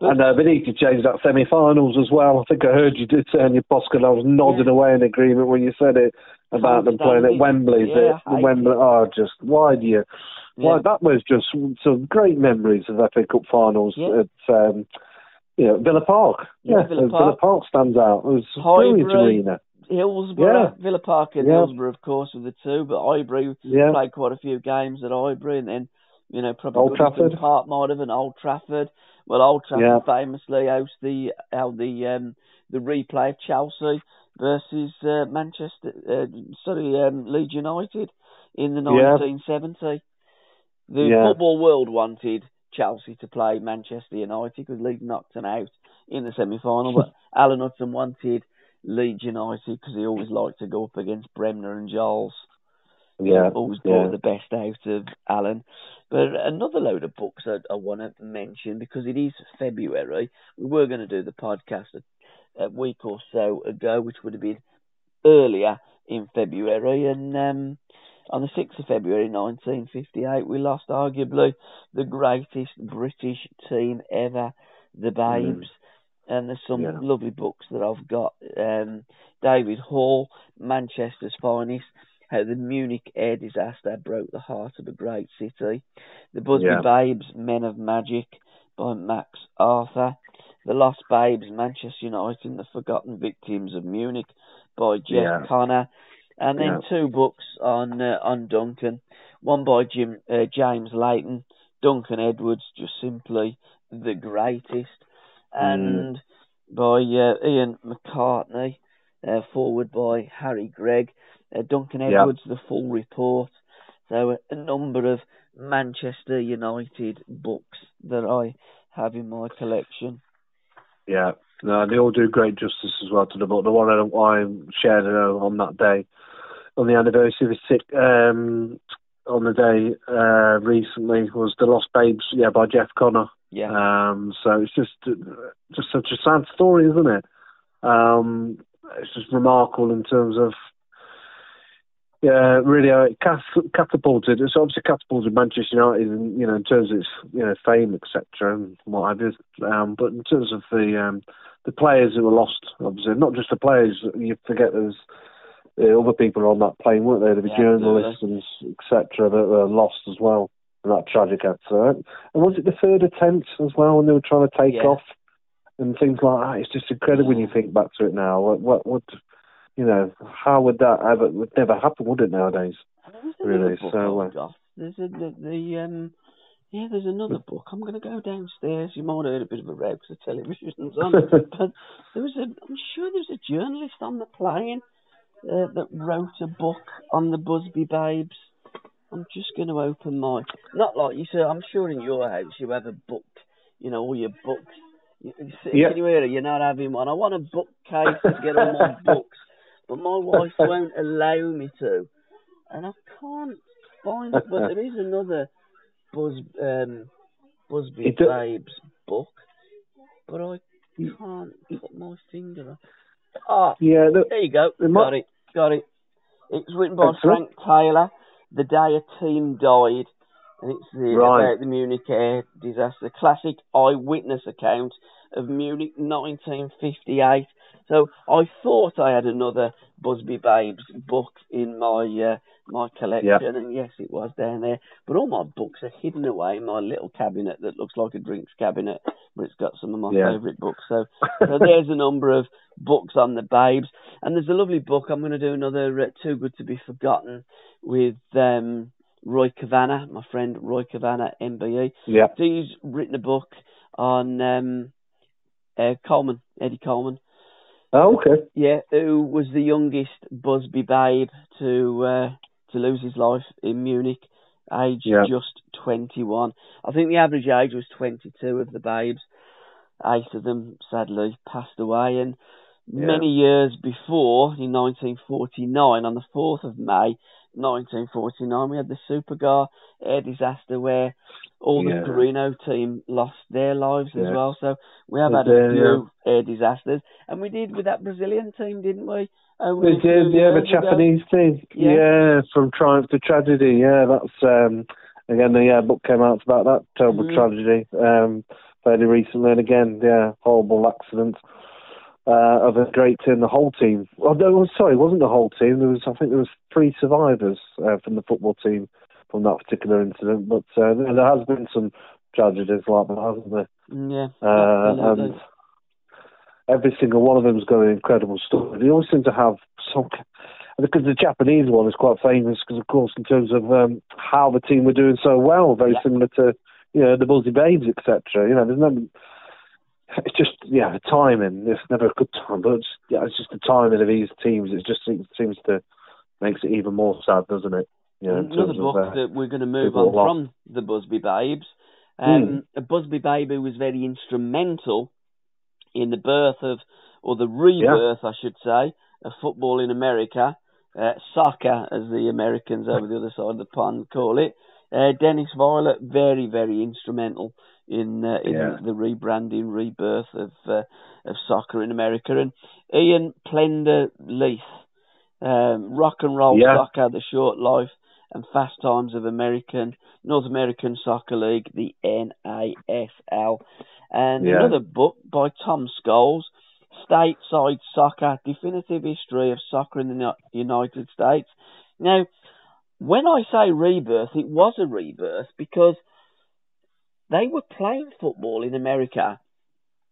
[SPEAKER 1] But-
[SPEAKER 2] I know, but need to change that semi-finals as well. I think I heard you did say on your podcast, I was nodding
[SPEAKER 1] Yeah.
[SPEAKER 2] away in agreement when you said it about them playing at. Wembley.
[SPEAKER 1] Yeah,
[SPEAKER 2] the,
[SPEAKER 1] I
[SPEAKER 2] Wembley, oh, just why do you?
[SPEAKER 1] Yeah.
[SPEAKER 2] Why that was just some great memories of FA Cup finals
[SPEAKER 1] Yeah.
[SPEAKER 2] at um, you know Villa Park.
[SPEAKER 1] Yeah, Villa Park.
[SPEAKER 2] Park stands out. It was brilliant arena.
[SPEAKER 1] Hillsborough,
[SPEAKER 2] Yeah.
[SPEAKER 1] Villa Park and
[SPEAKER 2] Yeah.
[SPEAKER 1] Hillsborough, of course, were the two, but Highbury
[SPEAKER 2] Yeah,
[SPEAKER 1] played quite a few games at Highbury, and then, you know, probably
[SPEAKER 2] Old Trafford.
[SPEAKER 1] Park might have, and Old Trafford. Well, Old Trafford
[SPEAKER 2] Yeah.
[SPEAKER 1] famously hosts the held the um, the replay of Chelsea versus uh, Manchester, uh, sorry, um, Leeds United in the
[SPEAKER 2] Yeah.
[SPEAKER 1] 1970. The
[SPEAKER 2] Yeah.
[SPEAKER 1] football world wanted Chelsea to play Manchester United because Leeds knocked them out in the semi-final, but Alan Hudson wanted Leeds United because he always liked to go up against Bremner and Giles.
[SPEAKER 2] yeah,
[SPEAKER 1] always
[SPEAKER 2] yeah.
[SPEAKER 1] the best out of Alan. But another load of books I, I want to mention because it is February. We were going to do the podcast a, week or so ago, which would have been earlier in February, and um, on the 6th of February 1958, we lost arguably the greatest British team ever, the Babes. And there's some
[SPEAKER 2] Yeah.
[SPEAKER 1] lovely books that I've got. Um, David Hall, Manchester's finest, how the Munich air disaster broke the heart of a great city. The Busby
[SPEAKER 2] Yeah.
[SPEAKER 1] Babes, Men of Magic by Max Arthur. The Lost Babes, Manchester United and the Forgotten Victims of Munich by Jeff
[SPEAKER 2] Yeah.
[SPEAKER 1] Connor. And then
[SPEAKER 2] Yeah.
[SPEAKER 1] two books on uh, on Duncan. One by Jim uh, James Leighton, Duncan Edwards, just simply the greatest, and by uh, Ian McCartney, uh, forward by Harry Gregg. Uh, Duncan
[SPEAKER 2] Yeah.
[SPEAKER 1] Edwards, the full report. So a number of Manchester United books that I have in my collection.
[SPEAKER 2] Yeah, no, they all do great justice as well to the book. The one I, I shared uh, on that day on the anniversary of sick um, on the day uh, recently was the Lost Babes, yeah, by Jeff Connor.
[SPEAKER 1] Yeah.
[SPEAKER 2] Um, so it's just just such a sad story, isn't it? Um, it's just remarkable in terms of yeah, really uh, catapulted. It's obviously catapulted Manchester United, in, you know, in terms of its you know fame, etc., and what have you. Um, but in terms of the um, the players who were lost, obviously, not just the players. You forget there's uh, other people on that plane, weren't there? There were yeah, journalists and etc. that were lost as well in that tragic accident. And was it the third attempt as well when they were trying to take
[SPEAKER 1] yeah.
[SPEAKER 2] off and things like that? It's just incredible when you think back to it now. What what, what you know, how would that ever would never happen, would it nowadays? Really? So
[SPEAKER 1] uh, there's a, the, the um yeah, there's another book. I'm going to go downstairs. You might have heard a bit of a row because the television's on. but there was a, I'm sure there was a journalist on the plane uh, that wrote a book on the Busby Babes. I'm just going to open my. Not like you said. I'm sure in your house you have a book. You know all your books. You,
[SPEAKER 2] yeah.
[SPEAKER 1] Can you hear it? You're not having one. I want a bookcase to get all my books but my wife won't allow me to, and I can't find it. But there is another Buzz um, Busby Babes book, but I can't put my finger on. Ah,
[SPEAKER 2] yeah, the,
[SPEAKER 1] there you go. Got might... it, got it. It's written by Frank Taylor. The day a team died, and it's the,
[SPEAKER 2] right.
[SPEAKER 1] about the Munich air disaster. Classic eyewitness account of Munich 1958. So I thought I had another Busby Babes book in my uh, my collection, and yes, it was down there. But all my books are hidden away in my little cabinet that looks like a drinks cabinet, but it's got some of my
[SPEAKER 2] yeah.
[SPEAKER 1] favourite books. So, so there's a number of books on the Babes, and there's a lovely book. I'm going to do another uh, Too Good to Be Forgotten with. Um, Roy Cavanagh, my friend Roy Cavanagh, MBE.
[SPEAKER 2] Yeah.
[SPEAKER 1] He's written a book on um, uh, Colman, Eddie Colman.
[SPEAKER 2] Oh, okay.
[SPEAKER 1] Yeah, who was the youngest Busby babe to uh, to lose his life in Munich, age
[SPEAKER 2] yeah.
[SPEAKER 1] just 21. I think the average age was 22 of the babes. Eight of them sadly passed away, and
[SPEAKER 2] yeah.
[SPEAKER 1] many years before, in 1949, on the 4th of May 1949, we had the Superga air disaster where all the
[SPEAKER 2] yeah.
[SPEAKER 1] Torino team lost their lives as well. So we have had a few air disasters, and we did with that Brazilian team, didn't we?
[SPEAKER 2] we did, yeah, the Japanese team,
[SPEAKER 1] yeah.
[SPEAKER 2] yeah. from triumph to tragedy, yeah. That's um, again, the yeah, book came out about that terrible
[SPEAKER 1] mm.
[SPEAKER 2] tragedy um, fairly recently, and again, yeah, horrible accident. Uh, of a great team, the whole team. Oh, no, sorry, it wasn't the whole team. There was, I think, there was three survivors uh, from the football team from that particular incident. But uh, there has been some tragedies like that, hasn't there?
[SPEAKER 1] Yeah.
[SPEAKER 2] Uh, and every single one of them has got an incredible story. They always seem to have some. Because the Japanese one is quite famous, because of course, in terms of um, how the team were doing so well, very
[SPEAKER 1] yeah.
[SPEAKER 2] similar to you know the Busby Babes, etc. You know, there's no. It's just yeah, the timing. It's never a good time, but it's, yeah, it's just the timing of these teams. It just seems, seems to makes it even more sad, doesn't it?
[SPEAKER 1] You know, Another book of, uh, that we're going to move on from the Busby Babes. Um,
[SPEAKER 2] mm.
[SPEAKER 1] A Busby Babe who was very instrumental in the birth of, or the rebirth,
[SPEAKER 2] yeah.
[SPEAKER 1] I should say, of football in America, uh, soccer, as the Americans over the other side of the pond call it. Uh, Dennis Viollet, very, very instrumental in uh, in
[SPEAKER 2] yeah.
[SPEAKER 1] the rebranding, rebirth of uh, of soccer in America. And Ian Plender Leith, um, rock and roll
[SPEAKER 2] yeah.
[SPEAKER 1] soccer, the short life and Fast Times of American North American Soccer League, the NASL, and
[SPEAKER 2] yeah.
[SPEAKER 1] another book by Tom Scholes, Stateside Soccer: Definitive History of Soccer in the United States. Now, when I say rebirth, it was a rebirth because they were playing football in America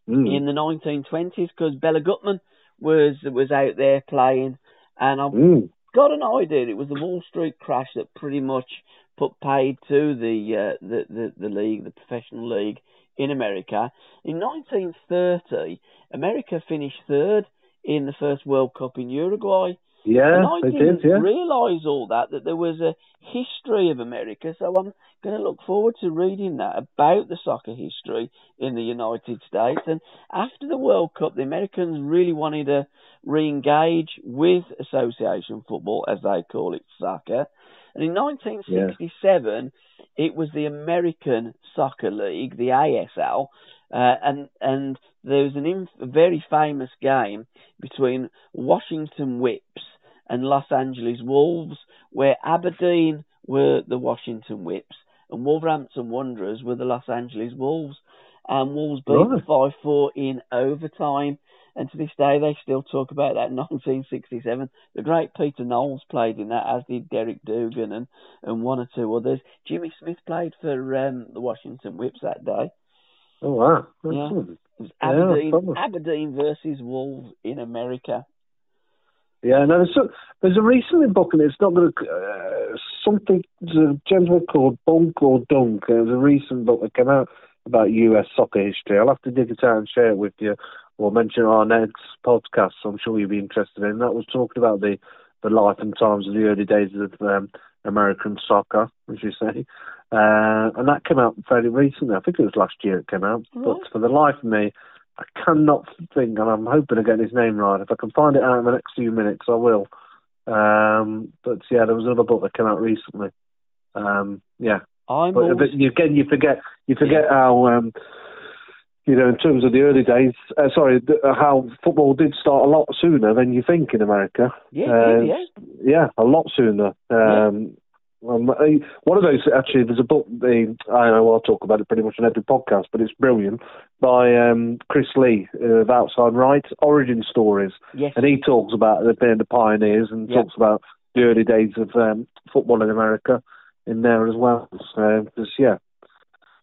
[SPEAKER 2] mm.
[SPEAKER 1] in the 1920s because Bela Guttmann was was out there playing, and I'm
[SPEAKER 2] mm
[SPEAKER 1] got an idea. It was the Wall Street crash that pretty much put paid to the, uh, the, the the league, the professional league in America. In 1930, America finished third in the first World Cup in Uruguay.
[SPEAKER 2] Yeah,
[SPEAKER 1] and I
[SPEAKER 2] they
[SPEAKER 1] didn't
[SPEAKER 2] did. Yeah,
[SPEAKER 1] realise all that that there was a history of America. So I'm going to look forward to reading that about the soccer history in the United States. And after the World Cup, the Americans really wanted to re-engage with association football, as they call it, soccer. And in 1967, yeah. it was the American Soccer League, the ASL, uh, and and there was an inf- a very famous game between Washington Whips and Los Angeles Wolves, where Aberdeen were the Washington Whips and Wolverhampton Wanderers were the Los Angeles Wolves. And Wolves beat right. 5 4 in overtime. And to this day, they still talk about that 1967. The great Peter Knowles played in that, as did Derek Dougan and, and one or two others. Jimmy Smith played for um, the Washington Whips that day.
[SPEAKER 2] Oh, wow.
[SPEAKER 1] Yeah. Aberdeen, yeah, Aberdeen versus Wolves in America.
[SPEAKER 2] Yeah, no, there's a, there's a recent book, and it's not going to uh, something. There's a gentleman called Bunk or Dunk. There's a recent book that came out about U.S. soccer history. I'll have to dig it out and share it with you, or mention it on our next podcast. I'm sure you'll be interested in. That was talking about the the life and times of the early days of um, American soccer, as you say, uh, and that came out fairly recently. I think it was last year it came out. But for the life of me, I cannot think, and I'm hoping to get his name right. If I can find it out in the next few minutes, I will. Um, but yeah, there was another book that came out recently. Um, yeah,
[SPEAKER 1] I'm
[SPEAKER 2] but,
[SPEAKER 1] always...
[SPEAKER 2] but you, again, you forget you forget yeah. how um, you know in terms of the early days. Uh, sorry, uh, how football did start a lot sooner than you think in America.
[SPEAKER 1] Yeah, uh, yeah,
[SPEAKER 2] yeah, a lot sooner. Um, yeah. Um, one of those actually, there's a book. The, I know I'll talk about it pretty much on every podcast, but it's brilliant by um, Chris Lee of Outside Right, Origin Stories,
[SPEAKER 1] yes.
[SPEAKER 2] and he talks about being the pioneers and talks about the early days of um, football in America in there as well. So, yeah,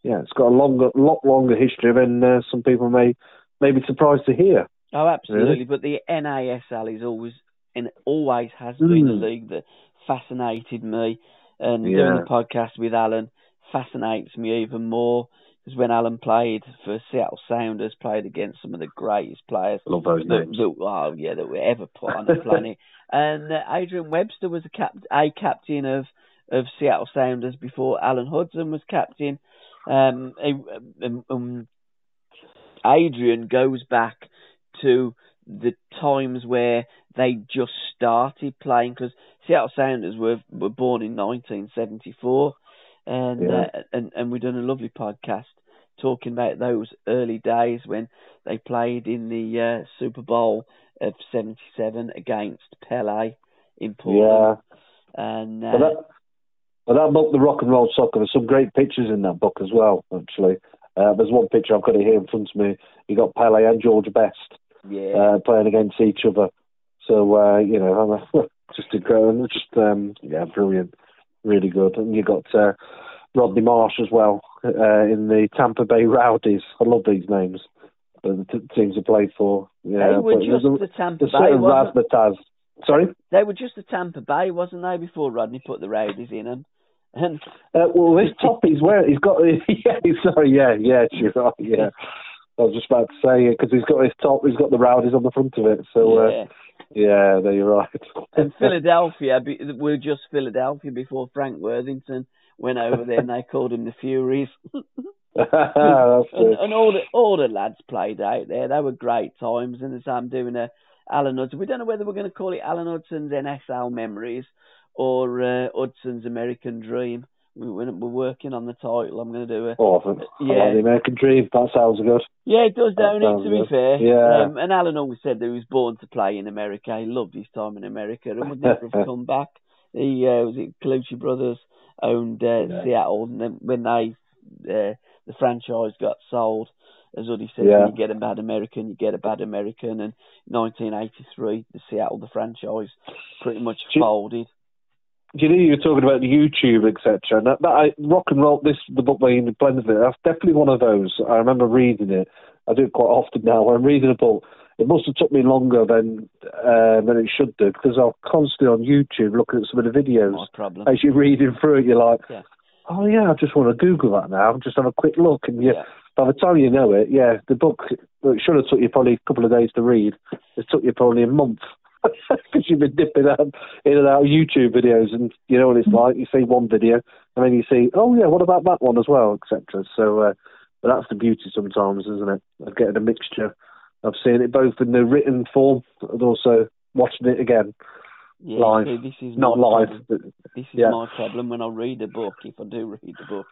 [SPEAKER 2] yeah, it's got a longer, lot longer history than uh, some people may may be surprised to hear.
[SPEAKER 1] Oh, absolutely. Really. But the NASL is always and always has been mm. a league that fascinated me and yeah. doing the podcast with Alan fascinates me even more because when Alan played for Seattle Sounders, played against some of the greatest players.
[SPEAKER 2] Love those
[SPEAKER 1] that,
[SPEAKER 2] names.
[SPEAKER 1] That, oh yeah, that were ever put on the planet. And uh, Adrian Webster was a, cap- a captain of of Seattle Sounders before Alan Hudson was captain. Um, um, um, Adrian goes back to the times where they just started playing because Seattle Sounders were were born in 1974, and yeah. uh, and and we've done a lovely podcast talking about those early days when they played in the uh, Super Bowl of '77 against Pele in Portland. Yeah. And uh,
[SPEAKER 2] but that, that book, The Rock and Roll Soccer, there's some great pictures in that book as well. Actually, uh, there's one picture I've got it here in front of me. You got Pele and George Best
[SPEAKER 1] yeah.
[SPEAKER 2] uh, playing against each other. So uh, you know, just incredible, just um, yeah, brilliant, really good. And you got uh, Rodney Marsh as well uh, in the Tampa Bay Rowdies. I love these names. The t- teams have played for. Yeah,
[SPEAKER 1] they were just the, Tampa
[SPEAKER 2] the
[SPEAKER 1] Bay.
[SPEAKER 2] Razzmatazz. Sorry.
[SPEAKER 1] They were just the Tampa Bay, wasn't they? Before Rodney put the Rowdies in them. And
[SPEAKER 2] uh, well, this top he's wearing, he's got. Yeah, sorry, yeah, yeah, you're right, yeah. I was just about to say it because he's got his top, he's got the rowdies on the front of it. So uh, yeah, there you're right.
[SPEAKER 1] and Philadelphia, we're just Philadelphia before Frank Worthington went over there, and they called him the Furies. and, and, all the all the lads played out there. They were great times, and as I'm doing a Alan Hudson, we don't know whether we're going to call it Alan Hudson's NSL Memories or uh, Hudson's American Dream we, we're, working on the title. I'm going to do it.
[SPEAKER 2] Awesome. Yeah. Like the American Dream. That sounds good.
[SPEAKER 1] Yeah, it does, don't
[SPEAKER 2] it?
[SPEAKER 1] To be fair.
[SPEAKER 2] Yeah.
[SPEAKER 1] Um, and Alan always said that he was born to play in America. He loved his time in America and would never have come back. He uh, was it Colucci Brothers owned uh, yeah. Seattle, and then when they uh, the franchise got sold, as Huddy said, yeah. you get a bad American, you get a bad American. And 1983, the Seattle, the franchise, pretty much folded
[SPEAKER 2] you know, you were talking about YouTube, etc. And that, that I, rock and roll, this the book by Ian Plenderleith. That's definitely one of those. I remember reading it. I do it quite often now. When I'm reading a book, it must have took me longer than uh, than it should do because I'm constantly on YouTube looking at some of the videos.
[SPEAKER 1] No problem.
[SPEAKER 2] As you're reading through it, you're like,
[SPEAKER 1] yeah.
[SPEAKER 2] oh yeah, I just want to Google that now. Just have a quick look, and you,
[SPEAKER 1] yeah.
[SPEAKER 2] by the time you know it, yeah, the book it should have took you probably a couple of days to read. It took you probably a month because you've been dipping out in and out of YouTube videos, and you know what it's like. You see one video, and then you see, oh yeah, what about that one as well, etc. So, uh, but that's the beauty sometimes, isn't it? Of getting a mixture I've seen it both in the written form and also watching it again
[SPEAKER 1] Yeah,
[SPEAKER 2] live.
[SPEAKER 1] this is
[SPEAKER 2] Not live, but
[SPEAKER 1] This is
[SPEAKER 2] yeah.
[SPEAKER 1] my problem when I read a book. If I do read the book,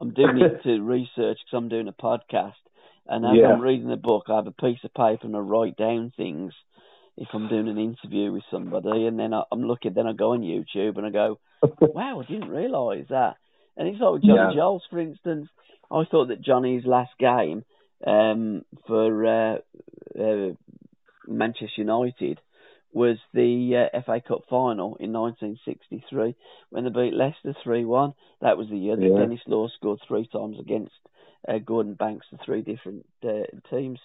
[SPEAKER 1] I'm doing it to research because I'm doing a podcast, and as
[SPEAKER 2] Yeah.
[SPEAKER 1] I'm reading the book, I have a piece of paper and I write down things. If I'm doing an interview with somebody, and then I, I'm looking, then I go on YouTube and I go, "Wow, I didn't realise that." And it's like with Johnny
[SPEAKER 2] Yeah.
[SPEAKER 1] Giles, for instance. I thought that Johnny's last game um, for uh, uh, Manchester United was the uh, FA Cup final in 1963 when they beat Leicester 3-1. That was the year that
[SPEAKER 2] Yeah.
[SPEAKER 1] Denis Law scored three times against uh, Gordon Banks, the three different uh, teams,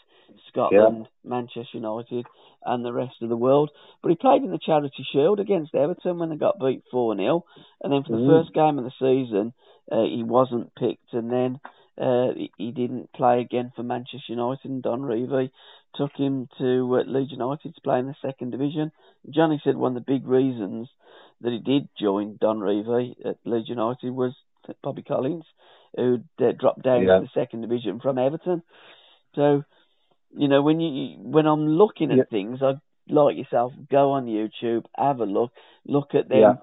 [SPEAKER 1] Scotland, Manchester United, and the rest of the world. But he played in the Charity Shield against Everton when they got beat 4-0. And then for the
[SPEAKER 2] Mm.
[SPEAKER 1] first game of the season, uh, he wasn't picked. And then uh, he- he didn't play again for Manchester United. And Don Revie took him to uh, Leeds United to play in the second division. Johnny said one of the big reasons that he did join Don Revie at Leeds United was Bobby Collins, who'd uh, dropped down
[SPEAKER 2] Yeah.
[SPEAKER 1] to the second division from Everton. So, you know, when you when I'm looking at
[SPEAKER 2] Yeah.
[SPEAKER 1] things, I like yourself go on YouTube, have a look, look at them
[SPEAKER 2] Yeah.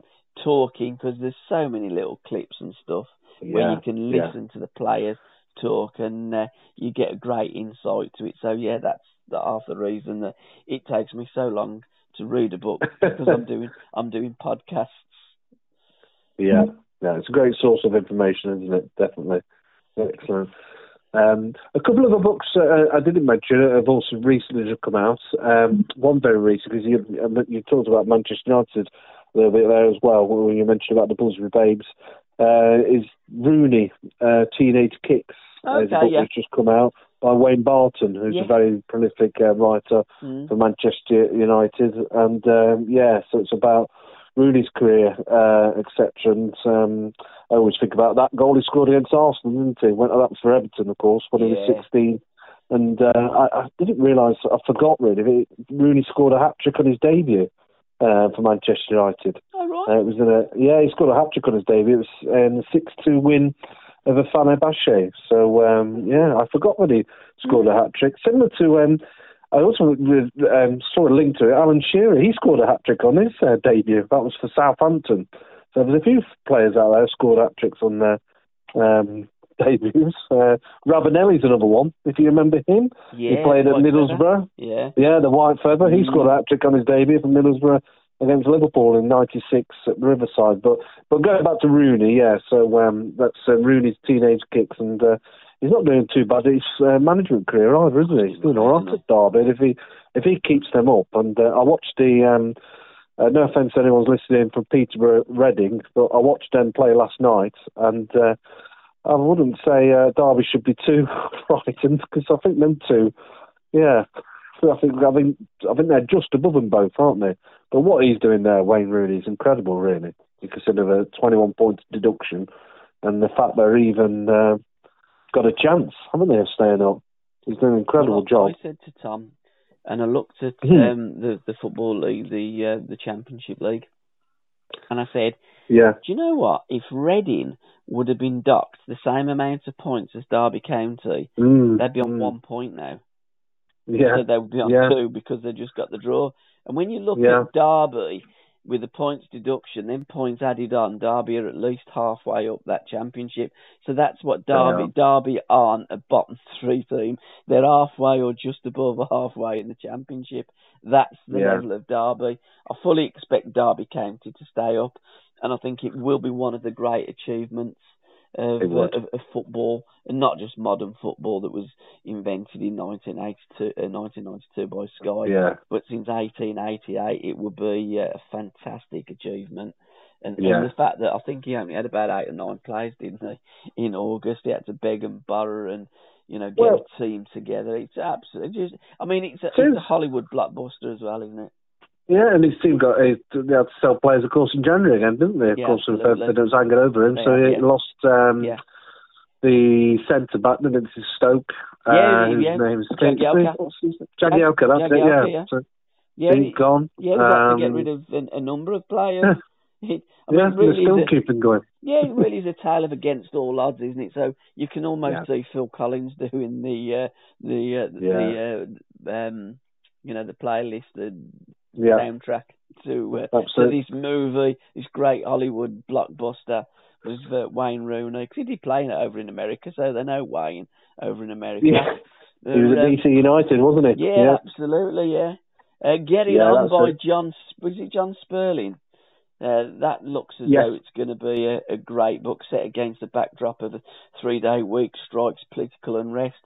[SPEAKER 1] talking because there's so many little clips and stuff where you can listen to the players talk and uh, you get a great insight to it. So yeah, that's the half the reason that it takes me so long to read a book because I'm doing I'm doing podcasts.
[SPEAKER 2] Yeah, yeah, it's a great source of information, isn't it? Definitely. Excellent. Um, a couple of the books uh, I didn't mention have also recently just come out. Um, one very recent, because you, you talked about Manchester United a little bit there as well, when you mentioned about the Busby Babes, uh, is Rooney, uh, Teenage Kicks. Uh, is a book
[SPEAKER 1] yeah.
[SPEAKER 2] that's just come out by Wayne Barton, who's
[SPEAKER 1] Yeah.
[SPEAKER 2] a very prolific uh, writer
[SPEAKER 1] Mm.
[SPEAKER 2] for Manchester United, and um, yeah, so it's about Rooney's career, uh, etc. And um, I always think about that goal he scored against Arsenal, didn't he? Went up for Everton, of course, when he was 16. And uh, I, I didn't realise, I forgot really, that Rooney scored a hat trick on his debut uh, for Manchester United.
[SPEAKER 1] All right.
[SPEAKER 2] Uh, it was in a yeah, he scored a hat trick on his debut. It was um, a six-two win over Fenerbahce. So um, yeah, I forgot that he scored a hat trick. Similar to um, I also um, saw a link to it. Alan Shearer, he scored a hat trick on his uh, debut. That was for Southampton. So there's a few players out there who scored hat tricks on their um, debuts. Uh, Ravanelli's another one, if you remember him.
[SPEAKER 1] yeah.
[SPEAKER 2] he played at Middlesbrough.
[SPEAKER 1] Feather. Yeah.
[SPEAKER 2] Yeah, the White Feather. He
[SPEAKER 1] Mm.
[SPEAKER 2] scored a hat trick on his debut for Middlesbrough against Liverpool in '96 at Riverside. But but going back to Rooney, yeah. So um, that's uh, Rooney's teenage kicks, and uh, he's not doing too bad his uh, management career either, isn't he? He's doing all right at Derby. If he if he keeps them up, and uh, I watched the. Um, uh, no offence to anyone's listening from Peterborough, Reading, but I watched them play last night, and uh, I wouldn't say uh, Derby should be too frightened because I think them two, yeah, I think I think I think they're just above them both, aren't they? But what he's doing there, Wayne Rooney, is incredible, really. You consider a 21 point deduction, and the fact they're even uh, got a chance, haven't they, of staying up? He's done an incredible
[SPEAKER 1] Well,
[SPEAKER 2] job.
[SPEAKER 1] I said to Tom, and I looked at
[SPEAKER 2] Hmm.
[SPEAKER 1] um, the the football league, the uh, the Championship League, and I said,
[SPEAKER 2] Yeah,
[SPEAKER 1] do you know what? If Reading would have been docked the same amount of points as Derby County,
[SPEAKER 2] mm,
[SPEAKER 1] they'd be on
[SPEAKER 2] mm,
[SPEAKER 1] one point now.
[SPEAKER 2] Yeah,
[SPEAKER 1] So they would be on
[SPEAKER 2] yeah.
[SPEAKER 1] two because they just got the draw. And when you look
[SPEAKER 2] Yeah.
[SPEAKER 1] at Derby with the points deduction, then points added on, Derby are at least halfway up that championship. So that's what Derby Derby aren't a bottom three team. They're halfway or just above halfway in the championship. That's the
[SPEAKER 2] Yeah.
[SPEAKER 1] level of Derby. I fully expect Derby County to stay up, and I think it will be one of the great achievements of, uh, of, of football, and not just modern football that was invented in 1982, uh, 1992 by Sky.
[SPEAKER 2] yeah,
[SPEAKER 1] But since 1888, it would be uh, a fantastic achievement. And,
[SPEAKER 2] Yeah.
[SPEAKER 1] and the fact that I think he only had about eight or nine players, didn't he? In August, he had to beg and borrow and you know get
[SPEAKER 2] Well-
[SPEAKER 1] a team together. It's absolutely just. I mean, it's a, it's a Hollywood blockbuster as well, isn't it?
[SPEAKER 2] Yeah. And his team got they had to sell players, of course, in January again, didn't they? Of
[SPEAKER 1] Yeah,
[SPEAKER 2] course, if they don't hanging over him,
[SPEAKER 1] They
[SPEAKER 2] so
[SPEAKER 1] have,
[SPEAKER 2] he
[SPEAKER 1] yeah.
[SPEAKER 2] lost um,
[SPEAKER 1] Yeah.
[SPEAKER 2] the centre back, didn't it? Stoke.
[SPEAKER 1] Yeah,
[SPEAKER 2] uh,
[SPEAKER 1] yeah,
[SPEAKER 2] whose
[SPEAKER 1] yeah.
[SPEAKER 2] name's
[SPEAKER 1] Jagielka.
[SPEAKER 2] His? Jagielka, that's it. Yeah.
[SPEAKER 1] yeah.
[SPEAKER 2] So
[SPEAKER 1] Yeah,
[SPEAKER 2] he's
[SPEAKER 1] he-
[SPEAKER 2] gone.
[SPEAKER 1] yeah, they had to get
[SPEAKER 2] Um,
[SPEAKER 1] rid of a, a number of players. It, I mean,
[SPEAKER 2] yeah,
[SPEAKER 1] it really
[SPEAKER 2] they're still keeping going.
[SPEAKER 1] Yeah, it really is a tale of against all odds, isn't it? So you can almost see Phil Collins doing the uh, the uh, the uh, um, you know, the playlist, the
[SPEAKER 2] Yeah.
[SPEAKER 1] soundtrack to, uh, to this movie, this great Hollywood blockbuster was uh, Wayne Rooney. 'Cause he did play it over in America, so they know Wayne over in America.
[SPEAKER 2] Yeah. He was
[SPEAKER 1] Uh,
[SPEAKER 2] at DC United, wasn't he?
[SPEAKER 1] yeah, absolutely, yeah. Uh, Getting
[SPEAKER 2] Yeah,
[SPEAKER 1] On by
[SPEAKER 2] it.
[SPEAKER 1] John, was it Jon Spurling? Uh, that looks as
[SPEAKER 2] Yes.
[SPEAKER 1] though it's going to be a, a great book set against the backdrop of a three-day week strikes, political unrest,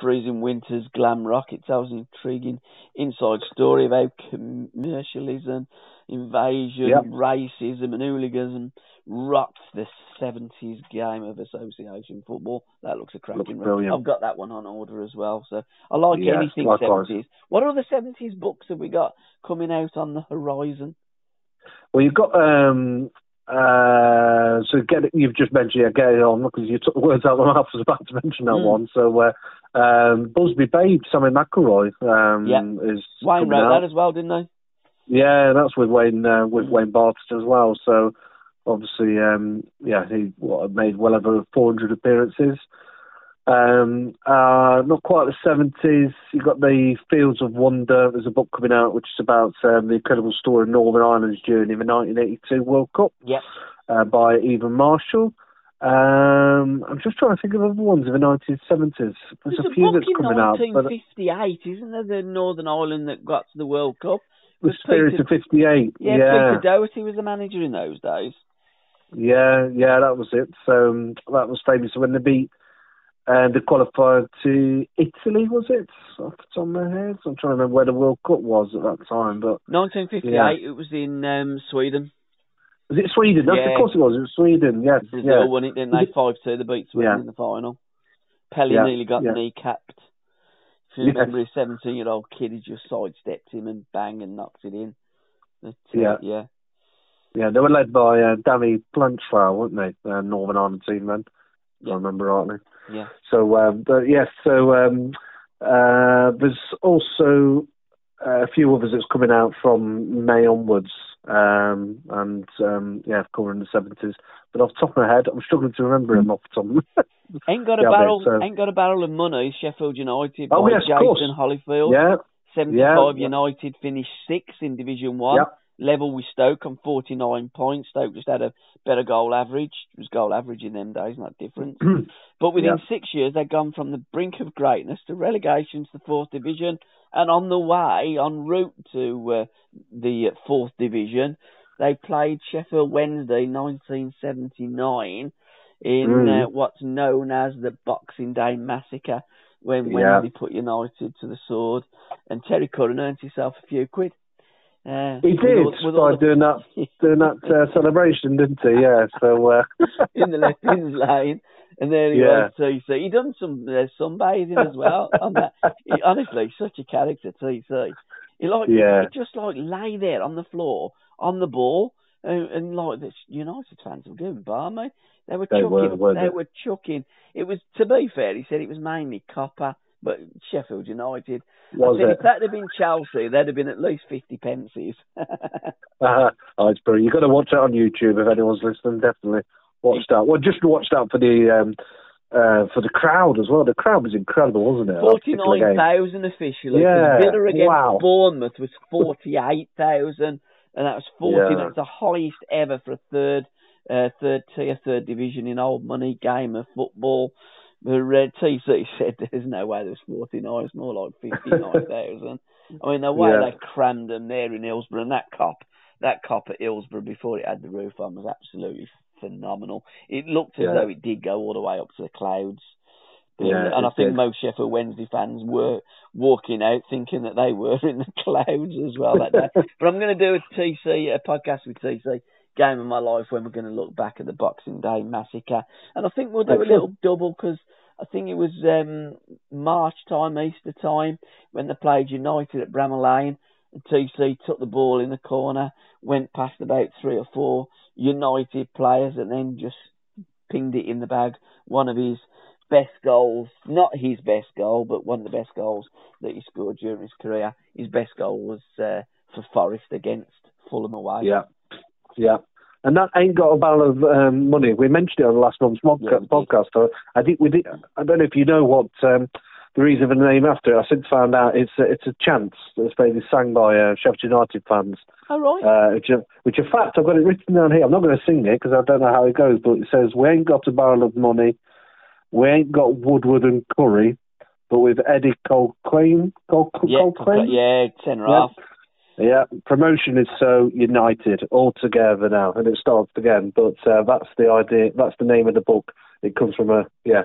[SPEAKER 1] freezing winters, glam rock. It tells an intriguing inside story about commercialism, invasion,
[SPEAKER 2] Yep.
[SPEAKER 1] racism, and hooliganism rocked the 70s game of association football. That looks a cracking
[SPEAKER 2] Looks.
[SPEAKER 1] I've got that one on order as well. So I like
[SPEAKER 2] Yes,
[SPEAKER 1] anything
[SPEAKER 2] likewise.
[SPEAKER 1] 70s. What other 70s books have we got coming out on the horizon?
[SPEAKER 2] Well, you've got um, uh, so get it, you've just mentioned yeah, get it on because you took the words out of my mouth. I was about to mention that
[SPEAKER 1] Mm.
[SPEAKER 2] one. So uh, um, Busby Babe, Sammy McIlroy, um,
[SPEAKER 1] Yeah.
[SPEAKER 2] is
[SPEAKER 1] Wayne wrote
[SPEAKER 2] out.
[SPEAKER 1] that as well, didn't they?
[SPEAKER 2] Yeah, that's with Wayne uh, with
[SPEAKER 1] Mm.
[SPEAKER 2] Wayne Barton as well. So obviously, um, yeah, he what, made well over 400 appearances. Um, uh, not quite the 70s. You got the Fields of Wonder. There's a book coming out which is about um, the incredible story of Northern Ireland's journey in the 1982 World Cup
[SPEAKER 1] Yep.
[SPEAKER 2] uh, by Evan Marshall. Um, I'm just trying to think of other ones in the 1970s. There's,
[SPEAKER 1] There's
[SPEAKER 2] a
[SPEAKER 1] a
[SPEAKER 2] few
[SPEAKER 1] book
[SPEAKER 2] that's
[SPEAKER 1] in
[SPEAKER 2] coming out, but
[SPEAKER 1] 1958, isn't there? The Northern Ireland that got to the World Cup.
[SPEAKER 2] the Spirit
[SPEAKER 1] Peter-
[SPEAKER 2] of '58.
[SPEAKER 1] Yeah,
[SPEAKER 2] yeah.
[SPEAKER 1] Peter Doherty was the manager in those days.
[SPEAKER 2] Yeah, yeah, that was it. So um, that was famous when they beat and they qualified to Italy, was it? Off the top of my head, I'm trying to remember where the World Cup was at that time. But
[SPEAKER 1] 1958,
[SPEAKER 2] Yeah.
[SPEAKER 1] it was in um, Sweden.
[SPEAKER 2] was it Sweden? That's
[SPEAKER 1] Yeah.
[SPEAKER 2] of course it was. It was Sweden. Yes,
[SPEAKER 1] Brazil
[SPEAKER 2] yeah.
[SPEAKER 1] won it, didn't they? 5 2. They beat Sweden
[SPEAKER 2] Yeah.
[SPEAKER 1] in the final. Pelé
[SPEAKER 2] Yeah,
[SPEAKER 1] nearly got
[SPEAKER 2] yeah.
[SPEAKER 1] kneecapped. If you
[SPEAKER 2] Yes.
[SPEAKER 1] remember, his 17 year old kid, he just sidestepped him and bang and knocked it in. But, uh,
[SPEAKER 2] Yeah.
[SPEAKER 1] yeah.
[SPEAKER 2] Yeah, they were led by uh, Danny Blanchflower, weren't they? Uh, Northern Ireland team then, if
[SPEAKER 1] Yeah.
[SPEAKER 2] I remember rightly.
[SPEAKER 1] Yeah.
[SPEAKER 2] So, um, but yes, so um, uh, there's also uh, a few others that's coming out from May onwards, um, and um, yeah, covering the seventies. But off the top of my head, I'm struggling to remember them off the top. Of my
[SPEAKER 1] Ain't got a
[SPEAKER 2] Yeah,
[SPEAKER 1] barrel.
[SPEAKER 2] so-
[SPEAKER 1] Ain't got a barrel of money. Sheffield United.
[SPEAKER 2] Oh,
[SPEAKER 1] by
[SPEAKER 2] yes,
[SPEAKER 1] Jason. Hollyfield.
[SPEAKER 2] yeah,
[SPEAKER 1] 75
[SPEAKER 2] yeah.
[SPEAKER 1] United finished sixth in Division One.
[SPEAKER 2] yeah,
[SPEAKER 1] Level with Stoke on 49 points. Stoke just had a better goal average. It was goal average in them days, not different. But within
[SPEAKER 2] Yeah.
[SPEAKER 1] six years, they'd gone from the brink of greatness to relegation to the fourth division, and on the way, en route to uh, the fourth division, they played Sheffield Wednesday 1979 in
[SPEAKER 2] Mm.
[SPEAKER 1] uh, what's known as the Boxing Day Massacre, when
[SPEAKER 2] Yeah.
[SPEAKER 1] Wednesday put United to the sword, and Terry Curran earned himself a few quid. Uh,
[SPEAKER 2] he did
[SPEAKER 1] all- all
[SPEAKER 2] by
[SPEAKER 1] the-
[SPEAKER 2] doing that doing that uh, celebration, didn't he? Yeah. So uh,
[SPEAKER 1] in the left in lane, and there he
[SPEAKER 2] Yeah.
[SPEAKER 1] was. TC. He done some uh, sunbathing as well. on that. He, honestly, such a character, TC. He like
[SPEAKER 2] Yeah.
[SPEAKER 1] he just like lay there on the floor on the ball, and, and like the United fans were going balmy. They were
[SPEAKER 2] They
[SPEAKER 1] chucking.
[SPEAKER 2] were,
[SPEAKER 1] they
[SPEAKER 2] they?
[SPEAKER 1] were chucking. It was to be fair. He said it was mainly copper, but Sheffield United.
[SPEAKER 2] was it?
[SPEAKER 1] if that had been Chelsea, there'd have been at least fifty pences.
[SPEAKER 2] Uh, oh, it's brilliant. You've got to watch that on YouTube if anyone's listening. Definitely watch that. Well, just watch that for the um, uh, for the crowd as well. The crowd was incredible, wasn't it?
[SPEAKER 1] Forty-nine thousand officially.
[SPEAKER 2] Yeah,
[SPEAKER 1] Villa against
[SPEAKER 2] wow.
[SPEAKER 1] Bournemouth was forty-eight thousand, and that was forty.
[SPEAKER 2] Yeah.
[SPEAKER 1] That's the highest ever for a third, uh, third tier, third division in old money game of football. The Red TC said there's no way there's forty-nine. It's more like fifty-nine thousand. I mean, the way
[SPEAKER 2] Yeah.
[SPEAKER 1] they crammed them there in Hillsborough and that Kop, that Kop at Hillsborough before it had the roof on was absolutely phenomenal. It looked as
[SPEAKER 2] Yeah.
[SPEAKER 1] though it did go all the way up to the clouds.
[SPEAKER 2] Yeah,
[SPEAKER 1] and I think
[SPEAKER 2] did.
[SPEAKER 1] most Sheffield Wednesday fans were walking out thinking that they were in the clouds as well that day. but I'm going to do a TC, a podcast with TC, game of my life, when we're going to look back at the Boxing Day massacre, and I think we'll do a little double because I think it was um, March time, Easter time, when they played United at Bramall Lane. And TC took the ball in the corner, went past about three or four United players, and then just pinged it in the bag. One of his best goals, not his best goal, but one of the best goals that he scored during his career. His best goal was uh, for Forest against Fulham away.
[SPEAKER 2] Yeah, yeah. And that ain't got a barrel of um, money. We mentioned it on last month's
[SPEAKER 1] Yeah, did.
[SPEAKER 2] podcast. So I think we did. I don't know if you know what um, the reason for the name after it. I since found out it's a, it's a chant that's basically sang by uh, Sheffield United fans.
[SPEAKER 1] Oh, right.
[SPEAKER 2] Uh, which, which, in fact, I've got it written down here. I'm not going to sing it because I don't know how it goes, but it says, "We ain't got a barrel of money, we ain't got Woodward and Currie, but with Eddie Colquhoun, Col-
[SPEAKER 1] yeah,
[SPEAKER 2] Colquhoun?
[SPEAKER 1] yeah, centre
[SPEAKER 2] Yeah.
[SPEAKER 1] half.
[SPEAKER 2] Yeah, promotion is so united all together now, and it starts again. But uh, that's the idea. That's the name of the book. It comes from a yeah,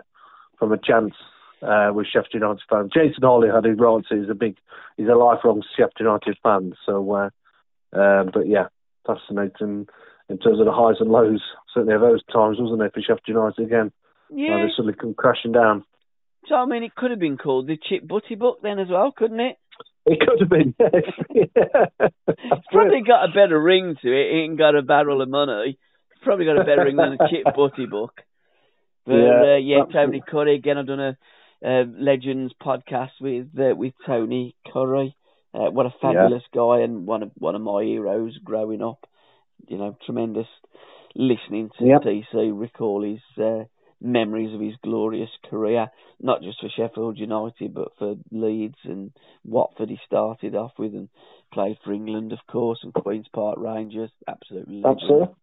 [SPEAKER 2] from a chance uh, with Sheffield United fans. Jason Hollyhead, who writes it, is a big, he's a lifelong Sheffield United fan. So, uh, um, but yeah, fascinating in terms of the highs and lows. Certainly of those times, wasn't it, for Sheffield United again?
[SPEAKER 1] Yeah.
[SPEAKER 2] They suddenly come crashing down.
[SPEAKER 1] So, I mean, it could have been called the Chip Butty book then as well, couldn't it?
[SPEAKER 2] It could have been. Yes.
[SPEAKER 1] It's probably got a better ring to it. It ain't got a barrel of money. It's probably got a better ring than a Chip Butty book. But
[SPEAKER 2] Yeah,
[SPEAKER 1] uh, yeah. Tony Currie again. I've done a uh, Legends podcast with uh, with Tony Currie. Uh, what a fabulous guy and one of one of my heroes growing up. You know, tremendous listening to
[SPEAKER 2] Yep.
[SPEAKER 1] TC recall his uh, memories of his glorious career, not just for Sheffield United but for Leeds and Watford. He started off with and played for England, of course, and Queens Park Rangers. Absolutely.
[SPEAKER 2] Absolutely.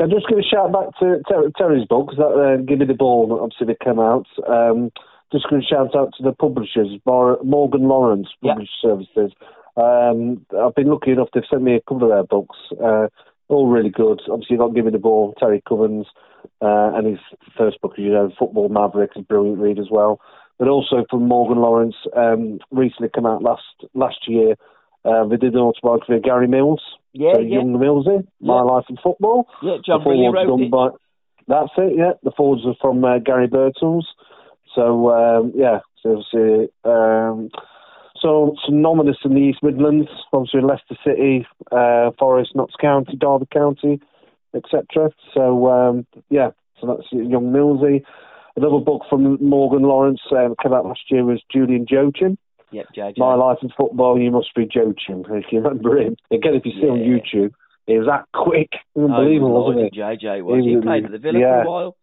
[SPEAKER 2] I'm just going to shout back to Ter- Terry's book, that uh, Give Me the Ball, obviously, they came out. Um, just going to shout out to the publishers, Mor- Morgan Lawrence
[SPEAKER 1] Yeah.
[SPEAKER 2] Publishing Services. Um, I've been lucky enough, they've sent me a couple of their books, uh, all really good. Obviously, you've got Give Me the Ball, Terry Curran's, uh, and his first book, as you know, Football Mavericks, a brilliant read as well. But also from Morgan Lawrence, um, recently come out last last year. Uh, they did an autobiography of Gary Mills,
[SPEAKER 1] Yeah,
[SPEAKER 2] so
[SPEAKER 1] yeah,
[SPEAKER 2] young Millsy, My
[SPEAKER 1] Yeah.
[SPEAKER 2] Life in Football.
[SPEAKER 1] yeah. John
[SPEAKER 2] forwards
[SPEAKER 1] wrote it.
[SPEAKER 2] by. That's it. Yeah, the forwards are from uh, Gary Birtles. So um, yeah, so obviously, um, so some nominous in the East Midlands, obviously Leicester City, uh, Forest, Notts County, Derby County, etc. So um, yeah, so that's young Millsy. Another book from Morgan Lawrence um, came out last year was Julian Joachim.
[SPEAKER 1] Yep, JJ.
[SPEAKER 2] My Life in Football, You Must Be Joachim. If you remember him, again, if you see on
[SPEAKER 1] Yeah.
[SPEAKER 2] YouTube, he was that quick,
[SPEAKER 1] Oh,
[SPEAKER 2] unbelievable,
[SPEAKER 1] Lord,
[SPEAKER 2] wasn't he?
[SPEAKER 1] JJ was. He,
[SPEAKER 2] He
[SPEAKER 1] played at the Villa
[SPEAKER 2] yeah.
[SPEAKER 1] for a while.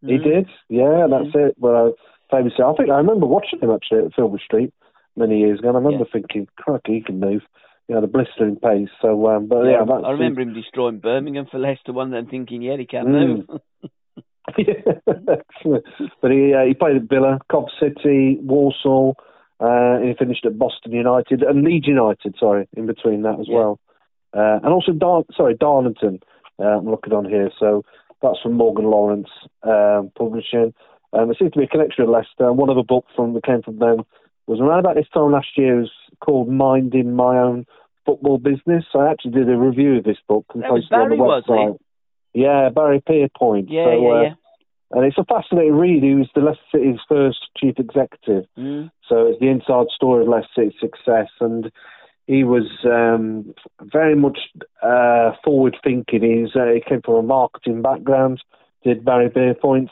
[SPEAKER 2] He
[SPEAKER 1] Mm.
[SPEAKER 2] did, yeah, that's it. Well, famously, I think I remember watching him actually at Filbert Street many years ago. And I remember thinking, "Cracky, he can move." He had a blistering pace. So, um, but yeah,
[SPEAKER 1] Yeah, I remember him destroying Birmingham for Leicester one day and thinking, yeah, he can
[SPEAKER 2] Mm.
[SPEAKER 1] move.
[SPEAKER 2] but he uh, he played at Villa, Cobb City, Walsall. Uh, and he finished at Boston United and Leeds United. Sorry, in between that as
[SPEAKER 1] Yeah.
[SPEAKER 2] well. Uh, and also, Dar- sorry, Darlington. Uh, I'm looking on here. So that's from Morgan Lawrence um, Publishing. Um, there seems to be a connection with Leicester. One other book from that came from them was around about this time last year. It was called Minding My Own Football Business. I actually did a review of this book and
[SPEAKER 1] That
[SPEAKER 2] posted it on the website. Yeah, Barry Pierpoint.
[SPEAKER 1] yeah,
[SPEAKER 2] so,
[SPEAKER 1] yeah,
[SPEAKER 2] uh,
[SPEAKER 1] yeah.
[SPEAKER 2] and it's a fascinating read. He was the Leicester City's first chief executive.
[SPEAKER 1] Mm.
[SPEAKER 2] So it's the inside story of Leicester City's success. And he was um, very much uh, forward thinking. He's, uh, he came from a marketing background, did Barry Pierpoints.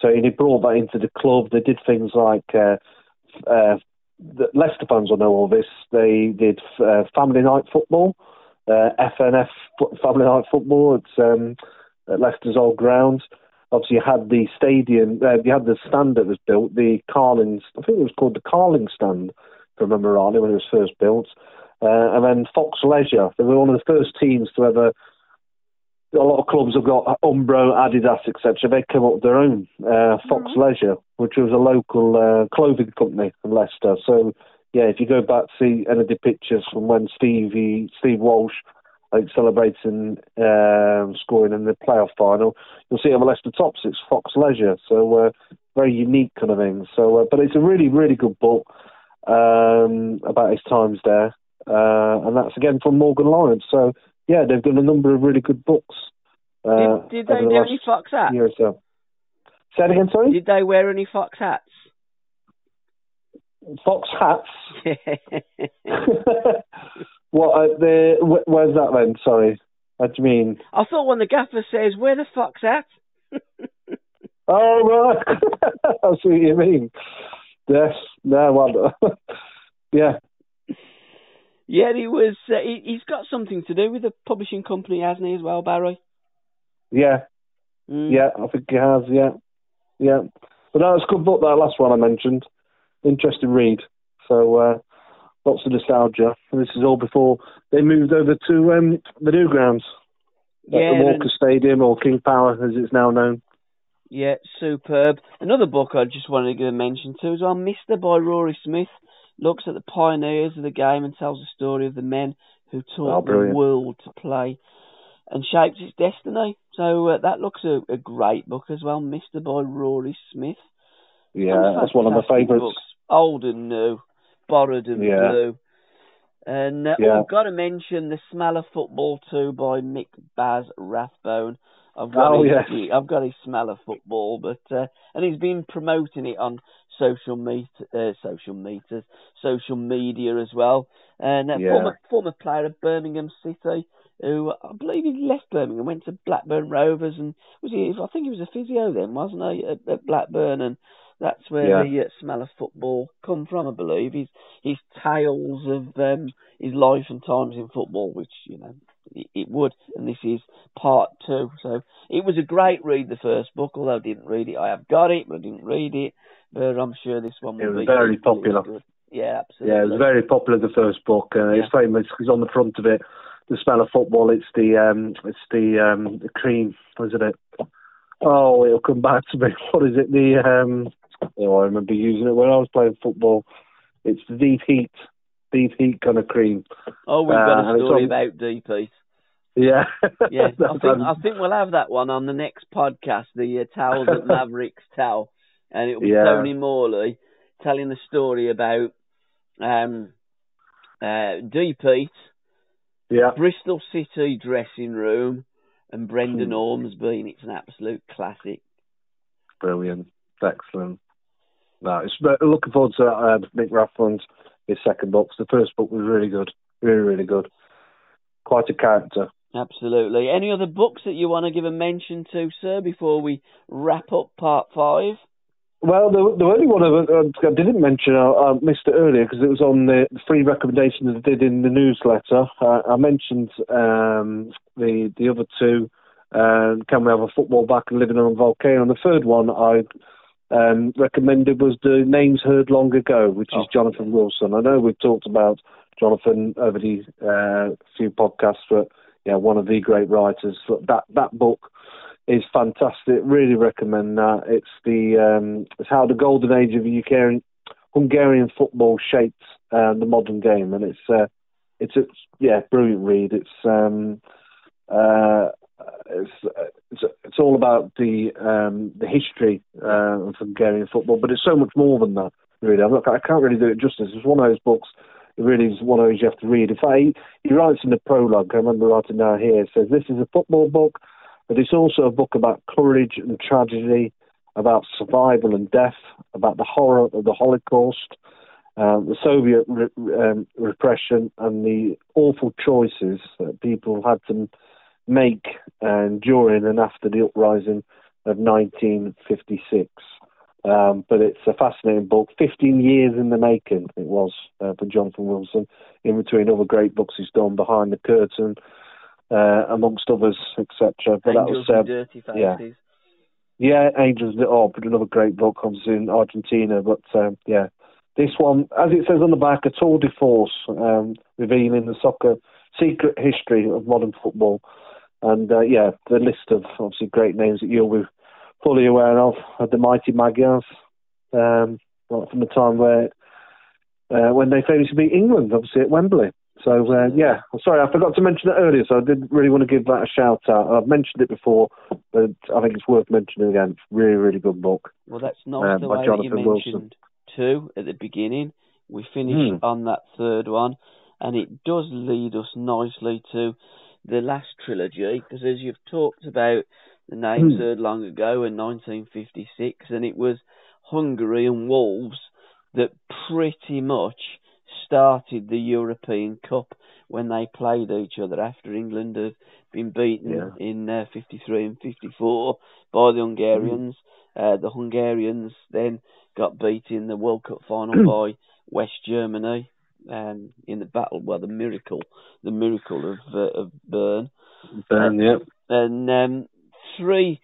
[SPEAKER 2] So he brought that into the club. They did things like uh, uh, the Leicester fans will know all this. They did uh, family night football, uh, FNF family night football. It's um, at Leicester's old ground. Obviously, you had the stadium. Uh, you had the stand that was built. The Carlings. I think it was called the Carling stand, if I remember when it was first built. Uh, and then Fox Leisure. They were one of the first teams to ever. A lot of clubs have got Umbro, Adidas, etc. They come up with their own uh, Fox Leisure, which was a local uh, clothing company in Leicester. So yeah, if you go back to see any of the pictures from when Stevie Steve Walsh like celebrating um, scoring in the playoff final, you'll see on the Leicester tops it's Fox Leisure. So uh, very unique kind of thing. So, uh, but it's a really really good book um, about his times there, uh, and that's again from Morgan Lawrence. So yeah, they've done a number of really good books. Uh,
[SPEAKER 1] Did, did they
[SPEAKER 2] the
[SPEAKER 1] do any fox hats?
[SPEAKER 2] year or so. Say that again, sorry.
[SPEAKER 1] Did they wear any fox hats?
[SPEAKER 2] Fox hats. what? Uh, the wh- where's that then? Sorry. What do you mean?
[SPEAKER 1] I thought when the gaffer says, "Where the fox hat.
[SPEAKER 2] Oh right. I see what you mean. Yes. No. Well, yeah.
[SPEAKER 1] Yeah, he was. Uh, he, he's got something to do with the publishing company, hasn't he, as well, Barry?
[SPEAKER 2] Yeah.
[SPEAKER 1] Mm.
[SPEAKER 2] Yeah. I think he has. Yeah. Yeah. But no, it's a good book. That last one I mentioned. interesting read. So uh, lots of nostalgia. And this is all before they moved over to um, the new grounds,
[SPEAKER 1] yeah,
[SPEAKER 2] the Walker Stadium or King Power as it's now known.
[SPEAKER 1] Yeah, superb. Another book I just wanted to mention to is on Mister by Rory Smith. Looks at the pioneers of the game and tells the story of the men who taught
[SPEAKER 2] oh,
[SPEAKER 1] the world to play and shaped its destiny. So uh, that looks a, a, great book as well, Mister by Rory Smith.
[SPEAKER 2] Yeah, that's one of my favourites.
[SPEAKER 1] Books, old and new, borrowed and
[SPEAKER 2] yeah.
[SPEAKER 1] blue. And uh,
[SPEAKER 2] yeah.
[SPEAKER 1] I've got to mention The Smell of Football too by Mick Baz Rathbone. I've got
[SPEAKER 2] oh,
[SPEAKER 1] his,
[SPEAKER 2] yes.
[SPEAKER 1] I've got his smell of football, but uh, and he's been promoting it on social meet, uh, social meters, social media as well. And uh,
[SPEAKER 2] yeah.
[SPEAKER 1] former former player of Birmingham City, who I believe he left Birmingham, went to Blackburn Rovers, and was he? I think he was a physio then, wasn't he, at, at Blackburn? And that's where
[SPEAKER 2] yeah.
[SPEAKER 1] the uh, smell of football come from, I believe. His his tales of um, his life and times in football, which you know it, it would, and this is part two. So it was a great read, the first book. Although I didn't read it, I have got it, but I didn't read it. But I'm sure this one will
[SPEAKER 2] it was
[SPEAKER 1] be
[SPEAKER 2] very popular.
[SPEAKER 1] Good. Yeah, absolutely.
[SPEAKER 2] Yeah, it was very popular. The first book. Uh,
[SPEAKER 1] Yeah.
[SPEAKER 2] It's famous because on the front of it, the smell of football. It's the um, it's the um, the cream, isn't it? Oh, it'll come back to me. What is it? The um, oh, I remember using it when I was playing football. It's the deep heat, deep heat kind of cream.
[SPEAKER 1] Oh, we've got
[SPEAKER 2] Uh,
[SPEAKER 1] a story
[SPEAKER 2] on-
[SPEAKER 1] about DP.
[SPEAKER 2] Yeah,
[SPEAKER 1] Yeah, I think I think we'll have that one on the next podcast, the uh, towels that Mavericks tell, and it'll be
[SPEAKER 2] Yeah.
[SPEAKER 1] Tony Morley telling the story about um, uh, DP,
[SPEAKER 2] yeah.
[SPEAKER 1] Bristol City dressing room, and Brendan
[SPEAKER 2] Hmm.
[SPEAKER 1] Ormsby. It's an absolute classic.
[SPEAKER 2] Brilliant, excellent. No, it's looking forward to uh, Mick Rathbone's his second book. The first book was really good, really really good. Quite a character.
[SPEAKER 1] Absolutely. Any other books that you want to give a mention to, sir, before we wrap up part five?
[SPEAKER 2] Well, the, the only one I, I didn't mention, I, I missed it earlier because it was on the free recommendation that I did in the newsletter. Uh, I mentioned um, the the other two. Uh, Can we have a football back and living on a volcano? And the third one I um, recommended was the names heard long ago, which is
[SPEAKER 1] Oh,
[SPEAKER 2] Jonathan Wilson. I know we've talked about Jonathan over the uh, few podcasts, but yeah, one of the great writers. That that book is fantastic. Really recommend that. It's the um, it's how the golden age of Hungarian Hungarian football shaped uh, the modern game, and it's uh, it's a yeah brilliant read. It's um, uh, it's, it's it's all about the um, the history uh, of Hungarian football, but it's so much more than that. Really, I'm not, I can't really do it justice. It's one of those books. It really is one of those you have to read. In fact, he, he writes in the prologue. I remember writing down here. It says this is a football book, but it's also a book about courage and tragedy, about survival and death, about the horror of the Holocaust, um, the Soviet re- um, repression, and the awful choices that people had to make um, during and after the uprising of 1956. Um, but it's a fascinating book. 15 years in the making it was uh, for Jonathan Wilson, in between other great books he's done, Behind the Curtain, uh, amongst others, etc. But
[SPEAKER 1] Angels
[SPEAKER 2] that was
[SPEAKER 1] and Dirty Faces.
[SPEAKER 2] yeah. yeah, Angels. Oh, but another great book comes in Argentina. But um, yeah, this one, as it says on the back, a tour de force, um, revealing the soccer secret history of modern football. And uh, yeah, the list of obviously great names that you'll be fully aware of are the mighty Magyars, um, from the time where uh, when they famously beat England, obviously at Wembley. So uh, yeah, sorry, I forgot to mention it earlier, so I did really want to give that a shout out. I've mentioned it before, but I think it's worth mentioning again. It's a really, really good book.
[SPEAKER 1] Well, that's nice
[SPEAKER 2] Um,
[SPEAKER 1] the way that you mentioned
[SPEAKER 2] Wilson.
[SPEAKER 1] two at the beginning. We finished
[SPEAKER 2] Hmm.
[SPEAKER 1] on that third one, and it does lead us nicely to the last trilogy, because as you've talked about the names
[SPEAKER 2] Hmm.
[SPEAKER 1] heard long ago in 1956, and it was Hungary and Wolves that pretty much started the European Cup when they played each other after England had been beaten
[SPEAKER 2] Yeah.
[SPEAKER 1] in uh, 53 and 54 by the Hungarians. Uh, the Hungarians then got beat in the World Cup final by West Germany um, in the battle, well, the miracle, the miracle of uh, of Bern,
[SPEAKER 2] Then, yeah.
[SPEAKER 1] and um, three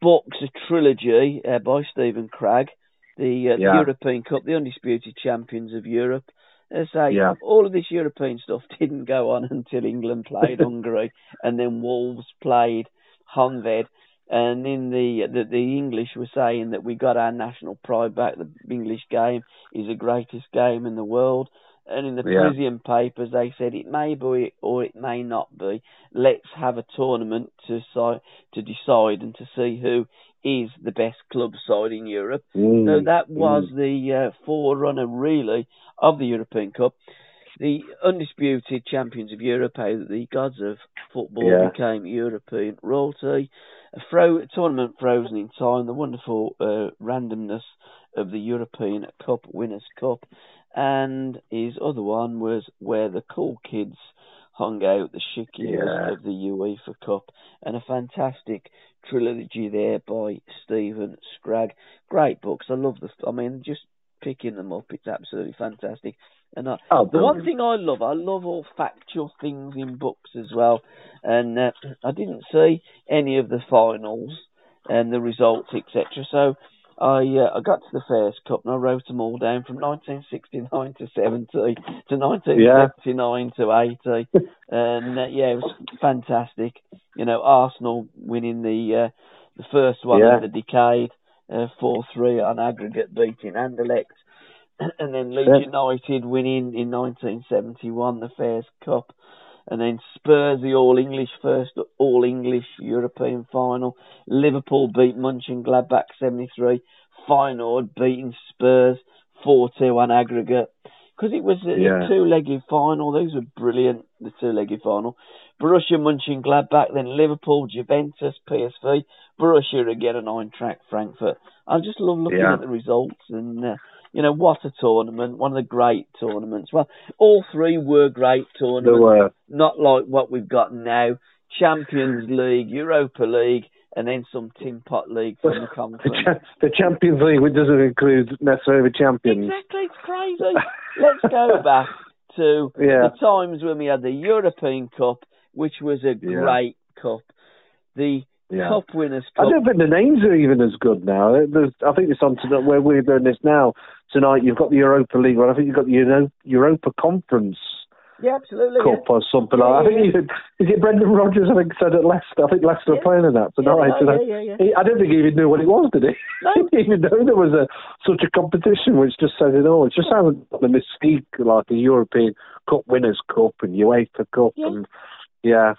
[SPEAKER 1] books, a trilogy uh, by Steven Scragg, the, uh,
[SPEAKER 2] Yeah.
[SPEAKER 1] the European Cup, the undisputed champions of Europe. As I say,
[SPEAKER 2] Yeah.
[SPEAKER 1] all of this European stuff didn't go on until England played Hungary, and then Wolves played Honved. And in the, the the English were saying that we got our national pride back. The English game is the greatest game in the world. And in the
[SPEAKER 2] Yeah.
[SPEAKER 1] Parisian papers, they said it may be or it may not be. Let's have a tournament to si- to decide and to see who is the best club side in Europe.
[SPEAKER 2] Mm,
[SPEAKER 1] So that was
[SPEAKER 2] mm.
[SPEAKER 1] the uh, forerunner, really, of the European Cup. The undisputed champions of Europe, how the gods of football
[SPEAKER 2] Yeah.
[SPEAKER 1] became European royalty. A, fro- a tournament frozen in time, the wonderful uh, randomness of the European Cup Winners' Cup. And his other one was where the cool kids hung out, the chic years
[SPEAKER 2] Yeah.
[SPEAKER 1] of the UEFA Cup. And a fantastic trilogy there by Steven Scragg. Great books. I love the. I mean, just picking them up, it's absolutely fantastic. And I,
[SPEAKER 2] Oh,
[SPEAKER 1] the one thing I love, I love all factual things in books as well. And uh, I didn't see any of the finals and the results, etc. So I uh, I got to the first Cup and I wrote them all down from 1969 to 70 to 1979 to 80. and uh, yeah, it was fantastic. You know, Arsenal winning the uh, the first one
[SPEAKER 2] Yeah.
[SPEAKER 1] of the decade, uh, four three on aggregate, beating Anderlecht, and then Leeds
[SPEAKER 2] Yeah.
[SPEAKER 1] United winning in 1971 the first Cup, and then Spurs the All English first All English European final. Liverpool beat Mönchengladbach 73. Feyenoord beating Spurs 4-2 on aggregate. Because it was a
[SPEAKER 2] Yeah.
[SPEAKER 1] two-legged final. Those were brilliant, the two-legged final. Borussia Mönchengladbach, then Liverpool, Juventus, PSV, Borussia again and Eintracht Frankfurt. I just love looking
[SPEAKER 2] Yeah.
[SPEAKER 1] at the results and, uh, you know, what a tournament, one of the great tournaments. Well, all three were great tournaments,
[SPEAKER 2] were.
[SPEAKER 1] not like what we've got now. Champions League, Europa League, and then some tin pot league from the
[SPEAKER 2] The, cha- the Champions League, which doesn't include necessarily the champions.
[SPEAKER 1] Exactly, it's crazy. Let's go back to
[SPEAKER 2] Yeah.
[SPEAKER 1] the times when we had the European Cup, which was a
[SPEAKER 2] Yeah.
[SPEAKER 1] great cup. The
[SPEAKER 2] Yeah.
[SPEAKER 1] Cup Winners'
[SPEAKER 2] I don't think the names are even as good now. There's, I think it's on to where we're doing this now. Tonight you've got the Europa League, and I think you've got the Euro- Europa Conference
[SPEAKER 1] Yeah, absolutely. yeah.
[SPEAKER 2] Cup or something
[SPEAKER 1] Yeah,
[SPEAKER 2] like that. I
[SPEAKER 1] yeah,
[SPEAKER 2] think even, is it Brendan Rodgers? I think said at Leicester. I think Leicester
[SPEAKER 1] Yeah.
[SPEAKER 2] are playing in that
[SPEAKER 1] Yeah,
[SPEAKER 2] tonight.
[SPEAKER 1] yeah,
[SPEAKER 2] I-
[SPEAKER 1] yeah, yeah.
[SPEAKER 2] he- I don't think he even knew what it was, did he?
[SPEAKER 1] No.
[SPEAKER 2] he didn't even know there was a such a competition, which just says it all. It just sounds like the mystique, like the European Cup Winners' Cup and UEFA Cup,
[SPEAKER 1] Yeah.
[SPEAKER 2] and yeah,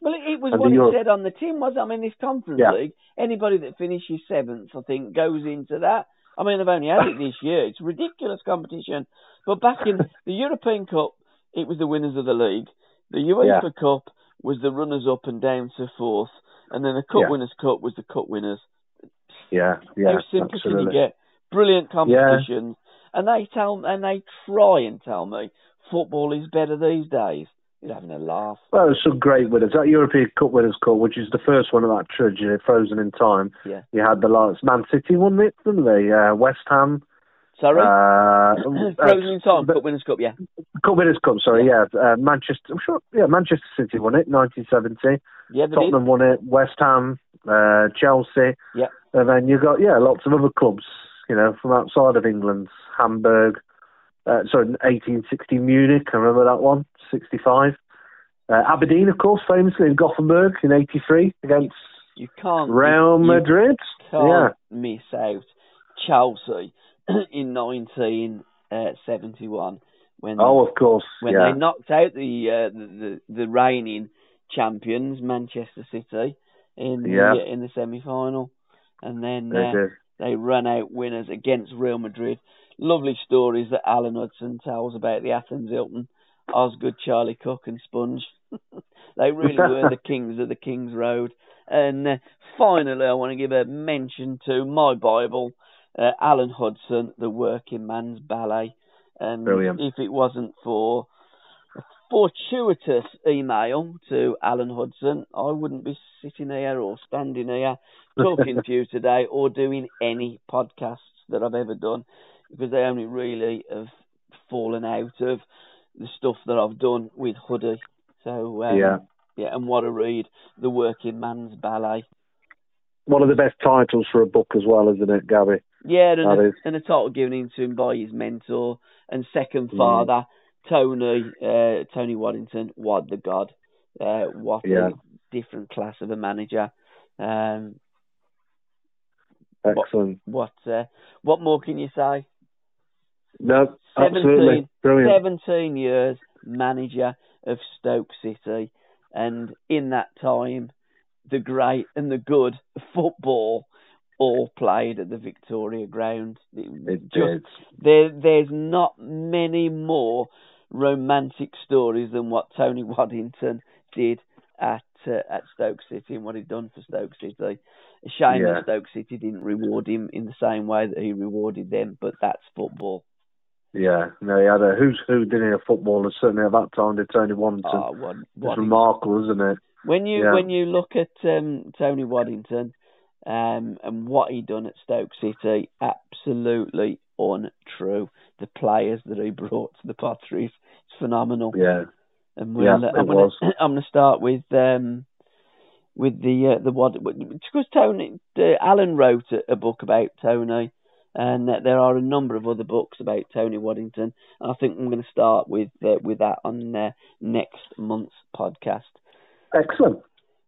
[SPEAKER 1] Well, it, was what
[SPEAKER 2] the
[SPEAKER 1] it said on the tin, was it? I mean, this Conference
[SPEAKER 2] Yeah.
[SPEAKER 1] League, anybody that finishes seventh, I think, goes into that. I mean, they've only had it this year. It's ridiculous competition. But back in the European Cup, it was the winners of the league. The UEFA
[SPEAKER 2] Yeah.
[SPEAKER 1] Cup was the runners-up and down to fourth. And then the Cup
[SPEAKER 2] Yeah.
[SPEAKER 1] Winners' Cup was the Cup winners.
[SPEAKER 2] yeah, yeah,
[SPEAKER 1] How simple can you get? Brilliant competitions. And they tell and they try and tell me football is better these days. You're having a laugh.
[SPEAKER 2] Well, there's some great winners. That European Cup Winners' Cup, which is the first one of that trilogy, Frozen in Time.
[SPEAKER 1] Yeah.
[SPEAKER 2] You had the last Man City won it, didn't they? Uh, West Ham.
[SPEAKER 1] Sorry?
[SPEAKER 2] Uh,
[SPEAKER 1] Frozen in time,
[SPEAKER 2] but-
[SPEAKER 1] Cup Winners' Cup, yeah.
[SPEAKER 2] Cup Winners' Cup, sorry, yeah. Uh, Manchester, I'm sure, yeah, Manchester City won it, 1970.
[SPEAKER 1] Yeah, they did.
[SPEAKER 2] Tottenham won it. West Ham, uh, Chelsea.
[SPEAKER 1] Yeah.
[SPEAKER 2] And then you got yeah, lots of other clubs, you know, from outside of England. Hamburg, uh, sorry, 1860 Munich. I remember that one. 65. Uh, Aberdeen, of course, famously in Gothenburg in '83 against
[SPEAKER 1] You can't
[SPEAKER 2] Real
[SPEAKER 1] you
[SPEAKER 2] Madrid.
[SPEAKER 1] can't
[SPEAKER 2] Yeah,
[SPEAKER 1] miss out Chelsea in 1971 when
[SPEAKER 2] oh, of course.
[SPEAKER 1] when
[SPEAKER 2] yeah,
[SPEAKER 1] they knocked out the, uh, the the the reigning champions Manchester City in
[SPEAKER 2] Yeah.
[SPEAKER 1] the in the semi final, and then
[SPEAKER 2] they
[SPEAKER 1] uh, they run out winners against Real Madrid. Lovely stories that Alan Hudson tells about the Athens Hilton, Osgood, Charlie Cooke, and Sponge. they really were the kings of the King's Road. And uh, finally, I want to give a mention to my Bible, uh, Alan Hudson, The Working Man's Ballet. And
[SPEAKER 2] Brilliant.
[SPEAKER 1] if it wasn't for a fortuitous email to Alan Hudson, I wouldn't be sitting here or standing here talking to you today or doing any podcasts that I've ever done because they only really have fallen out of the stuff that I've done with Huddy. So um,
[SPEAKER 2] Yeah.
[SPEAKER 1] yeah, and what a read, The Working Man's Ballet.
[SPEAKER 2] One of the best titles for a book as well, isn't it, Gabbie?
[SPEAKER 1] Yeah, and a, and a title given in to him by his mentor and second
[SPEAKER 2] Mm.
[SPEAKER 1] father, Tony uh, Tony Waddington, Wad the God. Uh, what
[SPEAKER 2] Yeah.
[SPEAKER 1] a different class of a manager. Um, What-
[SPEAKER 2] Excellent.
[SPEAKER 1] what uh, what more can you say?
[SPEAKER 2] No,
[SPEAKER 1] 17,
[SPEAKER 2] absolutely brilliant.
[SPEAKER 1] 17 years manager of Stoke City, and in that time, the great and the good football all played at the Victoria Ground. It just- there, there's not many more romantic stories than what Tony Waddington did at uh, at Stoke City and what he'd done for Stoke City. A shame
[SPEAKER 2] Yeah.
[SPEAKER 1] that Stoke City didn't reward him in the same way that he rewarded them, but that's football.
[SPEAKER 2] Yeah, no, he had a who's who didn't he, a footballer certainly at that time did Tony Waddington.
[SPEAKER 1] Oh, what,
[SPEAKER 2] it's remarkable, isn't it?
[SPEAKER 1] When you
[SPEAKER 2] Yeah.
[SPEAKER 1] when you look at um, Tony Waddington um, and what he done at Stoke City, absolutely untrue. The players that he brought to the potteries, it's phenomenal.
[SPEAKER 2] Yeah,
[SPEAKER 1] And
[SPEAKER 2] Yeah,
[SPEAKER 1] we'll, uh, I'm gonna. I'm going to start with um, with the uh, the what because Tony uh, Alan wrote a, a book about Tony, and there are a number of other books about Tony Waddington. And I think I'm going to start with uh, with that on uh, next month's podcast.
[SPEAKER 2] excellent.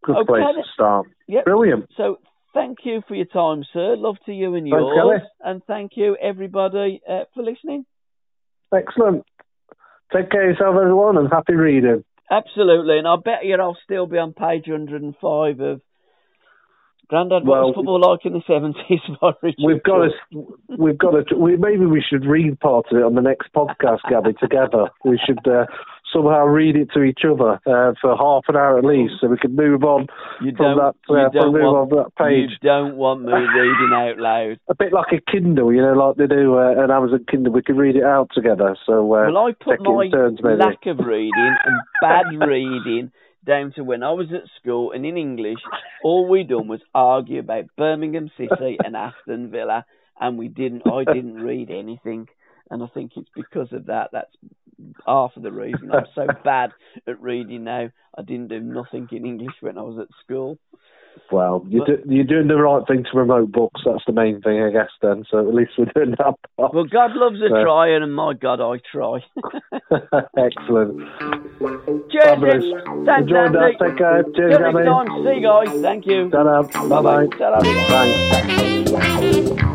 [SPEAKER 2] Good
[SPEAKER 1] Okay,
[SPEAKER 2] place to start.
[SPEAKER 1] Yep.
[SPEAKER 2] Brilliant.
[SPEAKER 1] So thank you for your time, sir. Love to you and
[SPEAKER 2] Thanks,
[SPEAKER 1] yours,
[SPEAKER 2] Kelly.
[SPEAKER 1] and thank you everybody uh, for listening.
[SPEAKER 2] Excellent. Take care of yourself, everyone, and happy reading.
[SPEAKER 1] Absolutely, and I bet you I'll still be on page 105 of Grandad. What
[SPEAKER 2] Well,
[SPEAKER 1] was football like in the 70s?
[SPEAKER 2] We've got to, we've got to. We, maybe we should read part of it on the next podcast, Gabbie, together. We should uh, somehow read it to each other uh, for half an hour at least, so we can move on
[SPEAKER 1] You
[SPEAKER 2] from
[SPEAKER 1] don't,
[SPEAKER 2] that. Uh,
[SPEAKER 1] you
[SPEAKER 2] from
[SPEAKER 1] want,
[SPEAKER 2] on that page.
[SPEAKER 1] You don't want me reading out loud.
[SPEAKER 2] A bit like a Kindle, you know, like they do uh, an Amazon Kindle. We can read it out together. So uh,
[SPEAKER 1] Well, I put my
[SPEAKER 2] turns,
[SPEAKER 1] lack of reading and bad reading down to when I was at school, and in English, all we done was argue about Birmingham City and Aston Villa, and we didn't. I didn't read anything, and I think it's because of that. That's half of the reason I'm so bad at reading now. I didn't do nothing in English when I was at school.
[SPEAKER 2] Well, you're, do, you're doing the right thing to promote books. That's the main thing, I guess. Then, so at least we're doing that. Part.
[SPEAKER 1] Well, God loves a
[SPEAKER 2] So-
[SPEAKER 1] tryer, and my God, I try.
[SPEAKER 2] Excellent.
[SPEAKER 1] Cheers, Thanks,
[SPEAKER 2] Enjoyed that. Take care. Cheers,
[SPEAKER 1] Till next time. See you guys. Thank you.
[SPEAKER 2] Ta-da.
[SPEAKER 1] Bye-bye.
[SPEAKER 2] Thanks.